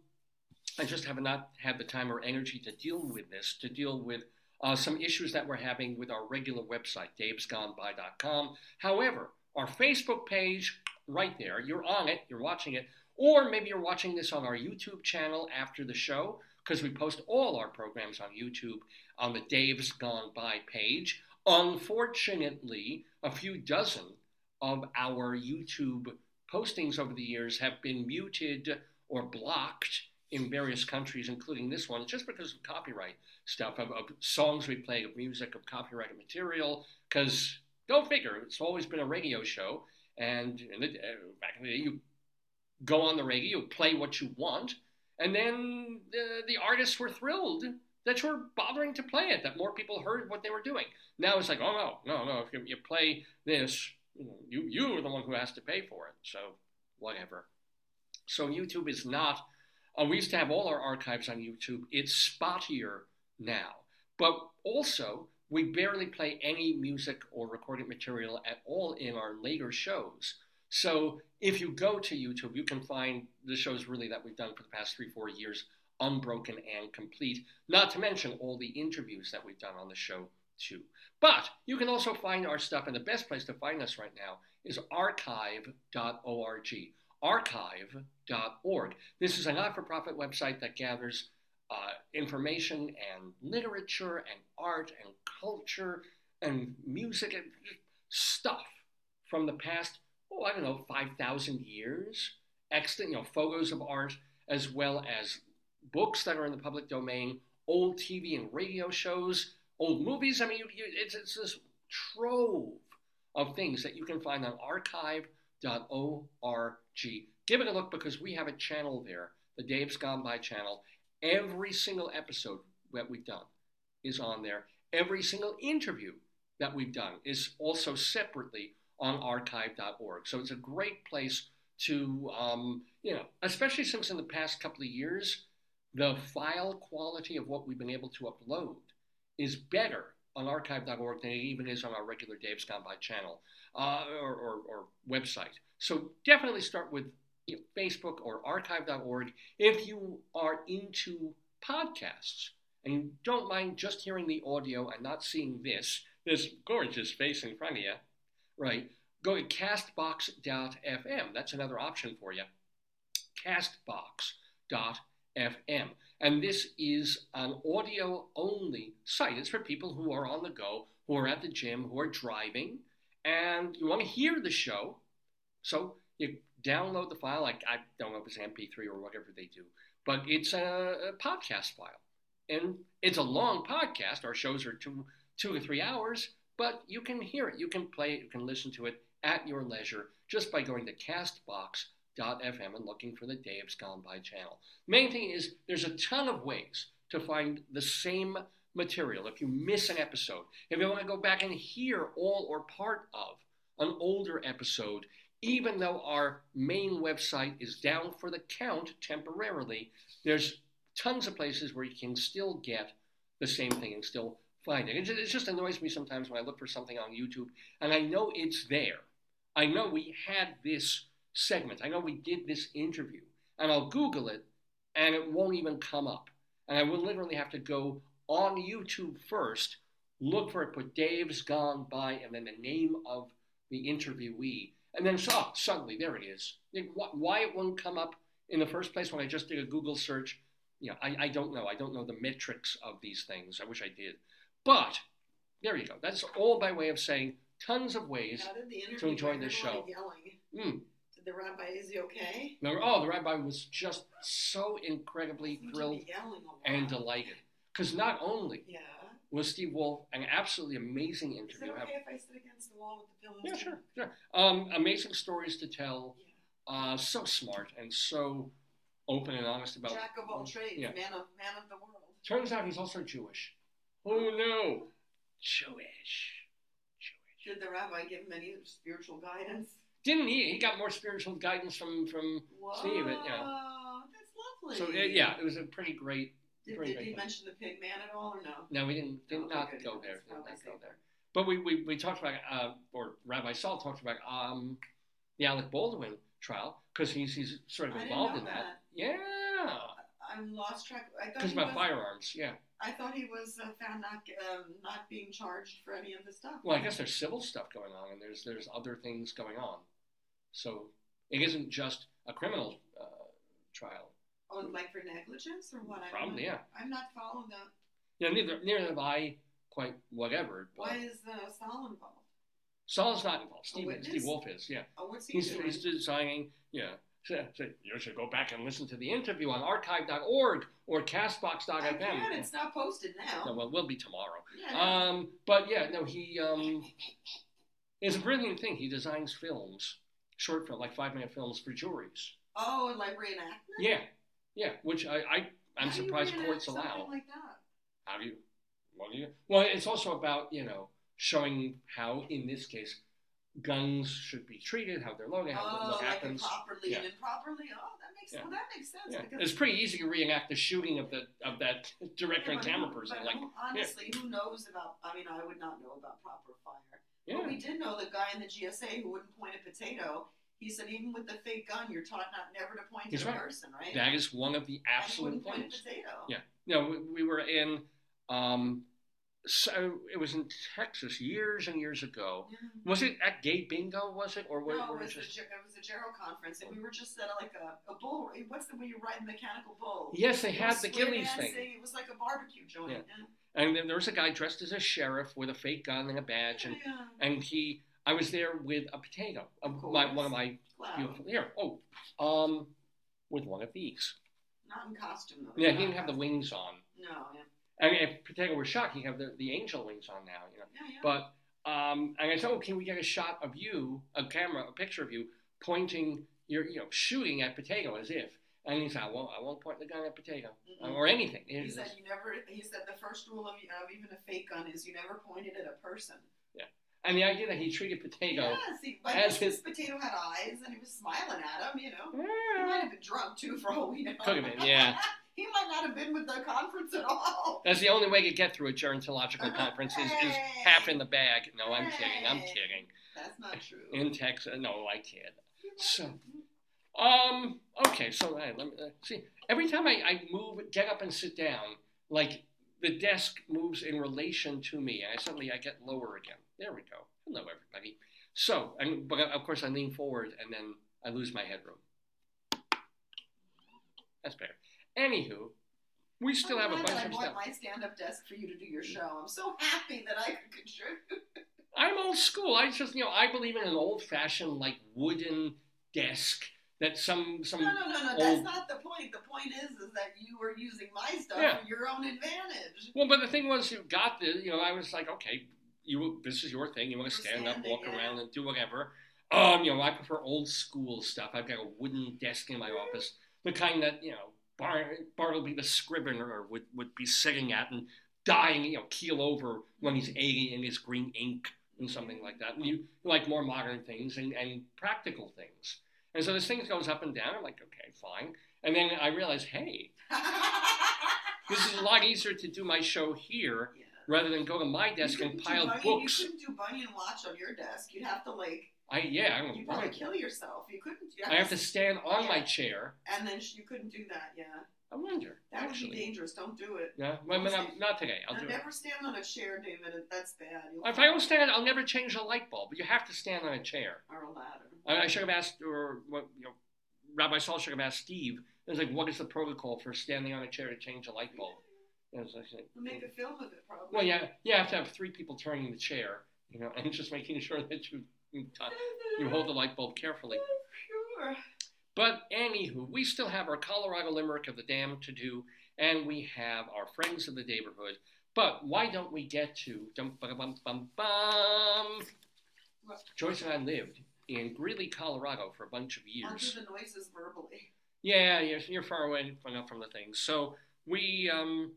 I just have not had the time or energy to deal with this, to deal with uh, some issues that we're having with our regular website, davesgoneby.com. However, our Facebook page, right there, you're on it, you're watching it, or maybe you're watching this on our YouTube channel after the show, because we post all our programs on YouTube on the Dave's Gone By page. Unfortunately, a few dozen of our YouTube postings over the years have been muted or blocked in various countries, including this one, just because of copyright stuff, of, of songs we play, of music, of copyrighted material. Because go figure, it's always been a radio show, and in the, uh, back in the day, you go on the radio, play what you want, and then the, the artists were thrilled that you were bothering to play it, that more people heard what they were doing. Now it's like, oh no, no, no, if you, you play this, you, know, you, you are the one who has to pay for it, so whatever. So YouTube is not, uh, we used to have all our archives on YouTube. It's spottier now. But also, we barely play any music or recorded material at all in our later shows. So if you go to YouTube, you can find the shows really that we've done for the past three, four years unbroken and complete, not to mention all the interviews that we've done on the show too. But you can also find our stuff, and the best place to find us right now is archive.org. Archive.org. This is a not for profit website that gathers uh, information and literature and art and culture and music and stuff from the past, oh, I don't know, 5,000 years. Excellent, you know, photos of art as well as books that are in the public domain, old TV and radio shows, old movies. I mean, you, you, it's, it's this trove of things that you can find on archive.org. Give it a look because we have a channel there, the Dave's Gone By channel. Every single episode that we've done is on there. Every single interview that we've done is also separately on archive.org. So it's a great place to, um, you know, especially since in the past couple of years, the file quality of what we've been able to upload is better on archive.org than it even is on our regular Dave's Gone By channel uh, or, or, or, website. So definitely start with you know, Facebook or archive.org if you are into podcasts and you don't mind just hearing the audio and not seeing this, this gorgeous face in front of you, right? Go to castbox.fm. That's another option for you. Castbox.fm. And this is an audio only site. It's for people who are on the go, who are at the gym, who are driving, and you want to hear the show. So you download the file. Like I don't know if it's MP3 or whatever they do, but it's a, a podcast file. And it's a long podcast. Our shows are two two or three hours, but you can hear it. You can play it. You can listen to it at your leisure just by going to castbox.fm and looking for the Dave's Gone By channel. Main thing is there's a ton of ways to find the same material. If you miss an episode, if you want to go back and hear all or part of an older episode, even though our main website is down for the count temporarily, there's tons of places where you can still get the same thing and still find. It it just annoys me sometimes when I look for something on YouTube and I know it's there. I know we had this segment. I know we did this interview. And I'll Google it and it won't even come up. And I will literally have to go on YouTube first, look for it, put Dave's Gone By, and then the name of the interviewee. And then oh, suddenly, there it is. Why it won't come up in the first place when I just did a Google search, you know, I, I don't know. I don't know the metrics of these things. I wish I did. But there you go. That's all by way of saying tons of ways How did the interview to enjoy this I heard a show. lot of Yelling. Mm. The rabbi is he okay? No, oh, the rabbi was just so incredibly Seemed to be thrilled yelling a lot. and delighted. Because not only Yeah. was Steve Wolf an absolutely amazing interview. Is it okay if I sit against the wall with the pillows? yeah, sure, sure, um, amazing stories to tell, Yeah. uh, so smart and so open and honest about. Jack of all trades, Yeah. man of man of the world. Turns out he's also Jewish. Oh no, Jewish. Jewish. Did the rabbi give him any spiritual guidance? Didn't he? He got more spiritual guidance from from. Whoa, Steve, it- yeah. that's lovely. So uh, yeah, it was a pretty great. Did, pretty did he great one. mention the pig man at all or no? No, we didn't did Okay, not go there. Did not go there. But we, we, we talked about, uh, or Rabbi Sol talked about um, the Alec Baldwin trial because he's he's sort of I involved know in that. that. Yeah, I'm lost track. I thought because he about was, firearms. Yeah. I thought he was uh, found not um, not being charged for any of the stuff. Well, I guess there's civil stuff going on, and there's there's other things going on. So it isn't just a criminal uh, trial. Oh, like for negligence or what? I Probably, know. yeah. I'm not following that. You know, neither neither have I quite whatever. But Why is uh, Sol involved? Sol's not involved. Steve. Steve Wolf is. Yeah. Oh, what's he He's, doing? he's designing, yeah. So, so you should go back and listen to the interview on archive.org or I castbox.fm. can. It's not posted now. No, well, it will be tomorrow. yeah. Um, but yeah, no, he um, it's a brilliant thing. He designs films, short film, like five minute films for juries. oh, and like reenactment. Yeah, yeah. Which I, I I'm How do surprised courts allow. like that. How do you? Well, you, well, it's also about you know showing how in this case guns should be treated, how they're loaded, how oh, what like happens. improperly Yeah. and improperly. Oh, that makes Yeah. well, that makes sense Yeah. because It's pretty easy to reenact the shooting of the of that [laughs] director Yeah, and camera who- person. Like, honestly, who knows about? I mean, I would not know about proper fire. But yeah, we did know the guy in the GSA who wouldn't point a potato. He said even with the fake gun, you're taught not never to point He's at a person, right? that is one of the absolute wouldn't point a things. potato. Yeah. You know, we, we were in, um, so it was in Texas years and years ago. Yeah. Was it at Gay Bingo? Was it or were, No, it was, just? the, it was the Gerald conference, and we were just at like a, a bull. What's the way you ride a mechanical bull? Yes, they had the Gilley's thing, It was like a barbecue joint. Yeah. And then there was a guy dressed as a sheriff with a fake gun and a badge, and Yeah. and he. I was there with a potato, Of my, one of my Wow. beautiful here. Oh, um, with one of these. Not in costume though. Yeah, he didn't have the wings on. No. Yeah. I mean, if Potato was shot, he'd have the, the angel wings on now, you know. Yeah. yeah. But um, and I said, oh, can we get a shot of you, a camera, a picture of you pointing, your, you know, shooting at Potato as if. And he said, I won't, I won't point the gun at Potato Mm-mm. or anything. He said you never. He said the first rule of, of even a fake gun is you never point it at a person. Yeah, and the idea that he treated Potato, Yeah, see, but as his potato had eyes and he was smiling at him. You know, yeah. he might have been drunk too, for all we know. Could have been, yeah. [laughs] he might not have been with the conference at all. that's the only way to get through a gerontological [laughs] conference is, is half in the bag. No, I'm kidding. I'm kidding. That's not [laughs] true. In Texas, no, I kid. So, um, okay, so uh, let me uh, see. Every time I, I move, get up and sit down, like the desk moves in relation to me, and I suddenly I get lower again. There we go. Hello, everybody. So, and but of course I lean forward, and then I lose my headroom. That's better. Anywho, we still have a I'm bunch that of I stuff. bought my stand-up desk for you to do your show. I'm so happy that I could contribute. I'm old school. I just, you know, I believe in an old-fashioned, like wooden desk that some some. No, no, no, no. That's not the point. The point is, is that you were using my stuff Yeah. for your own advantage. Well, but the thing was, you got the, you know, I was like, okay, you, this is your thing. You want to stand up, walk yeah. around, and do whatever. Um, you know, I prefer old school stuff. I've got a wooden desk in my office, the kind that you know Bar- Bartleby the scrivener would would be sitting at and dying, you know, keel over when he's eating in his green ink and something like that. And you like more modern things and, and practical things. And so this thing goes up and down. I'm like, okay, fine. And then I realize, hey, [laughs] this is a lot easier to do my show here Yeah. rather than go to my desk and pile Bunion- books. You couldn't do Bunion Watch on your desk. You'd have to like, I yeah, I you'd probably kill yourself. You couldn't. You I have to stand on my chair. And then you couldn't do that. Yeah, I wonder. that would be actually, dangerous. Don't do it. yeah. Well, I mean, I'm- not today. I'll Now, do it. never stand on a chair, David. That's bad. You'll If I don't stand, I'll never change a light bulb. But you have to stand on a chair. or a ladder. I, I should have asked, or what you know, Rabbi Sol should have asked Steve. It was like, what is the protocol for standing on a chair to change a light bulb? And it like, We'll make a film of it, probably. well, yeah, you have to have three people turning the chair, you know, [laughs] and just making sure that you you, you hold the light bulb carefully. [laughs] Sure. But anywho, we still have our Colorado Limerick of the Damned to do, and we have our friends of the neighborhood. But why don't we get to dum bum bum bum bum? Joyce and I lived in Greeley, Colorado for a bunch of years. I'll do the noises verbally. Yeah, you're, you're far away enough from the things. So we, um,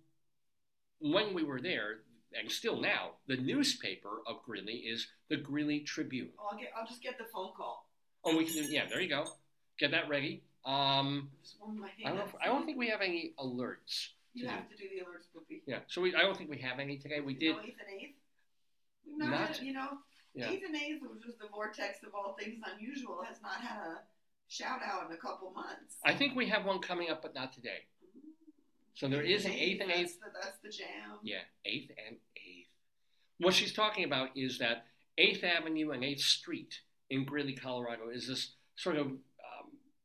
when we were there, and still now, the newspaper of Greeley is the Greeley Tribune. Oh, I'll get. I'll just get the phone call. Oh, we can. Yeah, there you go. Get that ready. Um, Just warm my I don't. hands. I don't think we have any alerts. you have to do the alerts, Poopy. Yeah. So we. I don't think we have any today. We did. No eighth and eighth. We've not, Not- had, you know, Yeah. eighth and eighth, which was the vortex of all things unusual, has not had a shout out in a couple months. I think we have one coming up, but not today. So there is an eighth and that's eighth. The, that's the jam. Yeah, eighth and eighth. What she's talking about is that Eighth Avenue and Eighth Street in Greeley, Colorado, is this sort of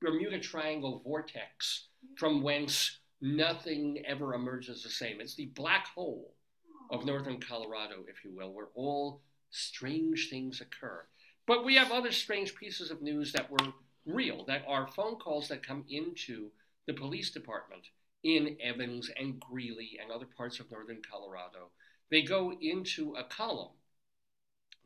Bermuda Triangle vortex from whence nothing ever emerges the same. It's the black hole of northern Colorado, if you will, where all strange things occur. But we have other strange pieces of news that were real, that are phone calls that come into the police department in Evans and Greeley and other parts of northern Colorado. They go into a column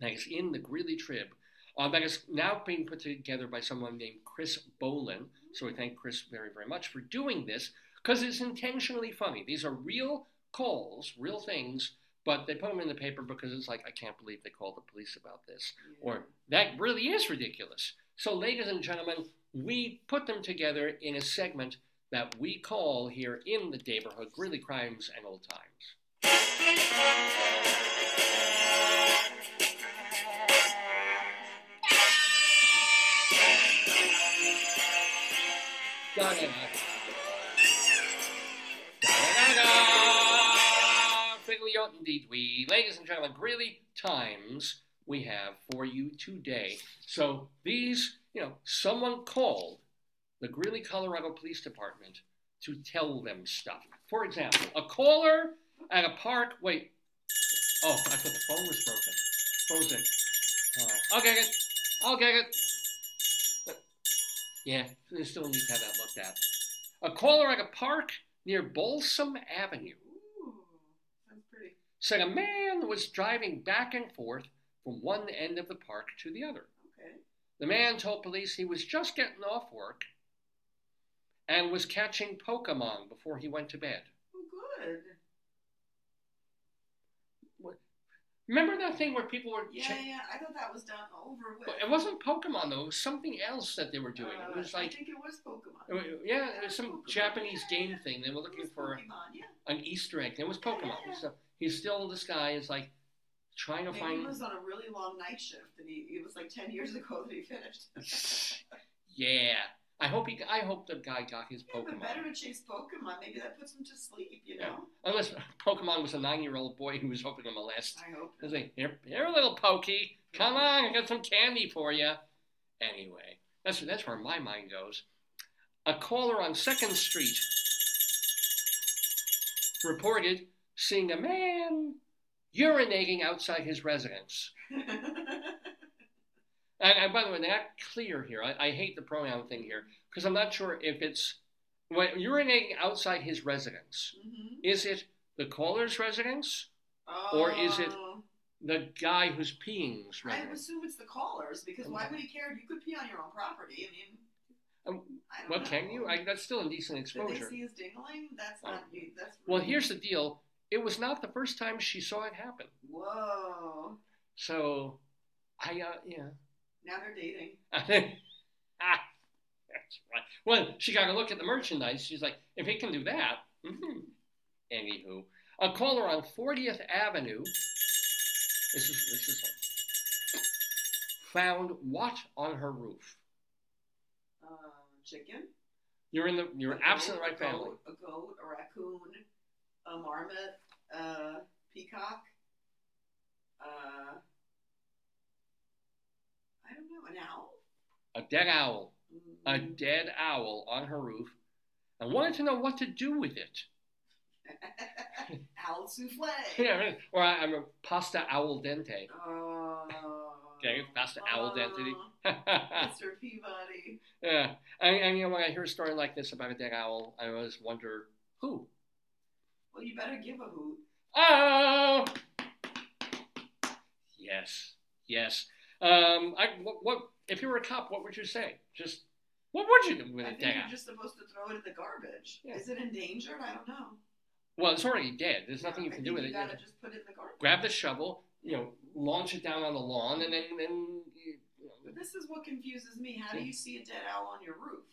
that is in the Greeley Trib uh, that is now being put together by someone named Chris Bolin. So we thank Chris very, very much for doing this because it's intentionally funny. These are real calls, real things, but they put them in the paper because it's like, I can't believe they called the police about this. Or that really is ridiculous. So, ladies and gentlemen, we put them together in a segment that we call here in the neighborhood Greeley Crimes and Old Times. Indeed we. Ladies and gentlemen, Greeley Times we have for you today. So these, you know, someone called the Greeley, Colorado Police Department to tell them stuff. For example, a caller at a park. Wait. Oh, I thought the phone was broken. Frozen. All right. I'll get it. I'll get it. Yeah, they still need to have that looked at. A caller at a park near Balsam Avenue Ooh, sounds pretty. said a man was driving back and forth from one end of the park to the other. Okay. The man told police he was just getting off work and was catching Pokemon before he went to bed. Oh, good. Remember that thing where people were Yeah, yeah. I thought that was done over with. It wasn't Pokemon though. It was something else that they were doing. Uh, It was like I think it was Pokemon. it yeah, it was some Pokemon. Japanese Yeah, game yeah. thing. They were looking for Pokemon, yeah. an Easter egg. It was Pokemon. So he's still this guy is like trying to Maybe find. he was on a really long night shift, and he it was like ten years ago that he finished. [laughs] yeah, I hope he. I hope the guy got his Yeah, Pokemon. better to chase Pokemon. Maybe that puts him to sleep. You Yeah. know. Unless Pokemon was a nine-year-old boy who was hoping to molest. I hope. Was like, here, here, little Pokey, come on, I got some candy for you. Anyway, that's that's where my mind goes. A caller on Second Street reported seeing a man urinating outside his residence. [laughs] And, and by the way, they're not clear here. I, I hate the pronoun thing here because I'm not sure if it's when urinating outside his residence. Mhm. Is it the caller's residence Or is it Oh, the guy who's peeing's residence? I assume it's the callers because why would he care? You could pee on your own property. I mean, Um, Well, know. can you? I, that's still indecent Did they exposure. see his dingling? That's Oh. not you. That's Well, here's the deal. It was not the first time she saw it happen. Whoa. So, I, uh, yeah. Now they're dating. [laughs] ah, that's right. Well, she got to look at the merchandise. She's like, if he can do that. hmm Anywho, a caller on 40th Avenue. This is this is. Found what on her roof? Uh, chicken. You're in the you're a absolutely right a family. goat, A goat, a raccoon, a marmot, a peacock. Uh, I don't know, an owl. A dead owl. A Mm. dead owl on her roof. I wanted to know what to do with it. [laughs] owl souffle. Yeah, right. or I, I'm a pasta owl dente. Oh. Okay, pasta owl dente. [laughs] oh, Mr. Peabody. yeah, and, and you know when I hear a story like this about a dead owl, I always wonder who. Well, you better give a hoot. Oh, yes, yes. Um, I what, what if you were a cop? What would you say? Just What would you do with I a think dead you're just supposed to throw it in the garbage. Yeah. Is it endangered? I don't know. Well, it's already dead. There's nothing you can do with you it. gotta just put it in the garbage. Grab the shovel, you know, launch it down on the lawn, and then then. You, But this is what confuses me. How do you see a dead owl on your roof?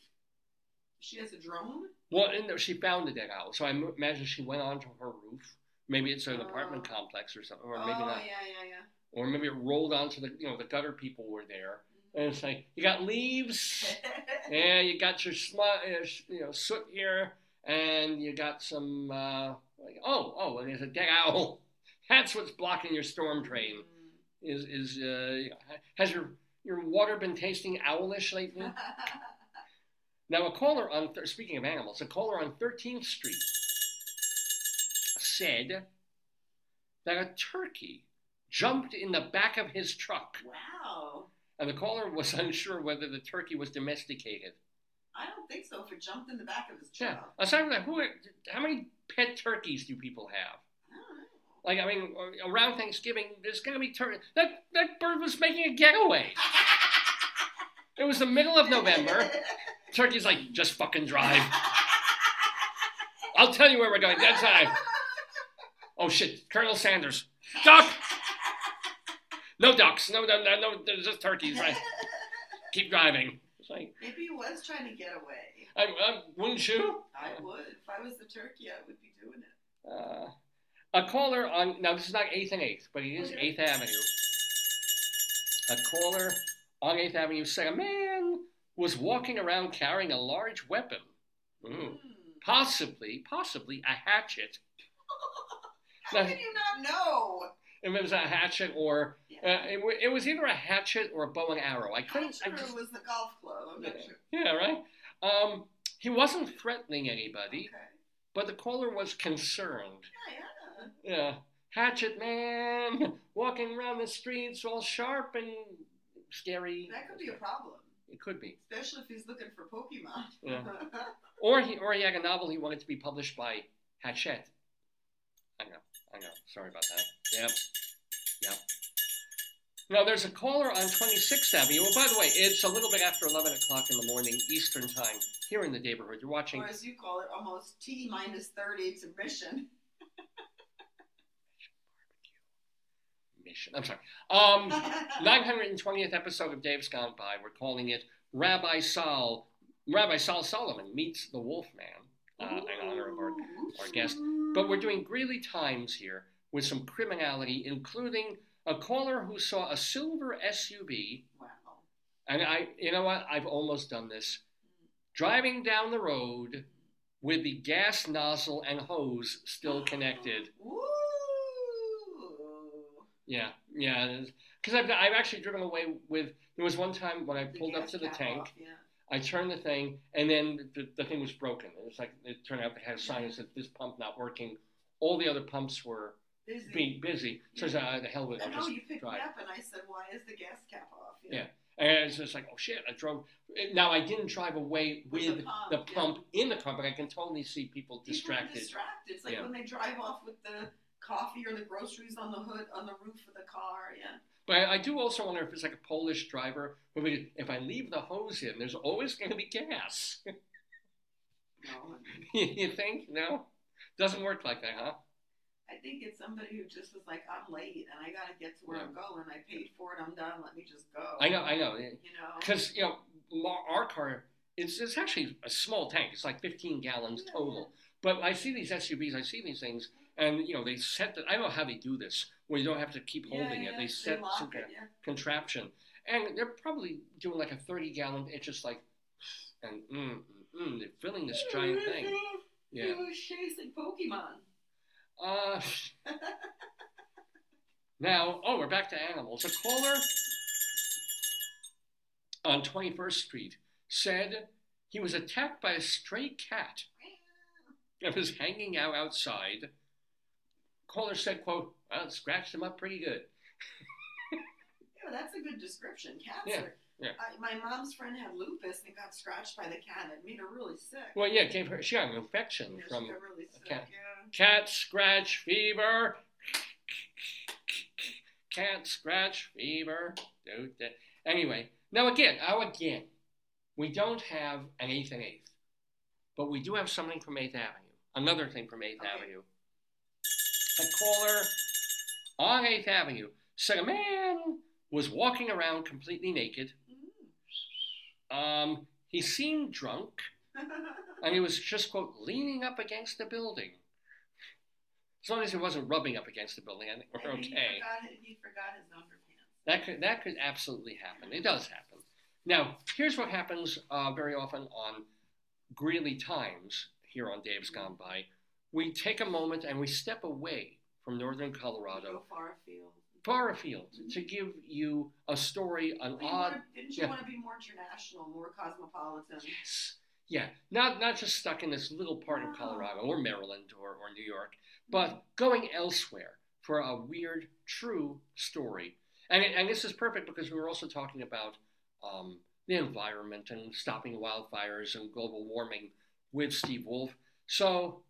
She has a drone? well, and she found the dead owl, so I imagine she went onto her roof. Maybe it's an Oh. apartment complex or something, or oh, maybe not. yeah, yeah, yeah. Or maybe it rolled onto the, you know, the gutter people were there, and it's like you got leaves. [laughs] Yeah, you got your smut, uh, you know, soot here, and you got some. Uh, like, oh, oh, and there's a dead owl. That's what's blocking your storm drain. Is is uh, has your your water been tasting owlish lately? [laughs] Now, a caller on th- speaking of animals, a caller on 13th Street said that a turkey jumped in the back of his truck, wow. and the caller was [laughs] unsure whether the turkey was domesticated. I don't think so. If it jumped in the back of his truck. Yeah. Aside from that, who, how many pet turkeys do people have? I. Like, I mean, uh, around Thanksgiving, there's going to be turkey. That, that bird was making a getaway. [laughs] It was the middle of November. [laughs] Turkey's like, just fucking drive. I'll tell you where we're going. That's I. Oh shit, Colonel Sanders. Duck! No ducks. No, no, no, no. There's just turkeys. Right. [laughs] Keep driving. It's like, Maybe he was trying to get away. I, I, wouldn't you? I would. If I was the turkey, I would be doing it. Uh, a caller on now this is not Eighth and Eighth, but it is Okay. Eighth Avenue. A caller on Eighth Avenue said a man was walking around carrying a large weapon, Mm. Hmm. possibly, possibly a hatchet. [laughs] How Now- can you not know? If it was a hatchet or uh, it, it was either a hatchet or a bow and arrow. I couldn't. I sure just, it was the golf club. I'm not Yeah. sure. yeah, right. Um, he wasn't threatening anybody, Okay. but the caller was concerned. Yeah, yeah. Yeah, hatchet man walking around the streets all sharp and scary. That could be a problem, It could be. especially if he's looking for Pokemon. Yeah. [laughs] Or he or he had a novel he wanted to be published by Hachette. I know, I know. Sorry about that. Yep, yep. Now there's a caller on 26th Avenue. Oh, by the way, it's a little bit after 11 o'clock in the morning Eastern time here in the neighborhood. You're watching or as you call it, almost T minus 30 to mission. [laughs] Mission. I'm sorry. Um, [laughs] 920th episode of Dave's Gone By. We're calling it Rabbi Sol. Rabbi Sol Solomon meets the Wolfman uh, in honor of our our guest. But we're doing Greeley Times here with some criminality, including a caller who saw a silver SUV. Wow. And I, you know what? I've almost done this. Driving down the road with the gas nozzle and hose still [gasps] connected. Ooh. Yeah, yeah. Because I've, I've actually driven away with. There was one time when I pulled up to the tank. off, yeah. I turned the thing, and then the, the thing was broken. It was like it turned out it had a sign that said this pump not working. All the other pumps were Busy. being busy. So I said, "Ah, the hell with it. Know just you picked drive. me up, and I said, "Why is the gas cap off?" Yeah. And it's just like, oh shit, I drove. Now I didn't drive away with, With the the pump, pump, yeah. in the car, but I can totally see people People distracted. distracted. It's like Yeah. when they drive off with the coffee or the groceries on the hood on the roof of the car. Yeah. But I, I do also wonder if it's like a Polish driver. who If I leave the hose in, there's always going to be gas. No. [laughs] you think? No, doesn't work like that, huh? I think it's somebody who just was like, I'm late and I gotta get to where I'm going. I paid for it. I'm done. Let me just go. I know, I know. You know. Because you know, our car, it's it's actually a small tank. It's like 15 gallons Yeah, total. But I see these SUVs, I see these things, and you know, they set. The, I don't know how they do this, where you don't have to keep holding yeah, it. They set some it, kind of yeah. contraption, and they're probably doing like a 30 gallon. It's just like, and mm, mm, mm, they're filling this giant thing. He Yeah. was chasing Pokemon. Uh, now, oh, we're back to animals. A caller on 21st Street said he was attacked by a stray cat that was hanging out outside. Caller said, quote, well, it scratched him up pretty good. Yeah, that's a good description. Cats Yeah, are. Yeah. I, my mom's friend had lupus and got scratched by the cat. It made her really sick. Well, yeah, it gave her, she got an infection Yeah, from really sick. cat. Yeah. cat scratch fever. Cat scratch fever. Anyway, now again, now again, we don't have an 8th and 8th, but we do have something from 8th Avenue. Another thing from 8th Okay. Avenue. A caller on 8th Avenue said a man was walking around completely naked. Um, he seemed drunk, [laughs] and he was just, quote, leaning up against the building. As long as he wasn't rubbing up against the building, I think we're okay. He forgot, his- he forgot his underpants. That could that could absolutely happen. It does happen. Now, here's what happens uh, very often on Greeley Times here on Dave's Gone By. We take a moment and we step away from northern Colorado, far afield. far afield, to give you a story, an Well, odd. wanna- didn't you yeah. want to be more international, more cosmopolitan? Yes. Yeah, not not just stuck in this little part of Colorado or Maryland or, or New York, but going elsewhere for a weird, true story. And, and this is perfect because we were also talking about um, the environment and stopping wildfires and global warming with Steve Wolf. So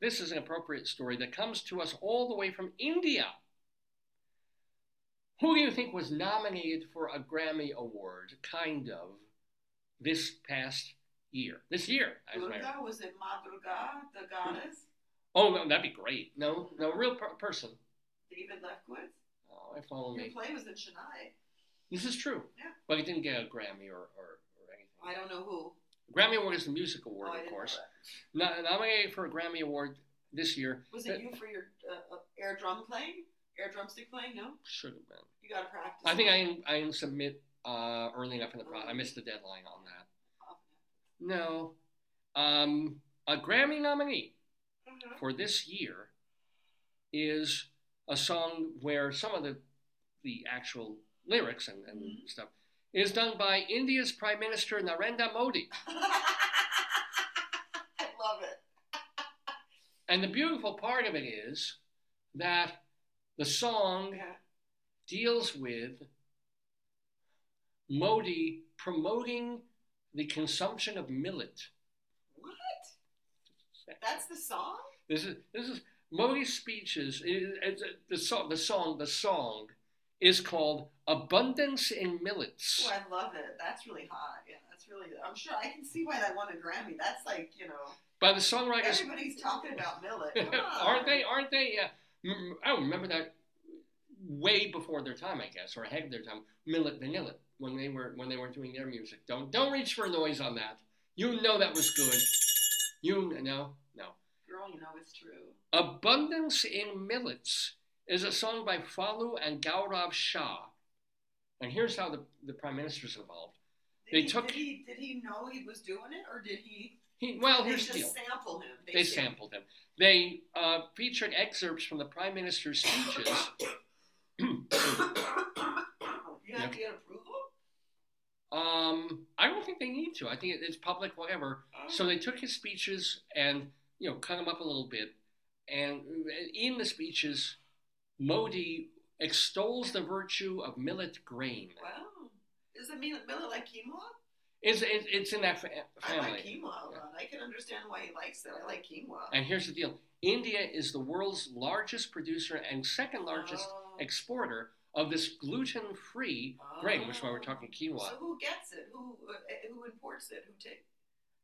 this is an appropriate story that comes to us all the way from India. Who do you think was nominated for a Grammy Award, kind of, this past year? This year, as a matter. Durga, was it Ma Durga, the goddess? Oh, no, that'd be great. No, no, real per- person. David Lefkowitz? Oh, I follow Your me. play was in Chennai. This is true. Yeah. But he didn't get a Grammy or, or, or anything. I don't know who. Grammy Award is the music award, Oh, of course. No, nominated for a Grammy Award this year. Was it you for your uh, uh, air drum playing? Air drumstick playing? No? Should have been. You got to practice. I think. I didn't, I didn't submit uh, early enough in the process. I missed the deadline on that. No. Um, a Grammy nominee Mhm. for this year is a song where some of the the actual lyrics and, and Mhm. stuff is done by India's Prime Minister Narendra Modi. [laughs] I love it. And the beautiful part of it is that the song deals with Modi promoting the consumption of millet. What? That's the song? This is this is Modi's speeches. It, uh, the song. The song. The song is called "Abundance in Millets." Oh, I love it. That's really hot. Yeah, that's really. I'm sure I can see why that won a Grammy. That's like you know, By the songwriters, everybody's talking about millet. [laughs] Come on. aren't they? Aren't they? Yeah. I oh, remember that way before their time, I guess, or ahead of their time. Millet Vanilla when they were when they were doing their music. Don't don't reach for noise on that. You know that was good. You no no. Girl, you know it's true. Abundance in Millets is a song by Falu and Gaurav Shah. And here's how the, the Prime Minister's involved. Did They he, took- Did he, did he know he was doing it, or did he? He, well, they here's just the deal. sample him. They sampled him. They uh, featured excerpts from the Prime Minister's speeches. [coughs] you have to get approval. Um, I don't think they need to. I think it- it's public, whatever. So they took his speeches and you know cut them up a little bit. And in the speeches, Modi extols the virtue of millet grain. Wow. Does it mean millet like quinoa? It's, it's, it's in that fa- I like quinoa a lot. I can understand why he likes it. I like quinoa. And here's the deal India is the world's largest producer and second largest Oh. exporter of this gluten free grain, which is why we're Oh. talking quinoa. So who gets it? Who uh, who imports it? Who takes?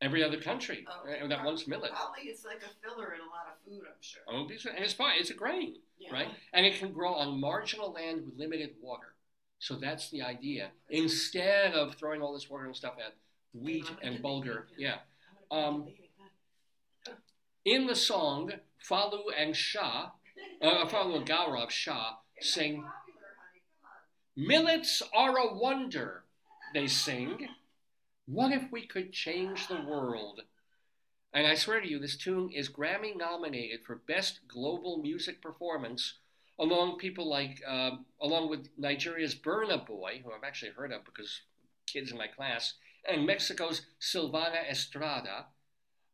Every other country Oh, that wants millet. Probably it's like a filler in a lot of food. I'm sure. Sure. And it's fine, it's a grain, Yeah. right? And it can grow on marginal land with limited water. So that's the idea. Instead of throwing all this water and stuff at wheat and bulgur, yeah. Um, be debating that. In the song, Falu and Shah, uh, Falu and Gaurav Shah sing, popular, honey. Come on. Millets are a wonder, they sing. What if we could change the world? And I swear to you, this tune is Grammy nominated for Best Global Music Performance, along people like, uh, along with Nigeria's Burna Boy, who I've actually heard of because kids in my class, and Mexico's Silvana Estrada.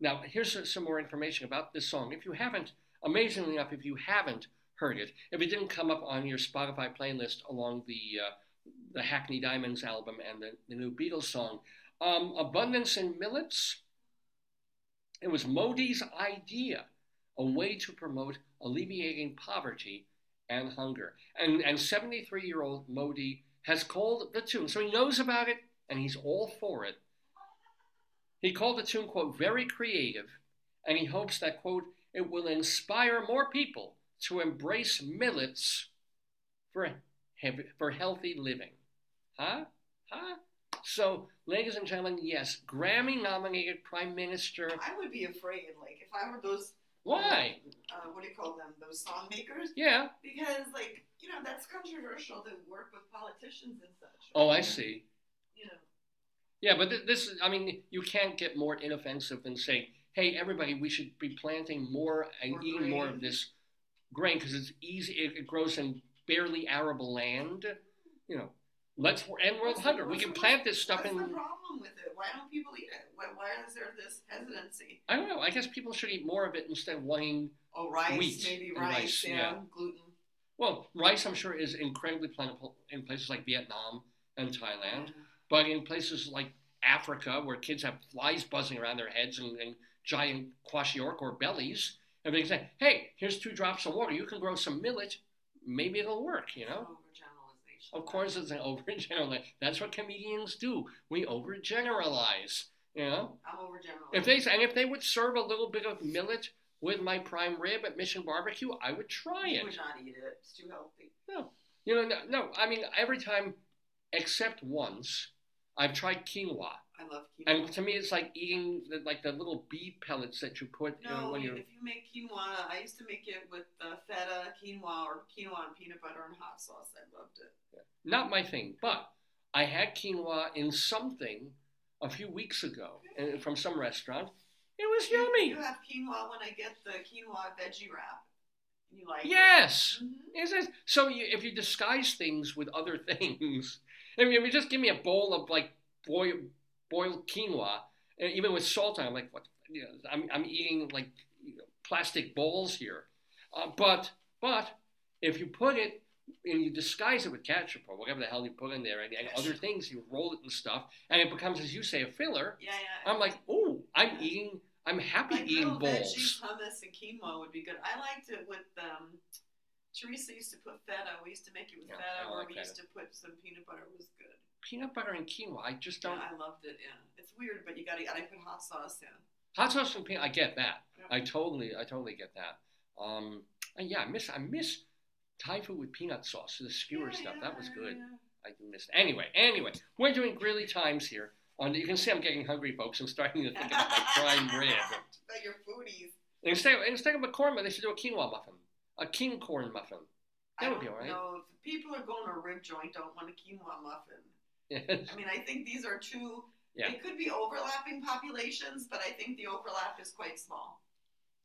Now, here's some more information about this song. If you haven't, amazingly enough, if you haven't heard it, if it didn't come up on your Spotify playlist along the uh, the Hackney Diamonds album and the, the new Beatles song, um, Abundance in Millets, it was Modi's idea, a way to promote alleviating poverty and hunger. And and 73 year old Modi has called the tune, so he knows about it and he's all for it. He called the tune, quote, very creative, and he hopes that, quote, it will inspire more people to embrace millets for, for healthy living. Huh? Huh? So, ladies and gentlemen, yes, Grammy nominated Prime Minister. I would be afraid, like if I were those. Why? Uh, what do you call them? Those song makers? Yeah. Because like you know that's controversial to work with politicians and such. Oh, I see. You know. Yeah, but th- this is, I mean, you can't get more inoffensive than saying, hey, everybody, we should be planting more and More eating more of this grain because it's easy, it, it grows in barely arable land. You know, let's end world What's the- hunger. We can plant this stuff What's in. the problem with it? Why don't people eat it? Why, why is there this hesitancy? I don't know. I guess people should eat more of it instead of wanting. Oh, rice, Wheat maybe rice, rice, yeah, yeah. gluten. Well, rice, I'm sure, is incredibly plentiful in places like Vietnam and Thailand. Yeah. But in places like Africa, where kids have flies buzzing around their heads and, and giant kwashiorkor or bellies, and they say, hey, here's two drops of water. You can grow some millet. Maybe it'll work, you know? Overgeneralization. Of course, it's an [laughs] overgeneralize. That's what comedians do. We overgeneralize, you know? I'm overgeneralizing. If they and if they would serve a little bit of millet with my prime rib at Mission Barbecue, I would try you it. would not eat it. It's too healthy. No, you know, no, no. I mean, every time, except once, I've tried quinoa, I love quinoa. and to me, it's like eating the, like the little bee pellets that you put you know, no, when if you're. you make quinoa, I used to make it with uh, feta, quinoa, or quinoa and peanut butter and hot sauce. I loved it. Not my thing, but I had quinoa in something a few weeks ago uh, from some restaurant. It was You- yummy. You have quinoa when I get the quinoa veggie wrap. You like it? Yes. Mhm. Is it? So you, if you disguise things with other [laughs] things, I mean, if you just give me a bowl of like boiled boiled quinoa, and even with salt on, I'm like, what? You know, I'm I'm eating like you know, plastic bowls here. Uh, but but if you put it and you disguise it with ketchup or whatever the hell you put in there and, and other things, you roll it and stuff, and it becomes, as you say, a filler. Yeah, yeah. I'm like, oh, I'm eating. I'm happy like eating bowls. veggies, hummus, and quinoa would be good. I liked it with um. Teresa used to put feta. We used to make it with Yeah, feta, I or we feta. used to put some peanut butter. It was good. Peanut butter and quinoa. I just don't. I loved it. Yeah, it's weird, but you gotta. I put hot sauce in. Hot sauce and peanut. I get that. Yeah. I totally, I totally get that. Um, and yeah, I miss, I miss Thai food with peanut sauce, the skewer Yeah, stuff. yeah, That was good. yeah. I do miss. Anyway, anyway, we're doing Greeley times here. On you can see I'm getting hungry, folks. I'm starting to think about my [laughs] prime rib. About your foodies. Instead, instead of a corn muffin, they should do a quinoa muffin, a king corn muffin. That I would be alright. know if people are going to a rib joint, don't want a quinoa muffin. Yes. I mean, I think these are two. Yeah. They could be overlapping populations, but I think the overlap is quite small.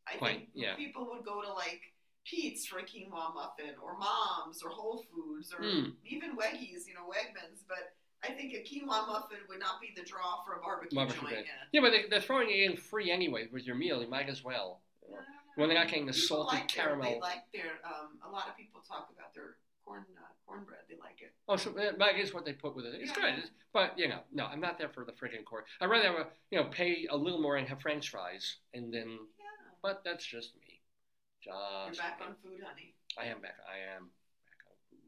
I Quite, think yeah. people would go to like Pete's for a quinoa muffin, or Mom's, or Whole Foods, or Hmm. even Weggies, you know, Wegmans. But I think a quinoa muffin would not be the draw for a barbecue, Barbecue joint. Yeah. Yeah, but they, they're throwing it in free anyway with your meal. You might as well. When they're not getting the People salted like their- caramel. they like their. Um, a lot of people talk about their corn uh, cornbread. They like it. Oh, so that is what they put with it. It's Yeah. good, but you know, no, I'm not there for the friggin' corn. I'd rather have a, you know pay a little more and have French fries, and then. Yeah. But that's just me. You're back me. on food, honey. I am back. I am back on food.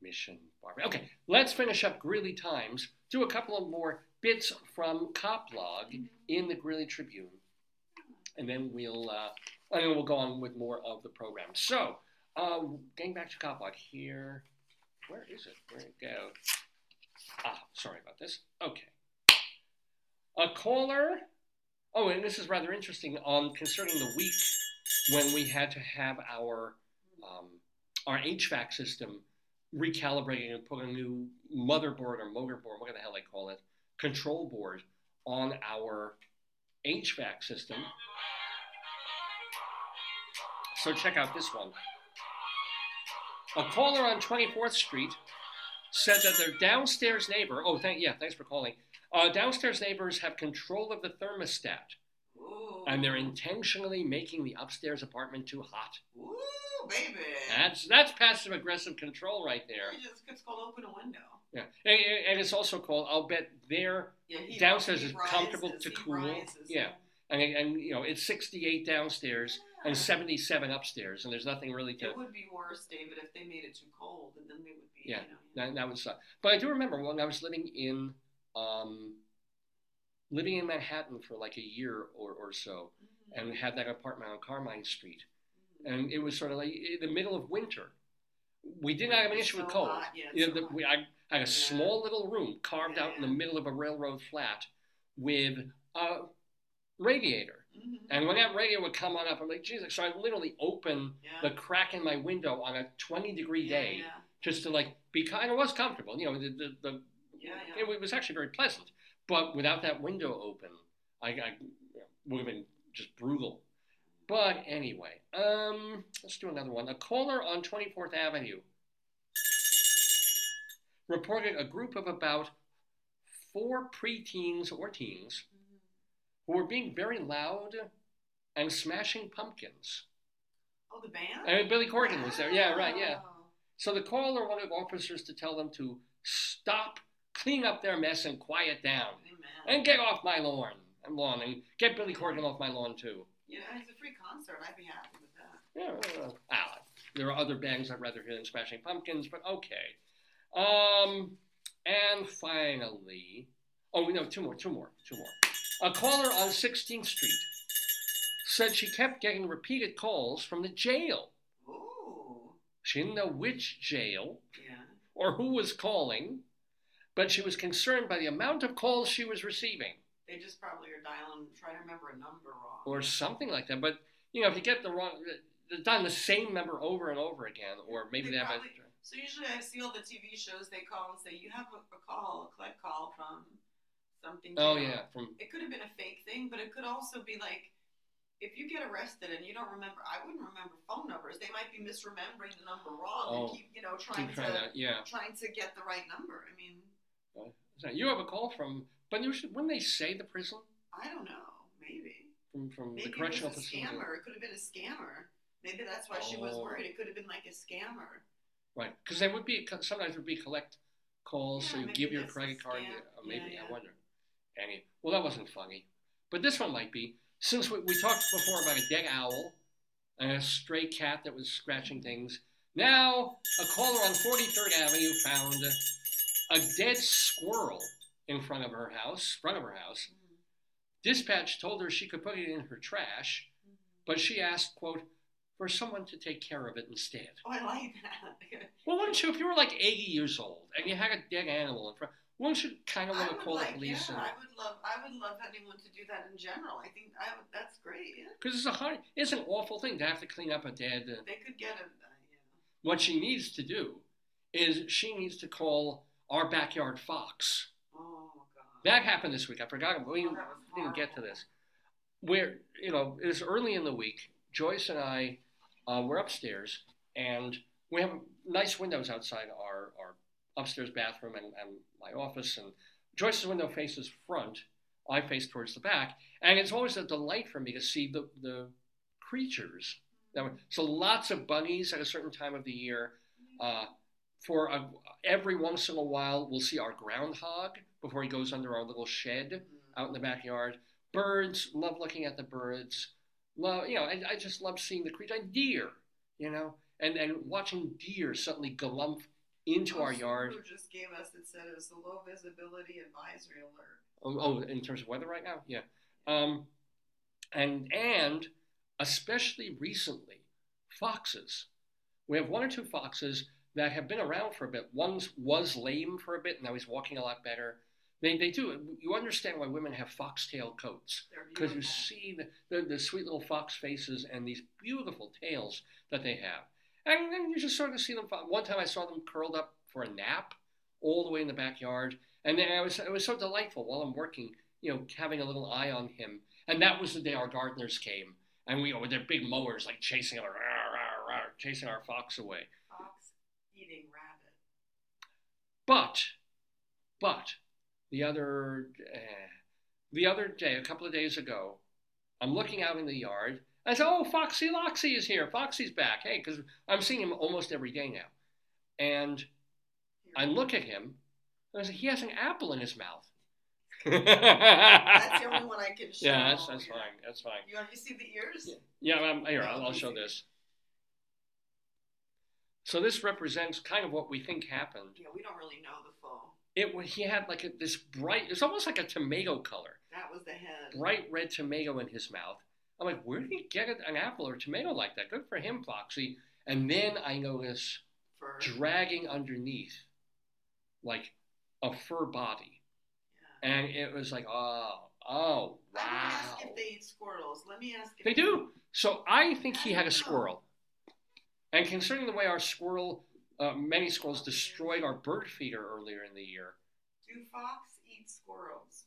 Mission Barbie. Okay, let's finish up Greeley Times. Do a couple of more bits from Coplog in the Greeley Tribune, and then we'll uh, and then we'll go on with more of the program. So, uh, getting back to Coplog here. Where is it? Where it go? Ah, sorry about this. Okay. A caller. Oh, and this is rather interesting on concerning the week when we had to have our um, our HVAC system recalibrated and put a new motherboard or motorboard, whatever the hell they call it, control board on our HVAC system. So check out this one. A caller on 24th Street said that their downstairs neighbor, oh, thank, yeah, thanks for calling. Uh, downstairs neighbors have control of the thermostat, Ooh. and they're intentionally making the upstairs apartment too hot. Ooh, baby. That's that's passive aggressive control right there. Just it's called open a window. Yeah, and, and it's also called. I'll bet there, Yeah, Downstairs he is comfortable to cool. rises, Yeah. and and you know it's 68 downstairs and 77 upstairs, and there's nothing really to. It would be worse, David, if they made it too cold, and then they would be. Yeah, You know, That, that would suck. But I do remember when I was living in um, living in Manhattan for like a year or, or so, Mhm. and had that apartment on Carmine Street, Mhm. and it was sort of like in the middle of winter. We did not have an issue with cold. hot, yeah, You know, so the, we, I had a Yeah. small little room carved Yeah, out in the middle of a railroad flat with a radiator. Mhm. And when that radio would come on up, I'm like, Jesus. So I literally open yeah. the crack in my window on a 20 degree yeah, day yeah, just to like be kind of was comfortable. You know, the, the, the yeah, yeah. it was actually very pleasant. But without that window open, I, I would have been just brutal. But anyway, um, let's do another one. A caller on 24th Avenue reported a group of about four preteens or teens. Who were being very loud and smashing pumpkins. Oh, the band. And Billy Corgan was there. Yeah, right, yeah. So the caller wanted officers to tell them to stop, clean up their mess, and quiet down. Amen. and get off my lawn and lawn and get Billy Corgan off my lawn too. Yeah, it's a free concert. I'd be happy with that. Yeah, ah, there are other bands I'd rather hear than Smashing Pumpkins, but okay. Um, and finally, oh no, two more, two more, two more. A caller on 16th Street said she kept getting repeated calls from the jail. Ooh. She didn't know which jail Yeah. or who was calling, but she was concerned by the amount of calls she was receiving. They just probably are dialing, trying to remember a number wrong. or something like that. But you know, if you get the wrong, they've done the same number over and over again, or maybe they, They have a. probably- So usually I see all the TV shows. They call and say you have a, a call, a collect call from something. Oh jail." yeah, from It could have been a fake thing, but it could also be like if you get arrested and you don't remember. I wouldn't remember phone numbers. They might be misremembering the number wrong Oh. and keep you know trying to trying to, yeah. trying to get the right number. I mean, So you have a call from, but you should, wouldn't they say the prison I don't know. Maybe from from maybe the correctional it was a facility? scammer. It could have been a scammer. Maybe that's why she was Oh. worried. It could have been like a scammer. Right, because there would be sometimes would be collect calls, so you give your credit card. scam. yeah, maybe Yeah, I yeah. Any well, that wasn't funny, but this one might be. Since we, we talked before about a dead owl and a stray cat that was scratching things, now a caller on 43rd Avenue found a dead squirrel in front of her house. Front of her house. Mm-hmm. Dispatch told her she could put it in her trash, mm-hmm. but she asked, "quote for someone to take care of it instead." Oh, I like that. [laughs] Well, wouldn't you, if you were like 80 years old and you had a dead animal in front, wouldn't you kind of want to call like, the police? yeah, I would love, I would love anyone to do that in general. I think I would, that's great. Yeah, Because it's a hard, it's an awful thing to have to clean up a dead. Uh, they could get a, uh, yeah. what she needs to do is she needs to call our backyard fox. Oh God. That happened this week. I forgot. We Oh, didn't get to this. Where you know it was early in the week. Joyce and I uh, were upstairs, and we have nice windows outside our, our upstairs bathroom and, and my office. And Joyce's window faces front. I face towards the back, and it's always a delight for me to see the the creatures. So lots of bunnies at a certain time of the year. Uh, for a, every once in a while, we'll see our groundhog before he goes under our little shed out in the backyard. Birds, love looking at the birds. Love, you know, I, I just love seeing the creature. And deer, you know, and and watching deer suddenly galump into our yard. Just gave us. It said it was a low visibility advisory alert. Oh, oh, in terms of weather right now, yeah. Um, and and especially recently, foxes. We have one or two foxes that have been around for a bit. One was lame for a bit, and now he's walking a lot better. They, they do. You understand why women have foxtail coats because you see the, the, the sweet little fox faces and these beautiful tails that they have. And then you just sort of see them. One time I saw them curled up for a nap all the way in the backyard. And I was, it was so delightful while I'm working, you know, having a little eye on him. And that was the day our gardeners came. And we, with their big mowers, like chasing our, chasing our fox away. Fox eating rabbit. But, but, the other, eh, the other day, a couple of days ago, I'm looking out in the yard. I said, "Oh, Foxy Loxy is here. Foxy's back." Hey, because I'm seeing him almost every day now, and I look at him, and I say, "He has an apple in his mouth." That's the only one I can [laughs] show. Yeah, that's that's fine. That's fine. You want to see the ears? Yeah, um, here I'll, I'll show this. So this represents kind of what we think happened. Yeah, we don't really know the full. It he had like a, this bright. It's almost like a tomato color. That was the head. bright red tomato in his mouth. I'm like, where did he get an apple or tomato like that? Good for him, Foxy. And then I notice Fur. dragging underneath, like a fur body, Yeah. and it was like, oh, oh, I didn't ask if they eat squirrels. Let me ask if They do. So I think he had a squirrel. And considering the way our squirrel, uh, many squirrels destroyed our bird feeder earlier in the year, Do fox eat squirrels?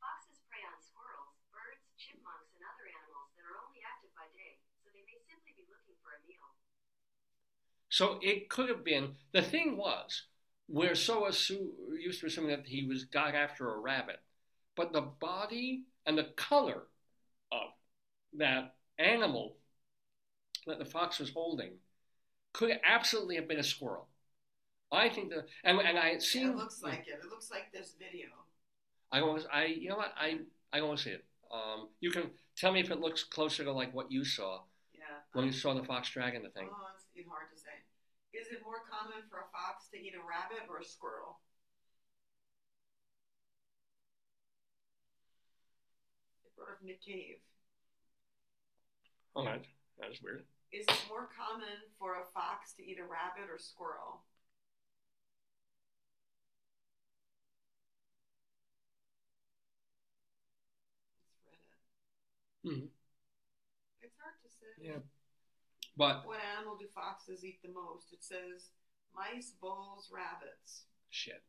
Foxes prey on squirrels, birds, chipmunks, and other animals that are only active by day, so they may simply be looking for a meal. So it could have been. The thing was, we're so used to assuming that he was got after a rabbit, but the body and the color of that animal that the fox was holding could absolutely have been a squirrel. I think that, and, and I had seen. it looks like it. It looks like this video. I almost, I, you know what, I, I want to see it. Um, you can tell me if it looks closer to like what you saw Yeah. when you saw the fox dragging the thing. Oh, it's hard to. Is it more common for a fox to eat a rabbit or a squirrel? They brought up Nick Cave. All right, that's weird. Is it more common for a fox to eat a rabbit or squirrel? It's Reddit. Mhm. It's hard to say. Yeah. But What animal do foxes eat the most? It says mice, bulls, rabbits. shit.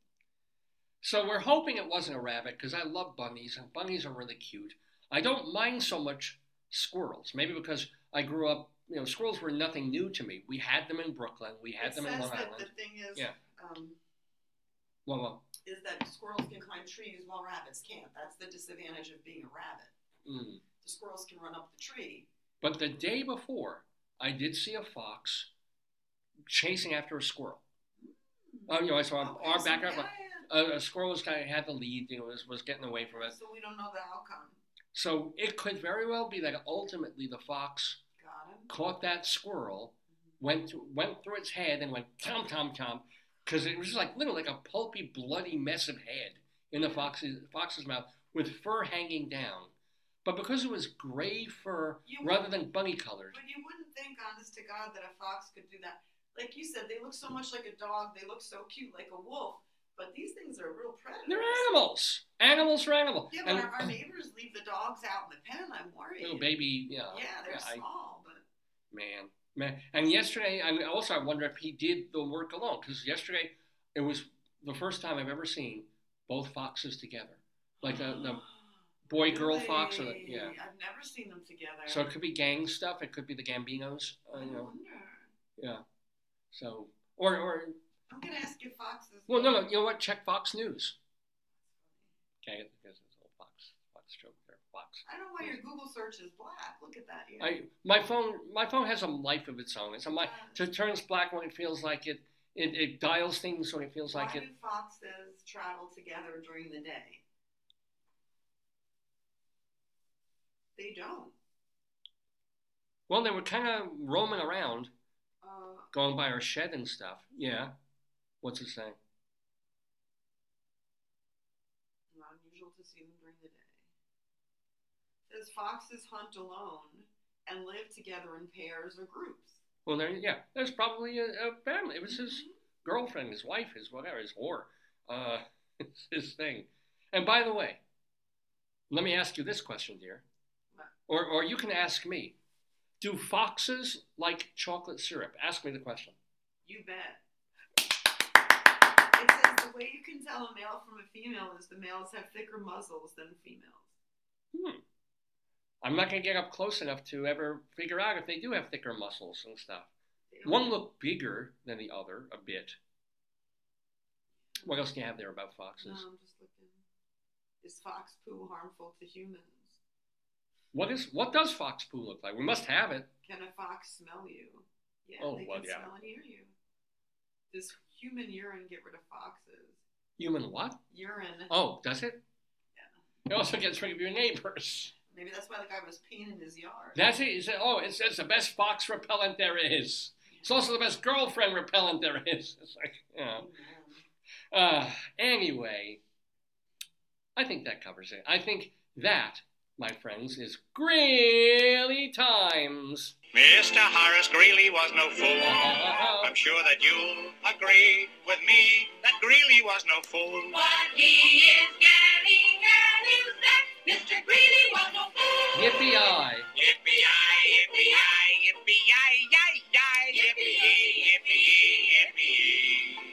So we're hoping it wasn't a rabbit because I love bunnies and bunnies are really cute. I don't mind so much squirrels. Maybe because I grew up, you know, squirrels were nothing new to me. We had them in Brooklyn. We had it them in Long Island. the thing is, Yeah. um, Well, well, is that squirrels can climb trees while rabbits can't. That's the disadvantage of being a rabbit. mm. The squirrels can run up the tree. But the day before, I did see a fox chasing after a squirrel. Oh, you know, I saw Okay, our so backyard. yeah, yeah. A, a squirrel was kind of had the lead, you know, was, was getting away from it. So we don't know the outcome. So it could very well be that ultimately the fox caught that squirrel, mm-hmm. went to, went through its head, and went tom tom tom, because it was just like literally like a pulpy, bloody mess of head in the fox's fox's mouth with fur hanging down. But because it was gray fur You rather than bunny colored, But you wouldn't think, honest to God, that a fox could do that. Like you said, they look so much like a dog. They look so cute, like a wolf. But these things are real predators. they're animals. Animals are animals. Yeah, but and our, our neighbors leave the dogs out in the pen. I'm worried. little baby, know, Yeah, they're I- small, but Man, man, and yesterday, I mean, also I wonder if he did the work alone because yesterday it was the first time I've ever seen both foxes together, like the, the boy girl fox or the, yeah. I've never seen them together. So it could be gang stuff. It could be the Gambinos, uh, I you know. wonder. Yeah. So or or I'm gonna ask you foxes. well, no, no. You know what? Check Fox News. Okay, because it's all Fox Fox joke there. Fox. I don't know why your Google search is black. Look at that here. I my phone my phone has a life of its own. It's a mi- Yeah. it turns black when it feels like it. It, it dials things when it feels Why like it. do foxes travel together during the day? They don't. Well, they were kind of roaming around, Uh, going by our shed and stuff. Yeah. What's it saying? not unusual to see them during the day. It says foxes hunt alone and live together in pairs or groups. Well, there, yeah, there's probably a, a family. It was his Mhm. girlfriend, his wife, his whatever, his whore. Uh, it's [laughs] his thing. And by the way, let me ask you this question, dear? Or or you can ask me: Do foxes like chocolate syrup? Ask me the question. You bet. It says the way you can tell a male from a female is the males have thicker muzzles than females. Hmm. I'm not gonna get up close enough to ever figure out if they do have thicker muscles and stuff. One looked bigger than the other a bit. What else do you have there about No, foxes? I'm just looking. Is fox poo harmful to humans? What is what does fox poo look like? We must have it. Can a fox smell you? Yeah, Oh, they well, can yeah. smell and hear you. Does human urine get rid of foxes? Human what? Urine. Oh, does it? Yeah. It also gets rid of your neighbors. Maybe that's why the guy was peeing in his yard. That's it. He said, oh, it's, it's the best fox repellent there is. It's also the best girlfriend repellent there is. [laughs] It's like, you know. Uh, anyway, I think that covers it. I think that, my friends, is Greeley Times. Mr. Horace Greeley was no fool. Uh-huh. I'm sure that you'll agree with me that Greeley was no fool. What he is getting at is that Mr. Greeley was no fool. Yippee-I. Yippee-yi, yippee-yi, yippee-yi, yi, yi, yippee-yi, yippee-yi, yippee-yi.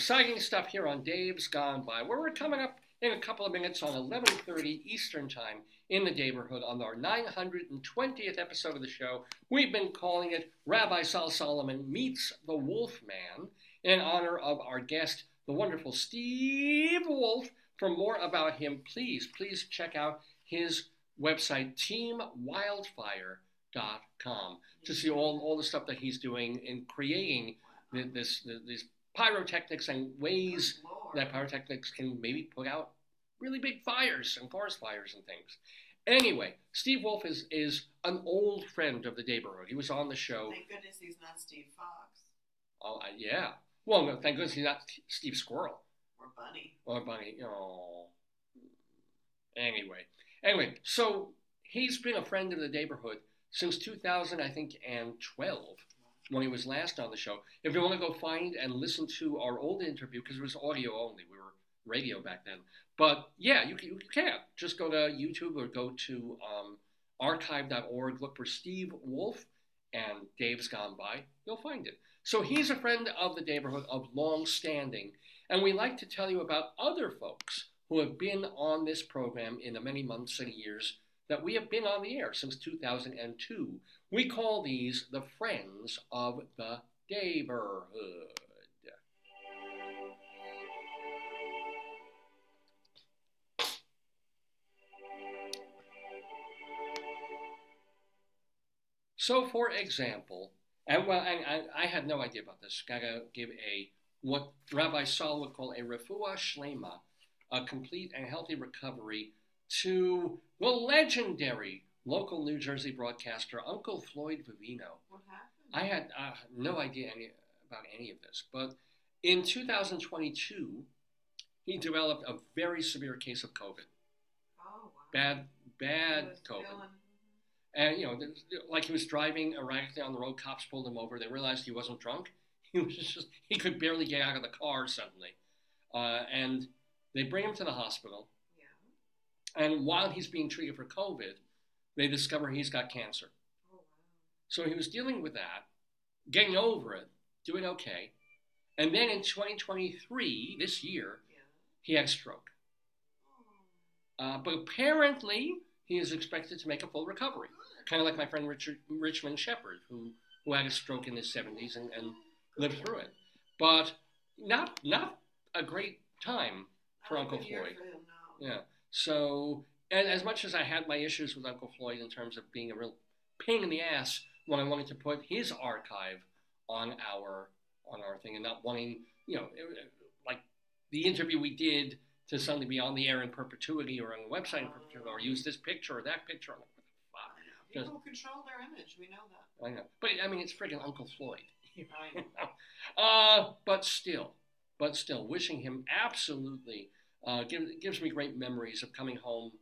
Exciting stuff here on Dave's Gone By, where we're coming up in a couple of minutes on 11:30 Eastern Time in the neighborhood on our 920th episode of the show. We've been calling it Rabbi Sol Solomon meets the Wolf Man in honor of our guest, the wonderful Steve Wolf. For more about him, please, please check out his website, teamwildfire.com, to see all, all the stuff that he's doing in creating th- this, th- these pyrotechnics and ways that pyrotechnics can maybe put out really big fires and forest fires and things. Anyway, Steve Wolf is, is an old friend of the neighborhood. He was on the show. Thank goodness he's not Steve Fox Oh, uh, yeah. Well, no, thank goodness he's not Steve Squirrel or Bunny. or Bunny. Oh. Anyway, anyway, so he's been a friend of the neighborhood since 2000, I think, and 12 when he was last on the show. If you want to go find and listen to our old interview, because it was audio only, we were radio back then. But yeah, you you can. Just go to YouTube or go to um, archive.org, look for Steve Wolf and Dave's Gone By. You'll find it. So he's a friend of the neighborhood of long standing. And we like to tell you about other folks who have been on this program in the many months and years that we have been on the air since 2002. We call these the Friends of the Neighborhood. So, for example, and well, and, I had no idea about this. Gotta give a what Rabbi Sol would call a refuah shlema, a complete and healthy recovery to the legendary local New Jersey broadcaster Uncle Floyd Vivino. What happened? I had uh, no idea any, about any of this, but in 2022, he developed a very severe case of COVID. oh, wow. Bad, bad COVID. feeling- And you know, like he was driving erratically on the road. Cops pulled him over. They realized he wasn't drunk. [laughs] He was just he could barely get out of the car suddenly, uh, and they bring him to the hospital. Yeah. And while he's being treated for COVID, they discover he's got cancer. Oh, wow. So he was dealing with that, getting over it, doing okay, and then in 2023, this year, Yeah. he had a stroke. Oh. Uh, but apparently, he is expected to make a full recovery, kind of like my friend Richard Richmond Shepard, who who had a stroke in his 70s and, and lived through it. But not not a great time for Uncle Floyd. for. Yeah. So, as much as I had my issues with Uncle Floyd in terms of being a real pain in the ass when I wanted to put his archive on our on our thing and not wanting, you know, like the interview we did to suddenly be on the air in perpetuity or on the website in perpetuity or use this picture or that picture. I'm like, what the fuck? People control their image. We know that. I know. But I mean, it's freaking Uncle Floyd. [laughs] I know. [laughs] uh, but still, but still, wishing him absolutely uh, gives, gives me great memories of coming home,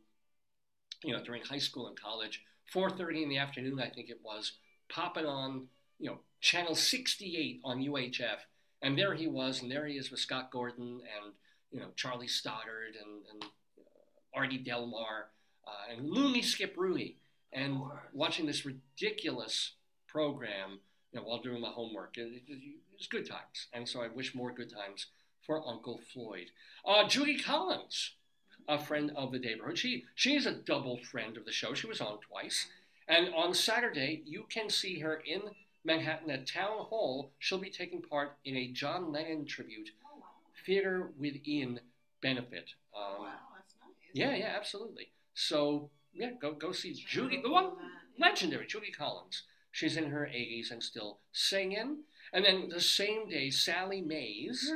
you know, during high school and college, 4.30 in the afternoon, I think it was, popping on, you know, channel 68 on UHF, and there he was, and there he is with Scott Gordon and, you know, Charlie Stoddard and, and uh, Artie Delmar uh, and Looney Skip Rooney, and watching this ridiculous program you know, while doing my homework. It, it, it was good times, and so I wish more good times for Uncle Floyd. Uh, Judy Collins, a friend of the neighborhood, she she is a double friend of the show. She was on twice, and on Saturday you can see her in Manhattan at Town Hall. She'll be taking part in a John Lennon tribute Oh, theater within benefit. Oh, Um, wow. That's nice. yeah, yeah, absolutely. So yeah, go go see Judy, the one legendary Judy Collins. She's in her 80s and still singing. And then the same day, Sally Mayes,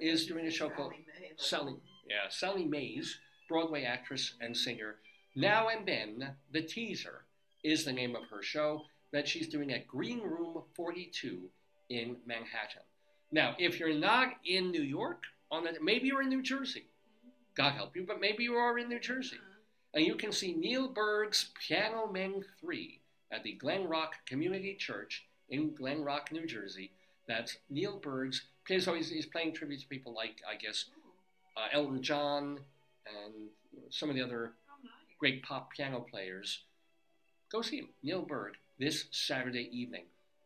is doing a show called Sally Mae, like, Sally, yeah, Sally Mayes, Broadway actress and singer. Now and then, the teaser is the name of her show that she's doing at Green Room 42 in Manhattan. Now, if you're not in New York, on the, maybe you're in New Jersey. God help you, but maybe you are in New Jersey. And you can see Neil Berg's Piano Men 3 at the Glen Rock Community Church in Glen Rock, New Jersey. That's Neil Berg's. So he's, he's playing tribute to people like, I guess, uh, Elton John and some of the other Oh, great pop piano players. Go see him, Neil Berg, this Saturday evening.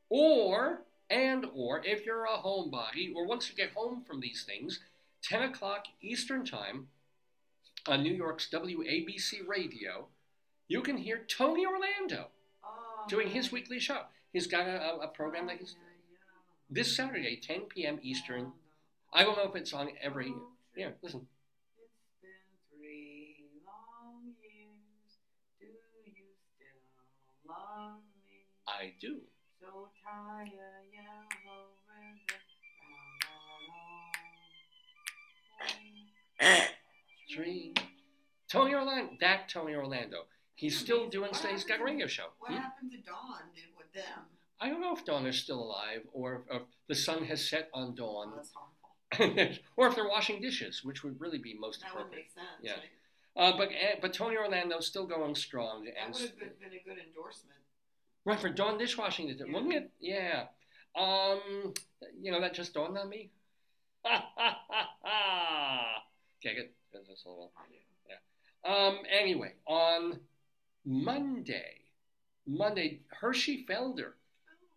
Or, and or, if you're a homebody, or once you get home from these things, 10 o'clock Eastern Time on New York's WABC radio, you can hear Tony Orlando Oh, doing his weekly show. He's got a, a- program that he's oh, yeah. this Saturday, 10 p.m. Eastern. I don't know if it's on every. Yeah, listen. I do. So tie a yellow ribbon round Three. Tony Orlando. That Tony Orlando. He's still doing. What He's got a radio show. What Hmm? happened to Dawn did with them? I don't know if Dawn is still alive, or if the sun has set on Oh, Dawn, that's harmful. [laughs] or if they're washing dishes, which would really be most important. That would make sense. Yeah. right? Uh, but eh, but Tony Orlando's still going strong, That would have been, been a good endorsement. Right for Dawn dishwashing, it Yeah. wouldn't it? Yeah. Um, you know that just dawned on me. [laughs] Get it? That's just a little. Do. Um, anyway, on Monday, Monday, Hershey Felder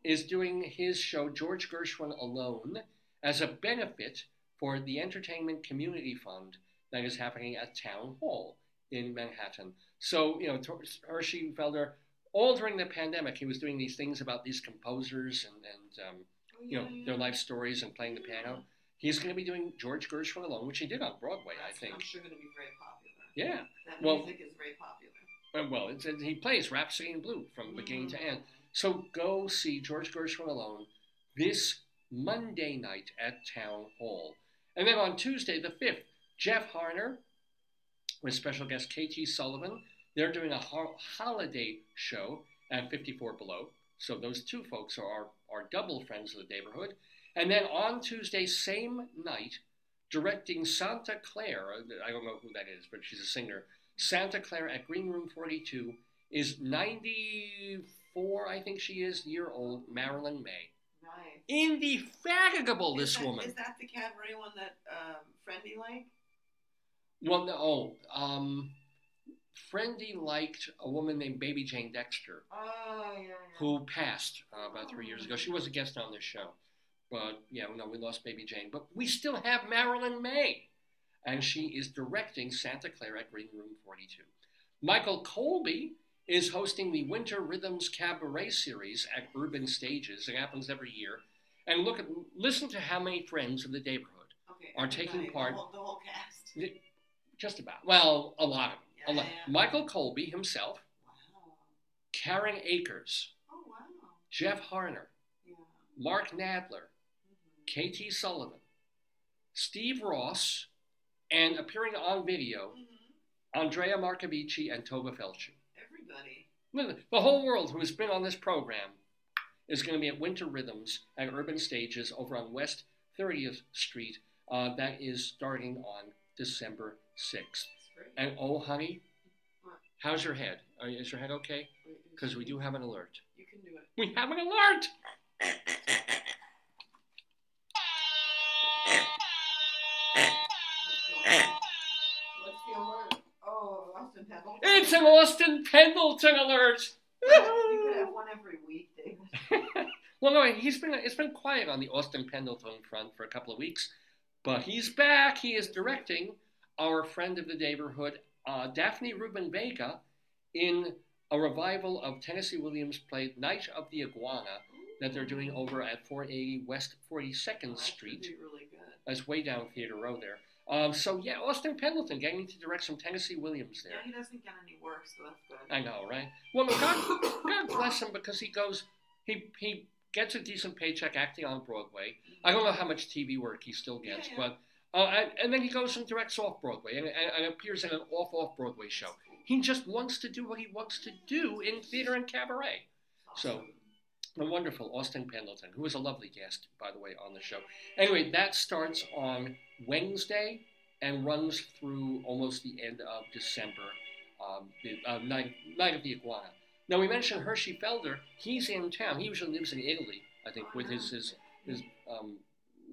is doing his show George Gershwin Alone as a benefit for the Entertainment Community Fund that is happening at Town Hall in Manhattan. So, you know, Hershey Felder, all during the pandemic, he was doing these things about these composers and, and um, Oh, you know, yeah, their life stories and playing the piano. He's going to be doing George Gershwin Alone, which he did on Broadway, I think. I'm sure going to be very popular. Yeah. That Well- music is very popular. Uh, Well, it's, it, he plays Rhapsody in Blue from beginning to end. So go see George Gershwin alone this Monday night at Town Hall. And then on Tuesday, the 5th, Jeff Harner with special guest KT Sullivan. They're doing a ho- holiday show at 54 Below. So those two folks are, are double friends of the neighborhood. And then on Tuesday, same night, directing Santa Claire, I don't know who that is, but she's a singer. Santa Claire at Green Room 42 is 94, I think she is, year old, Marilyn Maye. Nice. Indefatigable, Is this that- woman. Is that the cabaret one that um, Friendy like? Well, no, oh, um, Friendy liked a woman named Baby Jane Dexter, Oh, yeah, yeah. who passed uh, about three years ago. She was a guest on this show. But, yeah, no, we lost Baby Jane. But we still have Marilyn Maye. And she is directing Santa Clara at Green Room 42. Michael Colby is hosting the Winter Rhythms Cabaret series at Urban Stages. It happens every year. And look at, listen to how many friends of the neighborhood Okay, are taking the part- whole- The whole, cast. Just about. Well, a lot of them. Yeah. Michael Colby himself, Wow. Karen Akers, Oh, wow. Jeff Harner. Mark Nadler, Mhm. KT Sullivan, Steve Ross, and appearing on video, Mhm. Andrea Marcovicci and Tova Felci. Everybody. The whole world who has been on this program is going to be at Winter Rhythms at Urban Stages over on West 30th Street. Uh, that is starting on December 6th. Great. And oh, honey, What? how's your head? Are, is your head okay? Because we do have an alert. You can do it. We have an alert! What's the alert? Oh, Austin Pendleton. It's an Austin Pendleton alert! You could have one every week, [laughs] well, no, he's been it's been quiet on the Austin Pendleton front for a couple of weeks, but he's back. He is directing our friend of the neighborhood, uh, Daphne Rubin Vega, in a revival of Tennessee Williams' play Night of the Iguana that they're doing over at 480 West 42nd That Street. really. That's way down Theater Row there. Um, so yeah, Austin Pendleton getting to direct some Tennessee Williams there. Yeah, he doesn't get any work, so that's good. I know, right? Well, God, God bless him because he goes, he he gets a decent paycheck acting on Broadway. I don't know how much TV work he still gets, Yeah, yeah. but uh, and, and then he goes and directs off Broadway and, and, and appears in an off off Broadway show. He just wants to do what he wants to do in theater and cabaret. So, the wonderful Austin Pendleton, who was a lovely guest, by the way, on the show. Anyway, that starts on Wednesday and runs through almost the end of December, um, the uh, night, night of the Iguana. Now, we mentioned Hershey Felder. He's in town. He usually lives in Italy, I think, with his, his, his um,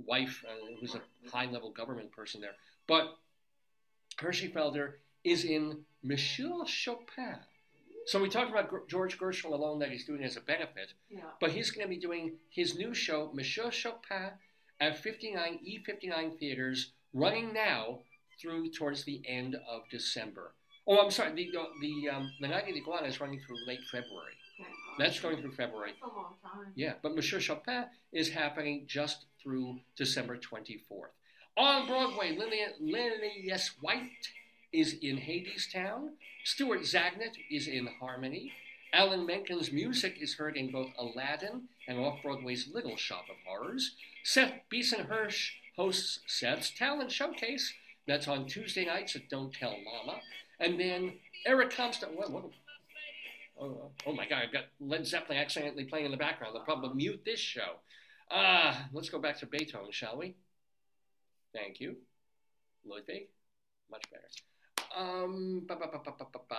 wife, uh, who's a high level government person there. But Hershey Felder is in Monsieur Chopin. So we talked about George Gershwin alone that he's doing as a benefit, Yeah. but he's going to be doing his new show, Monsieur Chopin, at 59 E59 theaters, running now through towards the end of December. Oh, I'm sorry. The the um, the Night of the Iguana is running through late February. That's going through February. That's a long time. Yeah, but Monsieur Chopin is happening just through December 24th. On Broadway, Lillian, Lilias White is in Hadestown. Stuart Zagnit is in Harmony. Alan Menken's music is heard in both Aladdin and off Broadway's Little Shop of Horrors. Seth Bisen-Hersh hosts Seth's Talent Showcase. That's on Tuesday nights at Don't Tell Mama. And then Eric Comstock. What, what, oh, oh, oh my God, I've got Led Zeppelin accidentally playing in the background. I'll probably mute this show. Ah, let's go back to Beethoven, shall we? Thank you. Ludwig, much better. Um, ba, ba, ba, ba, ba, ba.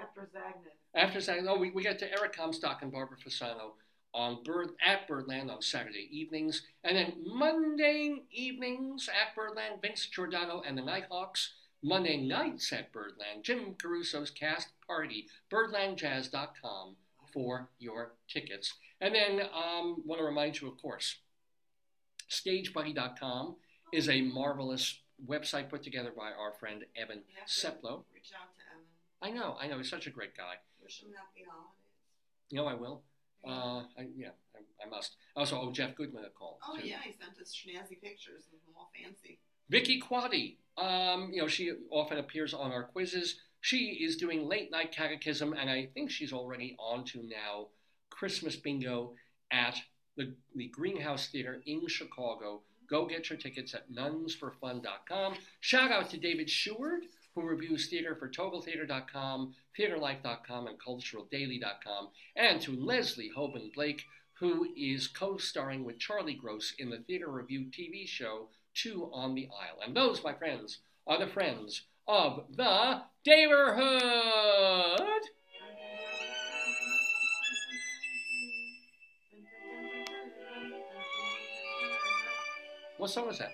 After Zagnit. After Saturday, oh, we, we get to Eric Comstock and Barbara Fasano on Bird at Birdland on Saturday evenings, and then Monday evenings at Birdland, Vince Giordano and the Nighthawks. Monday nights at Birdland, Jim Caruso's cast party, birdlandjazz.com for your tickets. And then um, want to remind you, of course, stagebuddy.com is a marvelous website put together by our friend Evan You have to Seplow. Reach out to Evan. I know, I know, he's such a great guy. Wish him happy holidays. You know, I will. Uh, I, yeah, I, I must. Also owe Jeff Goodman a call. Oh too. yeah, he sent us snazzy pictures of them all fancy. Vicki Quade. Um, you know, she often appears on our quizzes. She is doing late night catechism, and I think she's already on to now Christmas bingo at the, the Greenhouse Theater in Chicago. Go get your tickets at nunsforfun.com. Shout out to David Sheward, who reviews theater for TotalTheater.com, TheaterLife.com, and CulturalDaily.com, and to Leslie Hoban Blake, who is co starring with Charlie Gross in the Theater Review TV show Two on the Aisle. And those, my friends, are the friends of the neighborhood. What song is that?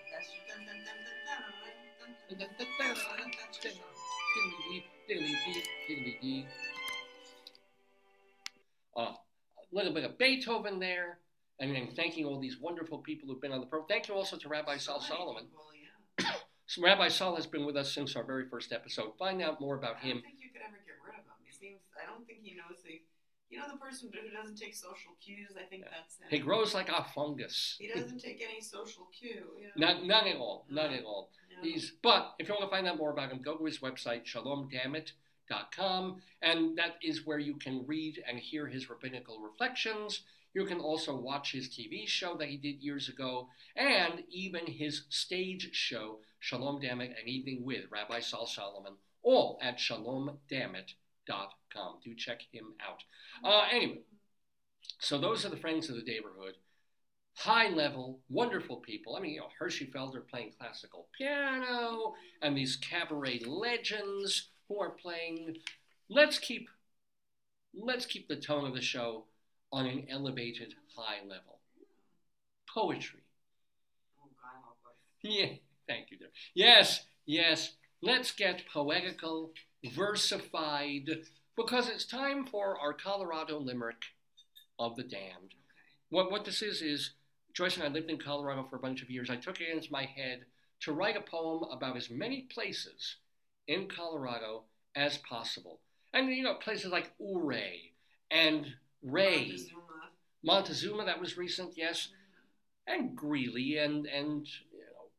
Uh, a little bit of Beethoven there, and then thanking all these wonderful people who've been on the program. Thank you also to Rabbi Sol Solomon. Well, yeah. [coughs] So Rabbi Sol has been with us since our very first episode. Find out more about I don't him. think you could ever get rid of him. He seems. I don't think he knows the. You know the person who doesn't take social cues. I think Yeah. that's him. He grows like a fungus. He doesn't take any social cue. You know? Not, none at all. None uh-huh. at all. No. He's, but if you want to find out more about him, go to his website, shalomdammit.com, and that is where you can read and hear his rabbinical reflections. You can also watch his TV show that he did years ago, and even his stage show, Shalom Dammit, An Evening with Rabbi Sol Solomon, all at shalomdammit.com. Do check him out. Uh, anyway, so those are the friends of the neighborhood. High level, wonderful people. I mean, you know, Hershey Felder playing classical piano, and these cabaret legends who are playing. Let's keep, let's keep the tone of the show on an elevated high level. Poetry. Oh. Yeah, thank you, dear. Yes, yes. Let's get poetical, versified, because it's time for our Colorado limerick of the damned. What what this is is Joyce and I lived in Colorado for a bunch of years. I took it into my head to write a poem about as many places in Colorado as possible, and you know places like Ouray and Ray, Montezuma. Montezuma. That was recent, yes mm-hmm. and Greeley and and you know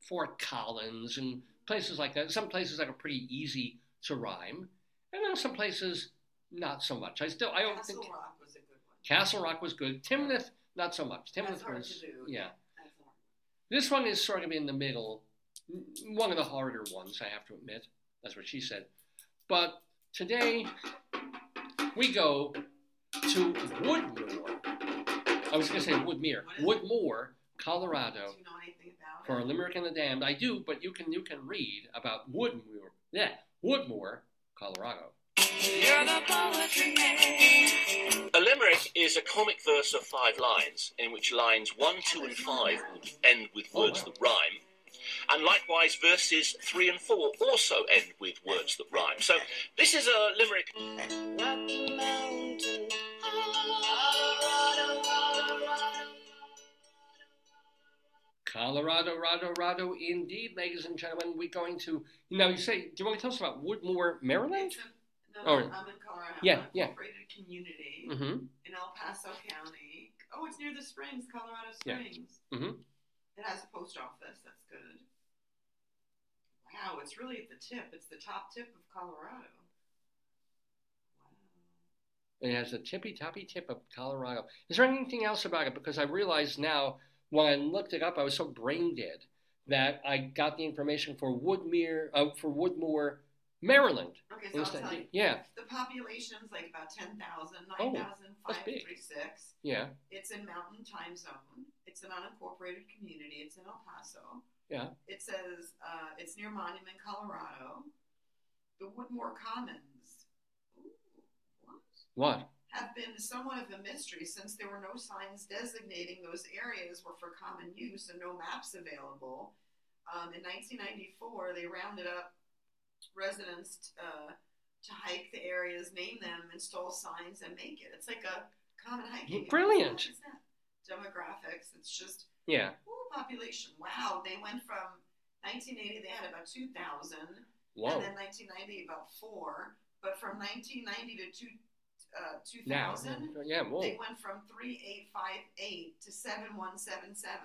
Fort Collins and places like that. Some places that are pretty easy to rhyme, and then some places not so much. I still I don't Castle think Rock was a good one. Castle Rock was good. Timnath not so much. That's Timnath hard was to do. yeah. This one is sort of in the middle. One of the harder ones, I have to admit. That's what she said. But today we go to Woodmoor. I was going to say Woodmere. What is it? Woodmoor, Do Colorado. you know anything about For a limerick and the damned, I do, but you can you can read about Woodmoor. Yeah, Woodmoor, Colorado. A limerick is a comic verse of five lines, in which lines one, two, and five end with Oh, words wow. that rhyme. And likewise, verses three and four also end with words that rhyme. So this is a limerick. Colorado, Rado, Rado, indeed, ladies and gentlemen. We're going to now. You say, do you want to tell us about Woodmore, Maryland? In, no, Oh. I'm in Colorado. Yeah, I'm yeah. Incorporated community Mm-hmm. in El Paso County. Oh, it's near the Springs, Colorado Yeah. Springs. Mhm. It has a post office. That's good. Wow, it's really at the tip. It's the top tip of Colorado. Wow. It has a tippy toppy tip of Colorado. Is there anything else about it? Because I realize now when I looked it up, I was so brain dead that I got the information for Woodmere, uh, for Woodmore, Maryland. Okay, so I'll tell you. yeah, The population's like about 10,000, Oh, 9,536. yeah, It's in Mountain Time Zone. It's an unincorporated community. It's in El Paso. yeah. It says uh, it's near Monument, Colorado. The Woodmoor Commons. Ooh, what? What? Have been somewhat of a mystery since there were no signs designating those areas were for common use and no maps available. Um, in 1994, they rounded up residents uh, to hike the areas, name them, install signs, and make it. It's like a common hiking. Brilliant. It's not Demographics. It's just Yeah. ooh, population. Wow, they went from 1980 they had about 2,000, Whoa. and then 1990 about four. But from 1990 to two, uh, Now, 2000, yeah. Whoa. they went from 3858 to 7177.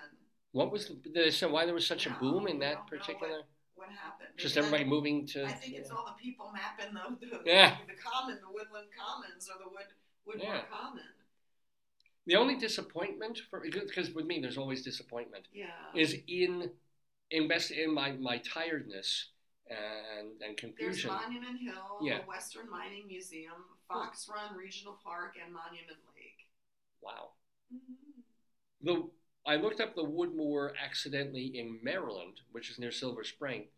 What was the, the so why there was such a boom in that particular? What happened? Just Maybe everybody that- moving to. I think it's all the people mapping the the, Yeah. the common, the woodland commons, or the wood Woodmoor Yeah. Common. The only disappointment for because with me there's always disappointment Yeah. is in invest in my my tiredness and and confusion. There's. Monument Hill, Yeah. the Western Mining Museum, Fox Run Regional Park, and Monument Lake. Wow. Mhm. The I looked up the Woodmore accidentally in Maryland, which is near Silver Spring,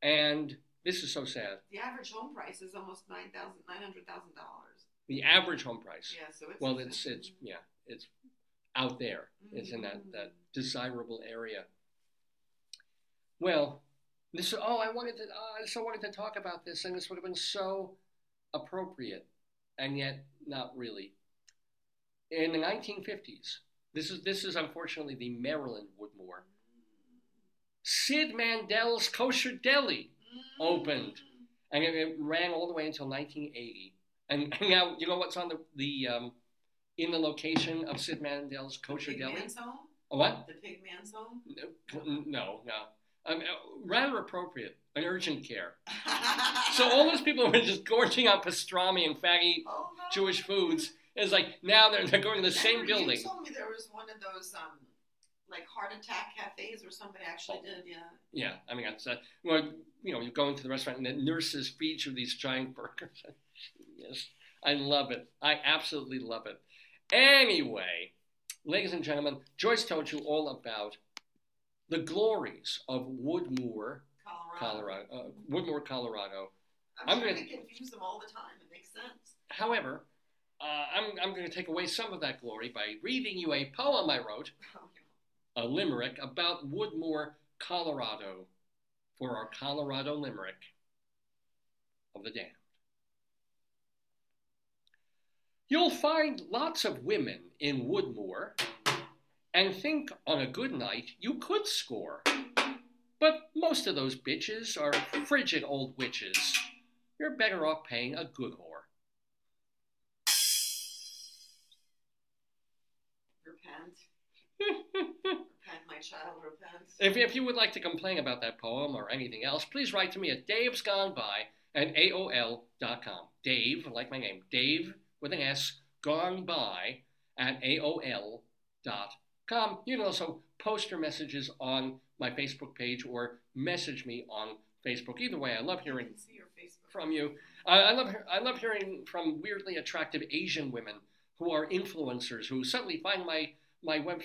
and this is so sad. The average home price is almost nine thousand nine hundred thousand dollars. The average home price. Yeah, so it's Well, it's it's yeah, it's out there. It's in that that desirable area. Well, this oh, I wanted to oh, I so wanted to talk about this, and this would have been so appropriate, and yet not really. In the 1950s, this is this is unfortunately the Maryland Woodmore. Sid Mandel's Kosher Deli opened. and it, it ran all the way until 1980. And, and now you know what's on the the um, in the location of Sid Mandel's Kosher Deli? Man's home? A what? The pig man's home? No, no. Um, rather appropriate, an urgent care. [laughs] So all those people who were just gorging on pastrami and faggy Oh, no. Jewish foods. It's like now they're, they're going to the same building. You told me there was one of those um, like heart attack cafes, or somebody actually Oh. did. Yeah. Yeah, I mean that's uh, well, you know, you go into the restaurant and the nurses feed you these giant [laughs] burgers. yes, I love it. I absolutely love it. Anyway, ladies and gentlemen, Joyce told you all about the glories of Woodmoor, Colorado. Colorado. Uh, Woodmoor, Colorado. I'm, I'm gonna- confuse them all the time. It makes sense. However, uh, I'm, I'm going to take away some of that glory by reading you a poem I wrote, Oh, a limerick about Woodmoor, Colorado, for our Colorado limerick of the damned. You'll find lots of women in Woodmoor and think on a good night you could score. But most of those bitches are frigid old witches. You're better off paying a good whore. repent. repent, my child, repent. If, if you would like to complain about that poem or anything else, please write to me at Dave's Gone By at AOL.com. Dave, like my name, Dave with an S, gone by at AOL.com. You can also post your messages on my Facebook page or message me on Facebook. Either way, I love hearing. from you. Uh, I love I love hearing from weirdly attractive Asian women who are influencers who suddenly find my my web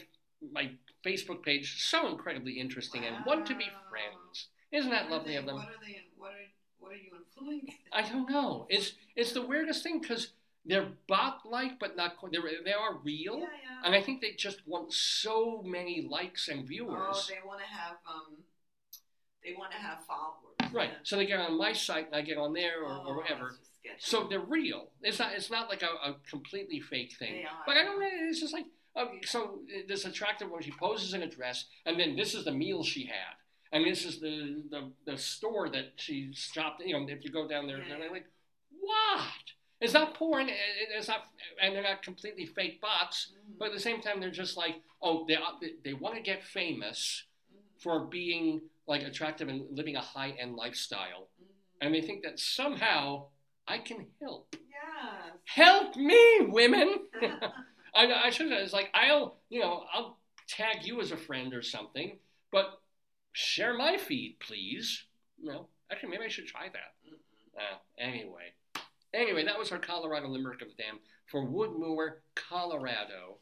my Facebook page so incredibly interesting and want to be friends. Isn't that lovely they- of them? What are they? What are what are you influencing? I don't know. It's it's the weirdest thing because they're bot like, but not quite. They're, they are real, Yeah, yeah. and I think they just want so many likes and viewers. Oh, they want to have um, they want to have followers. Right. Yeah. So they get on my site and I get on there or, Oh, or whatever. that's just sketchy. So they're real. It's not. It's not like a, a completely fake thing. They are. But I don't know. It's just like okay. So uh, this attractive woman. she poses in a dress, and then this is the meal she had, and this is the the, the store that she shopped. You know, if you go down there, and I'm like, what? It's not porn. it- it- It's not, and they're not completely fake bots. Mhm. But at the same time, they're just like, oh, they they, want to get famous for being like attractive and living a high end lifestyle, Mhm. and they think that somehow I can help. Yes. Help me, women. [laughs] I, I should. It's like I'll, you know, I'll tag you as a friend or something, but share my feed, please. No, actually, maybe I should try that. Uh, anyway, anyway, that was our Colorado limerick of the dam for Woodmoor, Colorado.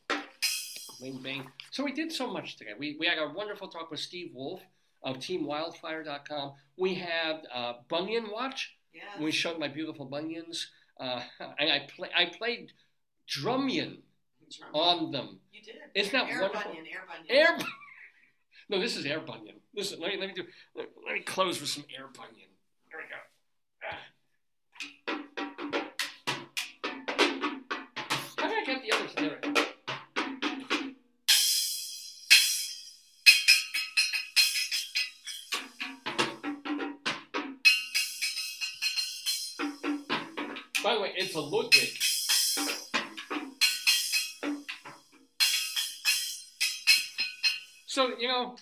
Bing bang. So we did so much today. We we had a wonderful talk with Steve Wolf of TeamWildfire.com. We had uh, Bunion Watch. Yes. We showed my beautiful bunions, uh, and I play I played drumion Drum. on them. You did. Isn't that air wonderful? Bunion, air bunion. Air. [laughs] No, this is air bunion. Listen, let me let me do. Let, let me close with some air bunion. It's a Ludwig. So, you know,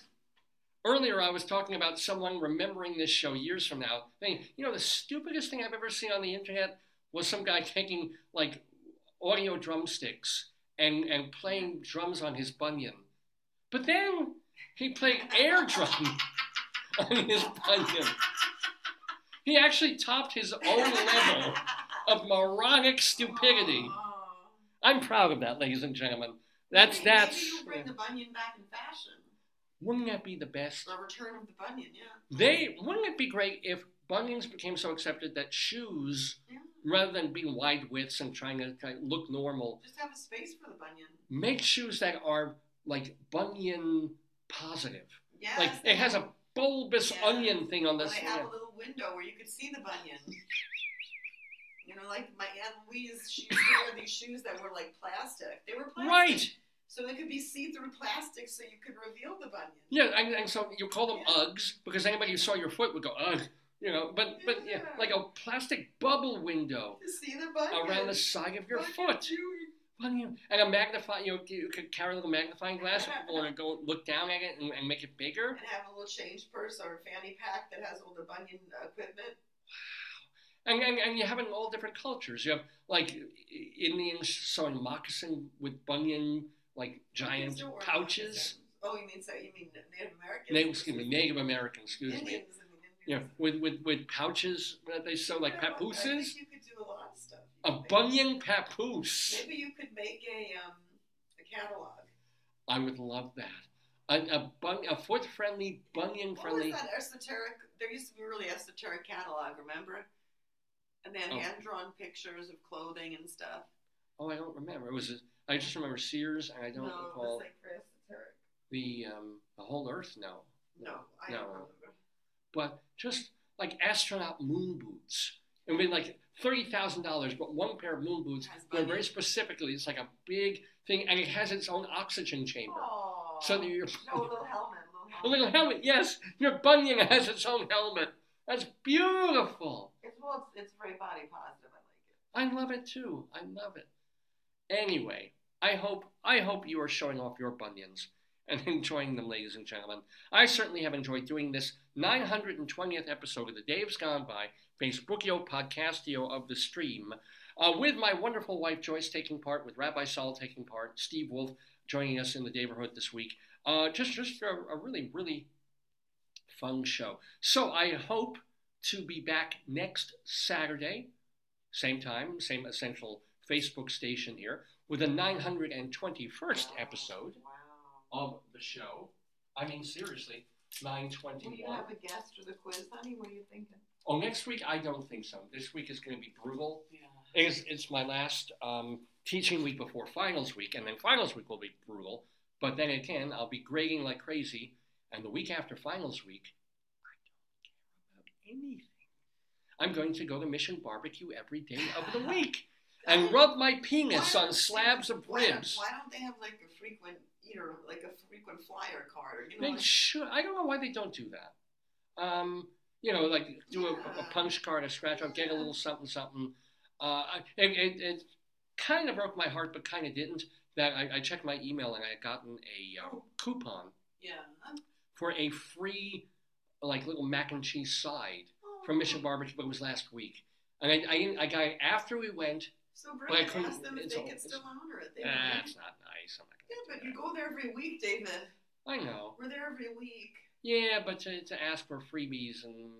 earlier I was talking about someone remembering this show years from now. Thinking, you know, the stupidest thing I've ever seen on the internet was some guy [laughs] taking like audio drumsticks and, and playing drums on his bunion. But then he played air [laughs] drum on his bunion. He actually topped his own level of moronic stupidity. I'm proud of that, ladies and gentlemen. That's Maybe- that's. Maybe you'll bring the bunion back in fashion. Wouldn't that be the best? The return of the bunion, yeah. They wouldn't it be great if bunions became so accepted that shoes, Yeah. rather than being wide widths and trying to kind of look normal, Just have a space for the bunion. make shoes that are like bunion positive. Yes. like it has a bulbous Yeah. onion thing on Well, the they have yeah. a little window where you could see the bunion. You know, like my Aunt Louise, she used to wear these shoes that were like plastic. They were plastic. Right. So they could be see-through plastic, so you could reveal the bunion. Yeah, and, and so you call them Yeah. Uggs because anybody who saw your foot would go Ugg. You know, but but yeah, like a plastic bubble window see the around the side of your foot. you. Bunion. And a magnifying, you, know, you could carry a little magnifying glass if people want to go look down at it and, and make it bigger. And have a little change purse or fanny pack that has all the bunion equipment. And, and, and you have it in all different cultures. You have like Indians sewing moccasin with bunion, like giant Indians don't wear pouches. Oh, you mean so? You mean Native Americans? Native, excuse me, Native American, excuse me. Indians. I mean, Yeah, with, with, with pouches that they sew like I don't I papooses. think you could do a lot of stuff. A You could make- bunion papoose. Maybe you could make a um a catalog. I would love that. A, a, bun, a foot friendly, bunion friendly. What friendly. was that esoteric? There used to be a really esoteric catalog, remember? And they had Oh. hand drawn pictures of clothing and stuff. Oh, I don't remember. It was. I just remember Sears, and I don't no, it recall was like for the um, the whole Earth. No, No, I No. don't remember. but just like astronaut moon boots. It would be like thirty thousand dollars, but one pair of moon boots. Has Where very specifically, it's like a big thing, and it has its own oxygen chamber. Oh, So that your no, a little helmet, little [laughs] a little helmet. Yes, your bunion has its own helmet. That's beautiful. Well, it's, it's very body positive. I like it. I love it too. I love it. Anyway, I hope I hope you are showing off your bunions and [laughs] enjoying them, ladies and gentlemen. I certainly have enjoyed doing this 920th episode of the Dave's Gone By Facebookio Podcastio of the stream, uh, with my wonderful wife Joyce taking part, with Rabbi Sol taking part, Steve Wolf joining us in the neighborhood this week. Uh, just just a, a really really fun show. So I hope to be back next Saturday, same time, same essential Facebook station here, with the 921st episode Wow. of the show. I mean, seriously, 921. Will you have a guest or the quiz, honey? What are you thinking? Oh, next week, I don't think so. This week is going to be brutal. Yeah. It's, it's my last um, teaching week before finals week, and then finals week will be brutal. But then again, I'll be grading like crazy, and the week after finals week, I don't care about anything. I'm going to go to Mission Barbecue every day of the [laughs] week and rub my penis on slabs of why don't- ribs. Why don't they have like a frequent eater, like a frequent flyer card? You know, They like, should. I don't know why they don't do that. Um, you know, like do a, a punch card, a scratch off, get a little something, something. Uh, I- it, it, it kind of broke my heart, but kind of didn't. That I, I checked my email and I had gotten a um, coupon yeah. For a free, like little mac and cheese side from Mission Barbecue, but it was last week. And I, I, I got it after we went. So I Brandon couldn't- asked them if they could still honor it. They Ah, were not nice. I'm not yeah, but do you go there every week, David. I know. We're there every week. Yeah, but to, to ask for freebies and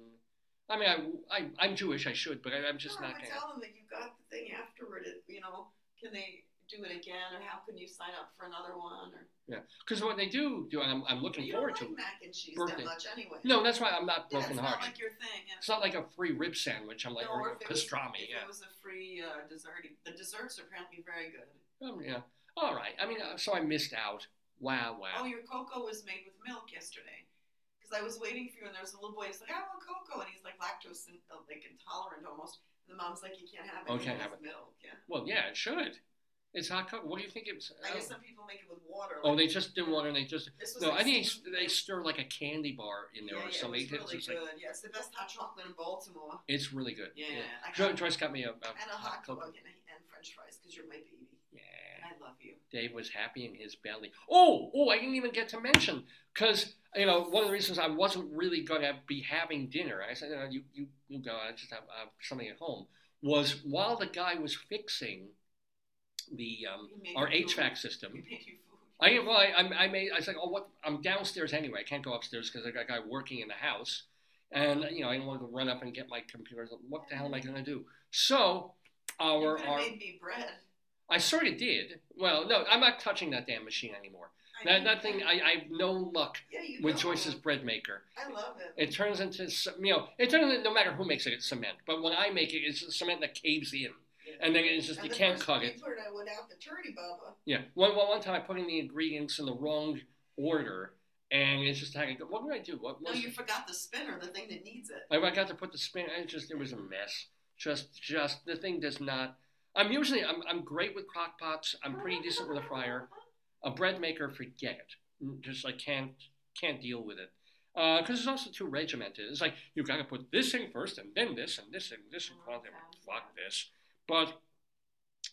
I mean, I, I I'm Jewish. I should, but I, I'm just no, not gonna. tell them that you got the thing afterward. It, you know, can they do it again, or how can you sign up for another one? Or yeah, Because what they do, do I'm, I'm looking you forward don't to. like mac and cheese birthday. that much anyway. No, that's why I'm not yeah, broken it's not like your thing. Yeah. It's not like a free rib sandwich. I'm like, no, or or a if it was, pastrami. if Yeah. it was a free uh, dessert, the desserts are apparently very good. Um, yeah. All right. I mean, uh, so I missed out. Wow, wow. Oh, your cocoa was made with milk yesterday. Because I was waiting for you, and there was a little boy. He's like, "I want cocoa," and he's like lactose in, like intolerant almost. And the mom's like, "You can't have it. Oh, can't have it. milk." Yeah. Well, yeah, it should. It's hot cocoa. What do you think it's? I guess oh. some people make it with water. Oh, they just do water and they just. This was No, like I think they stir like a candy bar in there yeah, or yeah, something. It was really it's, good. like, yeah, it's the best hot chocolate in Baltimore. it's really good. Yeah, I Jo- got- Joyce got me a, a And a hot cocoa. dog and, and French fries because you're my baby. Yeah. And I love you. Dave was happy in his belly. Oh, oh, I didn't even get to mention because you know one of the reasons I wasn't really gonna be having dinner. I said, you know, you you, you go. I just have uh, something at home. Was while the guy was fixing the um, our you food. HVAC system. We made you food. I well, I, I I made. I was like, oh, what? I'm downstairs anyway. I can't go upstairs because I got a guy working in the house, and you know I don't want to run up and get my computer. What the hell am I gonna do? So our our made me bread. I sort of did. Well, no, I'm not touching that damn machine anymore. I That know that thing, I, I have no luck Yeah, with. Joyce's bread maker. I love it. It turns into you know, it turns into, no matter who makes it, it's cement. But when I make it, it's cement that caves in. And then it's just you can't cook it. Put it out without the turdy baba. Yeah. One, one one time I put in the ingredients in the wrong order, and it's just like, what did I do? What No, you it? forgot the spinner, the thing that needs it. I, I got to put the spin. It just it was a mess. Just just the thing does not. I'm usually I'm I'm great with crock pots. I'm pretty decent with a fryer. A bread maker, forget it. Mm, Just like can't can't deal with it. Because it's also too regimented. It's like you've got to put this in first, and then this, and this, and this, and Oh, fuck this. But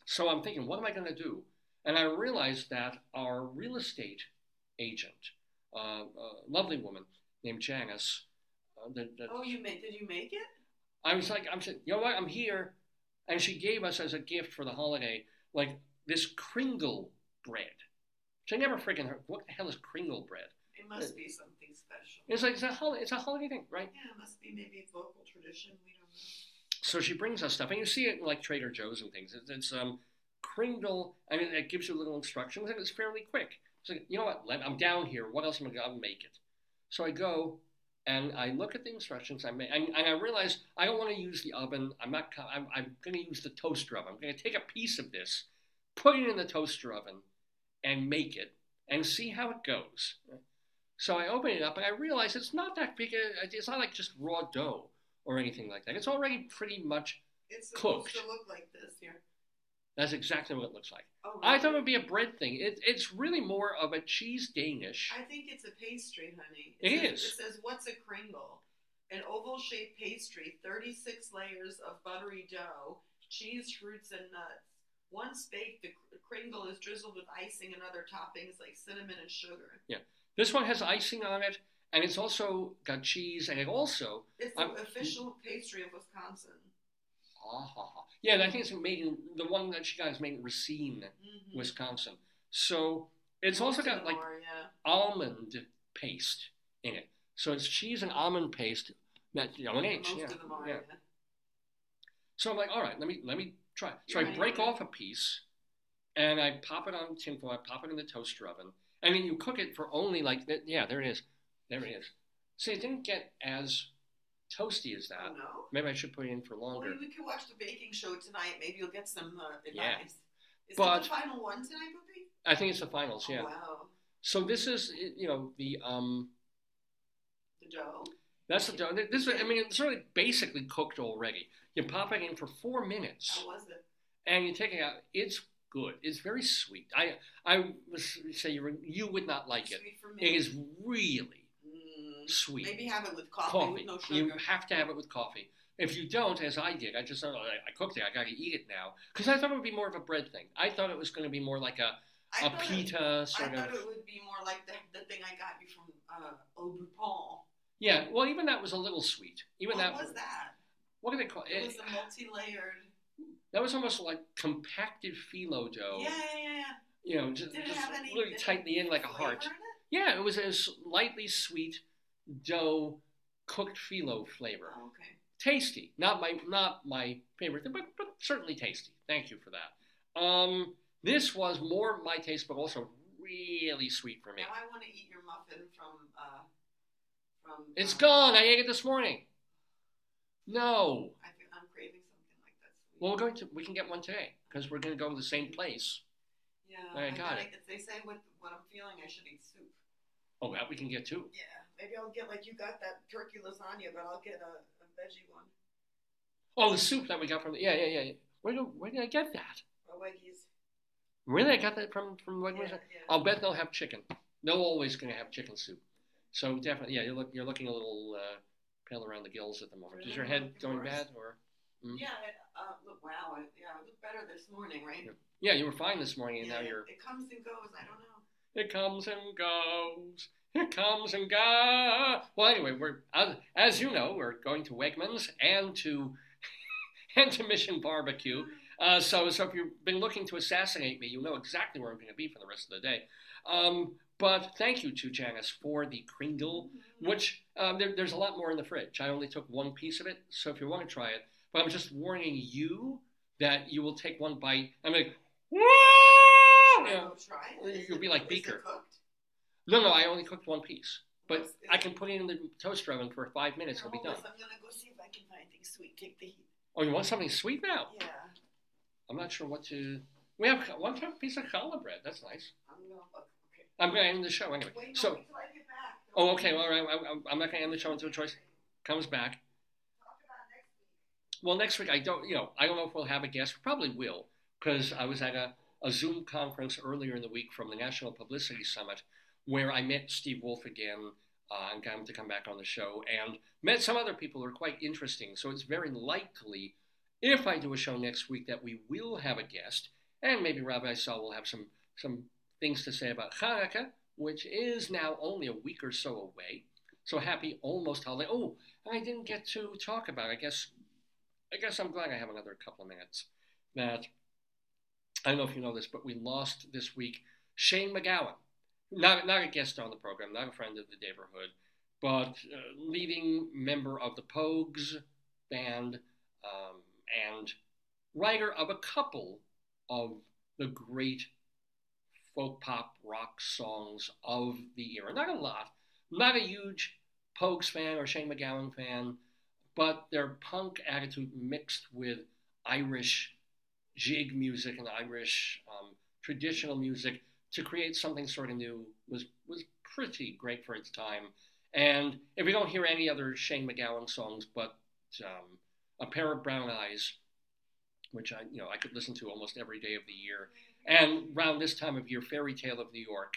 so I'm thinking, what am I going to do? And I realized that our real estate agent, uh, a lovely woman named Janice, uh, that, that Oh, you made? Did you make it? I was like, I'm saying, you know what? I'm here, and she gave us as a gift for the holiday like this Kringle bread. Which I never freaking heard. What the hell is Kringle bread? It must be something special. It's like it's a holiday. It's a holiday thing, right? Yeah, it must be maybe local tradition. We don't know. So she brings us stuff, and you see it in like Trader Joe's and things. It's, it's um Kringle, and it, it gives you little instructions, and it's fairly quick. So you know what? I'm down here. What else am I gonna make it? So I go and I look at the instructions. I make, and, and I realize I don't want to use the oven. I'm not. I'm, I'm going to use the toaster oven. I'm going to take a piece of this, put it in the toaster oven, and make it, and see how it goes. So I open it up, and I realize it's not that big. A, it's not like just raw dough or anything like that. It's already pretty much. It's supposed Cooked. to look like this here. That's exactly what it looks like. Oh, I thought it would be a bread thing. It, it's really more of a cheese Danish. I think it's a pastry, honey. It says, is. It says, "What's a kringle?" An oval-shaped pastry, 36 layers of buttery dough, cheese, fruits, and nuts. Once baked, the kr- kringle is drizzled with icing and other toppings like cinnamon and sugar. Yeah. This one has icing on it, and it's also got cheese, and it also It's the I'm- official pastry of Wisconsin. ah, ha. yeah, I think it's made in the one that she got is made in Racine, Mm-hmm. Wisconsin. So it's also got like yeah. almond paste in it. So it's cheese and almond paste That age, Most yeah, are. yeah. yeah. So I'm like, all right, let me let me try. So You're I break off a piece, and I pop it on tinfoil. I pop it in the toaster oven, and then you cook it for only like yeah, there it is, there it is. See, it didn't get as toasty as that. Oh, no. Maybe I should put it in for Well, longer. we could watch the baking show tonight. Maybe you'll get some uh, Yeah. advice. Is But- it the final one tonight, Puppy? I think it's the finals, yeah. Oh, wow. So this is you know the um The dough. that's the dough. This is, I mean it's really basically cooked already. You pop it in for four minutes. How was it? and you take it out. It's good. It's very sweet. I I was say you you would not like it. Sweet for me. It is really sweet. Maybe have it with coffee, coffee. with no sugar. you have to have it with coffee. If you don't, as I did, I just thought I, I cooked it. I got to eat it now because I thought it would be more of a bread thing. I thought it was going to be more like a I a thought it- pita I sort thought of. it would be more like the, the thing I got you from uh, Au Bon Pain. Yeah. Well, even that was a little sweet. Even what that. was that? What do they call It it? was a multi-layered. that was almost like compacted phyllo dough. Yeah, yeah, yeah. You know, just, just really did tightly in like a heart. it? Yeah, it was a slightly sweet dough cooked phyllo flavor. Oh, okay. Tasty, not my not my favorite, thing, but but certainly tasty. Thank you for that. Um, this was more my taste, but also really sweet for me. Now I want to eat your muffin from. Uh, from. It's uh, gone. I ate it this morning. No. I I'm craving something like that. Sweet. Well, we're going to we can get one today because we're going to go to the same place. Yeah, I got gotta- it. If they say what what I'm feeling, I should eat soup. Oh, that we can get too. Yeah, maybe I'll get like you got that turkey lasagna, but I'll get a, a veggie one. Oh, the soup that we got from the yeah yeah yeah. Where do, where did I get that? Weggies. Really, I got that from from Yeah, Wegmans. yeah. I'll bet they'll have chicken. They're always going to have chicken soup. So definitely, yeah, you're, look, you're looking a little uh, pale around the gills at the moment. Is your head going bad, or mm? Yeah, it, uh, look, wow, I, yeah, I look better this morning, right? yeah, you were fine this morning, and now you're. It comes and goes. I don't know. It comes and goes. It comes and goes. Well, anyway, we're as, as you know, we're going to Wegmans and to [laughs] and to Mission Barbecue. Uh, so, so if you've been looking to assassinate me, you know exactly where I'm going to be for the rest of the day. Um, but thank you to Janice for the Kringle, which um, there, there's a lot more in the fridge. I only took one piece of it, so if you want to try it, but I'm just warning you that you will take one bite. I'm like, Should I yeah. go try it? Is You'll be like Beaker. No, no, I only cooked one piece, but I can put it in the toaster oven for five minutes. It'll be done. I'm gonna go see if I can find anything sweet. Take the heat. Oh, you want something sweet now? Yeah, I'm not sure what to. We have one piece of challah bread. That's nice. I'm gonna look. Okay. I'm going to end the show anyway. Wait, So, wait till I get back. oh, okay, leave. all right. I, I'm- I'm not going to end the show until Joyce comes back. Talk about next week. Well, next week I don't. You know, I don't know if we'll have a guest. We probably will because I was at a, a Zoom conference earlier in the week from the National Publicity Summit where I met Steve Wolf again uh, and got him to come back on the show and met some other people who are quite interesting. So it's very likely, if I do a show next week, that we will have a guest and maybe Rabbi Sol will have some some things to say about Hanukkah, which is now only a week or so away. So happy almost holiday. Oh, I didn't get to talk about. I guess I guess I'm glad I have another couple of minutes. That I don't know if you know this, but we lost this week Shane MacGowan, not not a guest on the program, not a friend of the neighborhood, but uh, leading member of the Pogues band um, and writer of a couple of the great folk pop rock songs of the era. Not a lot. Not a huge Pogues fan or Shane MacGowan fan, but their punk attitude mixed with Irish jig music and Irish um, traditional music to create something sort of new was was pretty great for its time. And if we don't hear any other Shane MacGowan songs, but um, a pair of brown eyes, which I you know I could listen to almost every day of the year, and around this time of year, Fairy Tale of New York,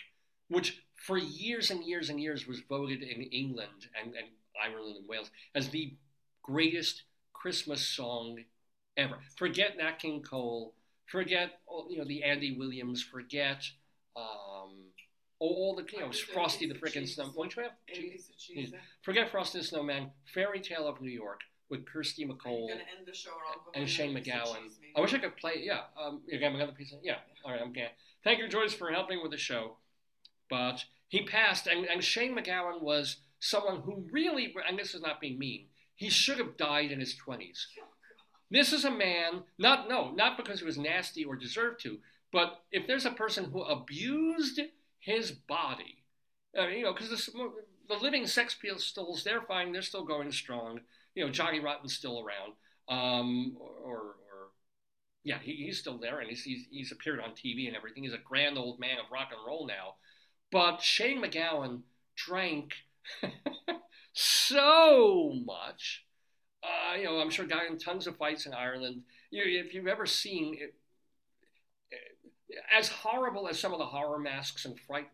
which for years and years and years was voted in England and, and Ireland and Wales as the greatest Christmas song ever. Forget Nat King Cole, forget you know the Andy Williams, forget um, all, all the you know Frosty the ate piece of frickin'. Snow. Won't you have cheese? cheese. Forget Frosty the Snowman, Fairy Tale of New York with Kirsty MacColl gonna end the show or I'll go and Shane a piece of MacGowan. I wish I could play. Yeah, um, again, another piece. Of, yeah, all right, I'm okay. Thank you, Joyce, for helping with the show. But he passed, and, and Shane MacGowan was someone who really, and this is not being mean, He should have died in his 20s. [laughs] This is a man, not no, not because he was nasty or deserved to, but if there's a person who abused his body, uh, you know, because the living Sex Pistols, they're fine, they're still going strong. You know, Johnny Rotten's still around, um, or, or yeah, he, he's still there, and he's, he's he's appeared on TV and everything. He's a grand old man of rock and roll now. But Shane MacGowan drank [laughs] so much. Uh, you know, I'm sure got in tons of fights in Ireland. You, if you've ever seen it, as horrible as some of the horror masks and Fright,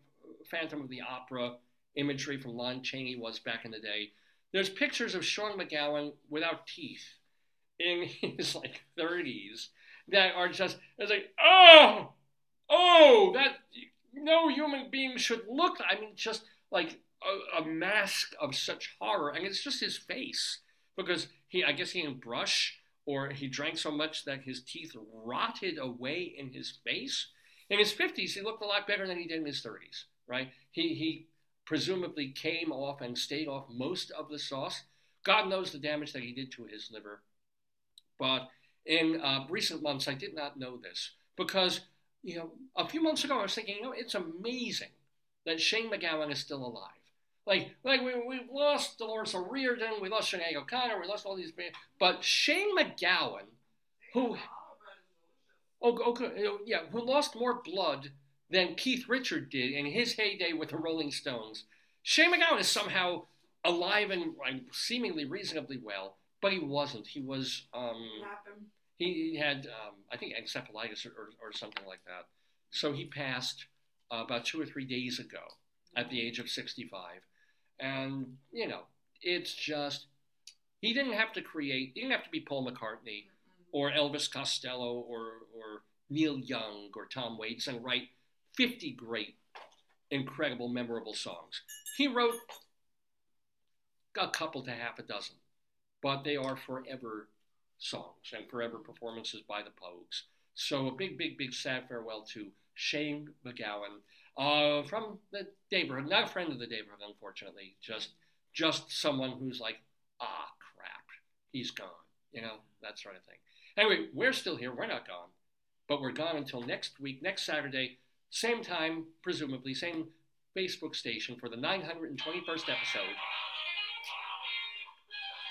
Phantom of the Opera imagery from Lon Chaney was back in the day, there's pictures of Sean MacGowan without teeth in [laughs] his like 30s that are just it's like oh oh that no human being should look. I mean, just like a, a mask of such horror, I and it's just his face because he I guess he didn't brush or he drank so much that his teeth rotted away in his face. In his 50s, he looked a lot better than he did in his 30s, right? He, he presumably came off and stayed off most of the sauce. God knows the damage that he did to his liver. But in uh, recent months, I did not know this because, you know, a few months ago, I was thinking, you know, it's amazing that Shane MacGowan is still alive. Like, like we, we lost Dolores O'Riordan, we lost Sinead O'Connor, we lost all these, but Shane MacGowan, who, oh, okay, yeah, who lost more blood than Keith Richard did in his heyday with the Rolling Stones. Shane MacGowan is somehow alive and, and seemingly reasonably well, but he wasn't. He was, um, he had, um, I think, encephalitis or, or, or, something like that. So he passed uh, about two or three days ago at the age of 65. And, you know, it's just, he didn't have to create, he didn't have to be Paul McCartney mm-hmm. or Elvis Costello or, or Neil Young or Tom Waits and write 50 great, incredible, memorable songs. He wrote a couple to half a dozen, but they are forever songs and forever performances by the Pogues. So a big, big, big sad farewell to Shane MacGowan uh, from the neighborhood. Not a friend of the neighborhood, unfortunately. Just, just someone who's like, ah, crap, he's gone. You know, that sort of thing. Anyway, we're still here. We're not gone, but we're gone until next week, next Saturday, same time, presumably, same Facebook station for the 921st episode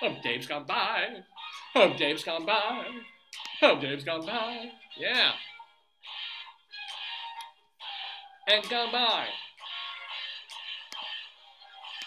of Dave's Gone By. Oh, Dave's Gone By. Oh, Dave's Gone By. Yeah. And gone by.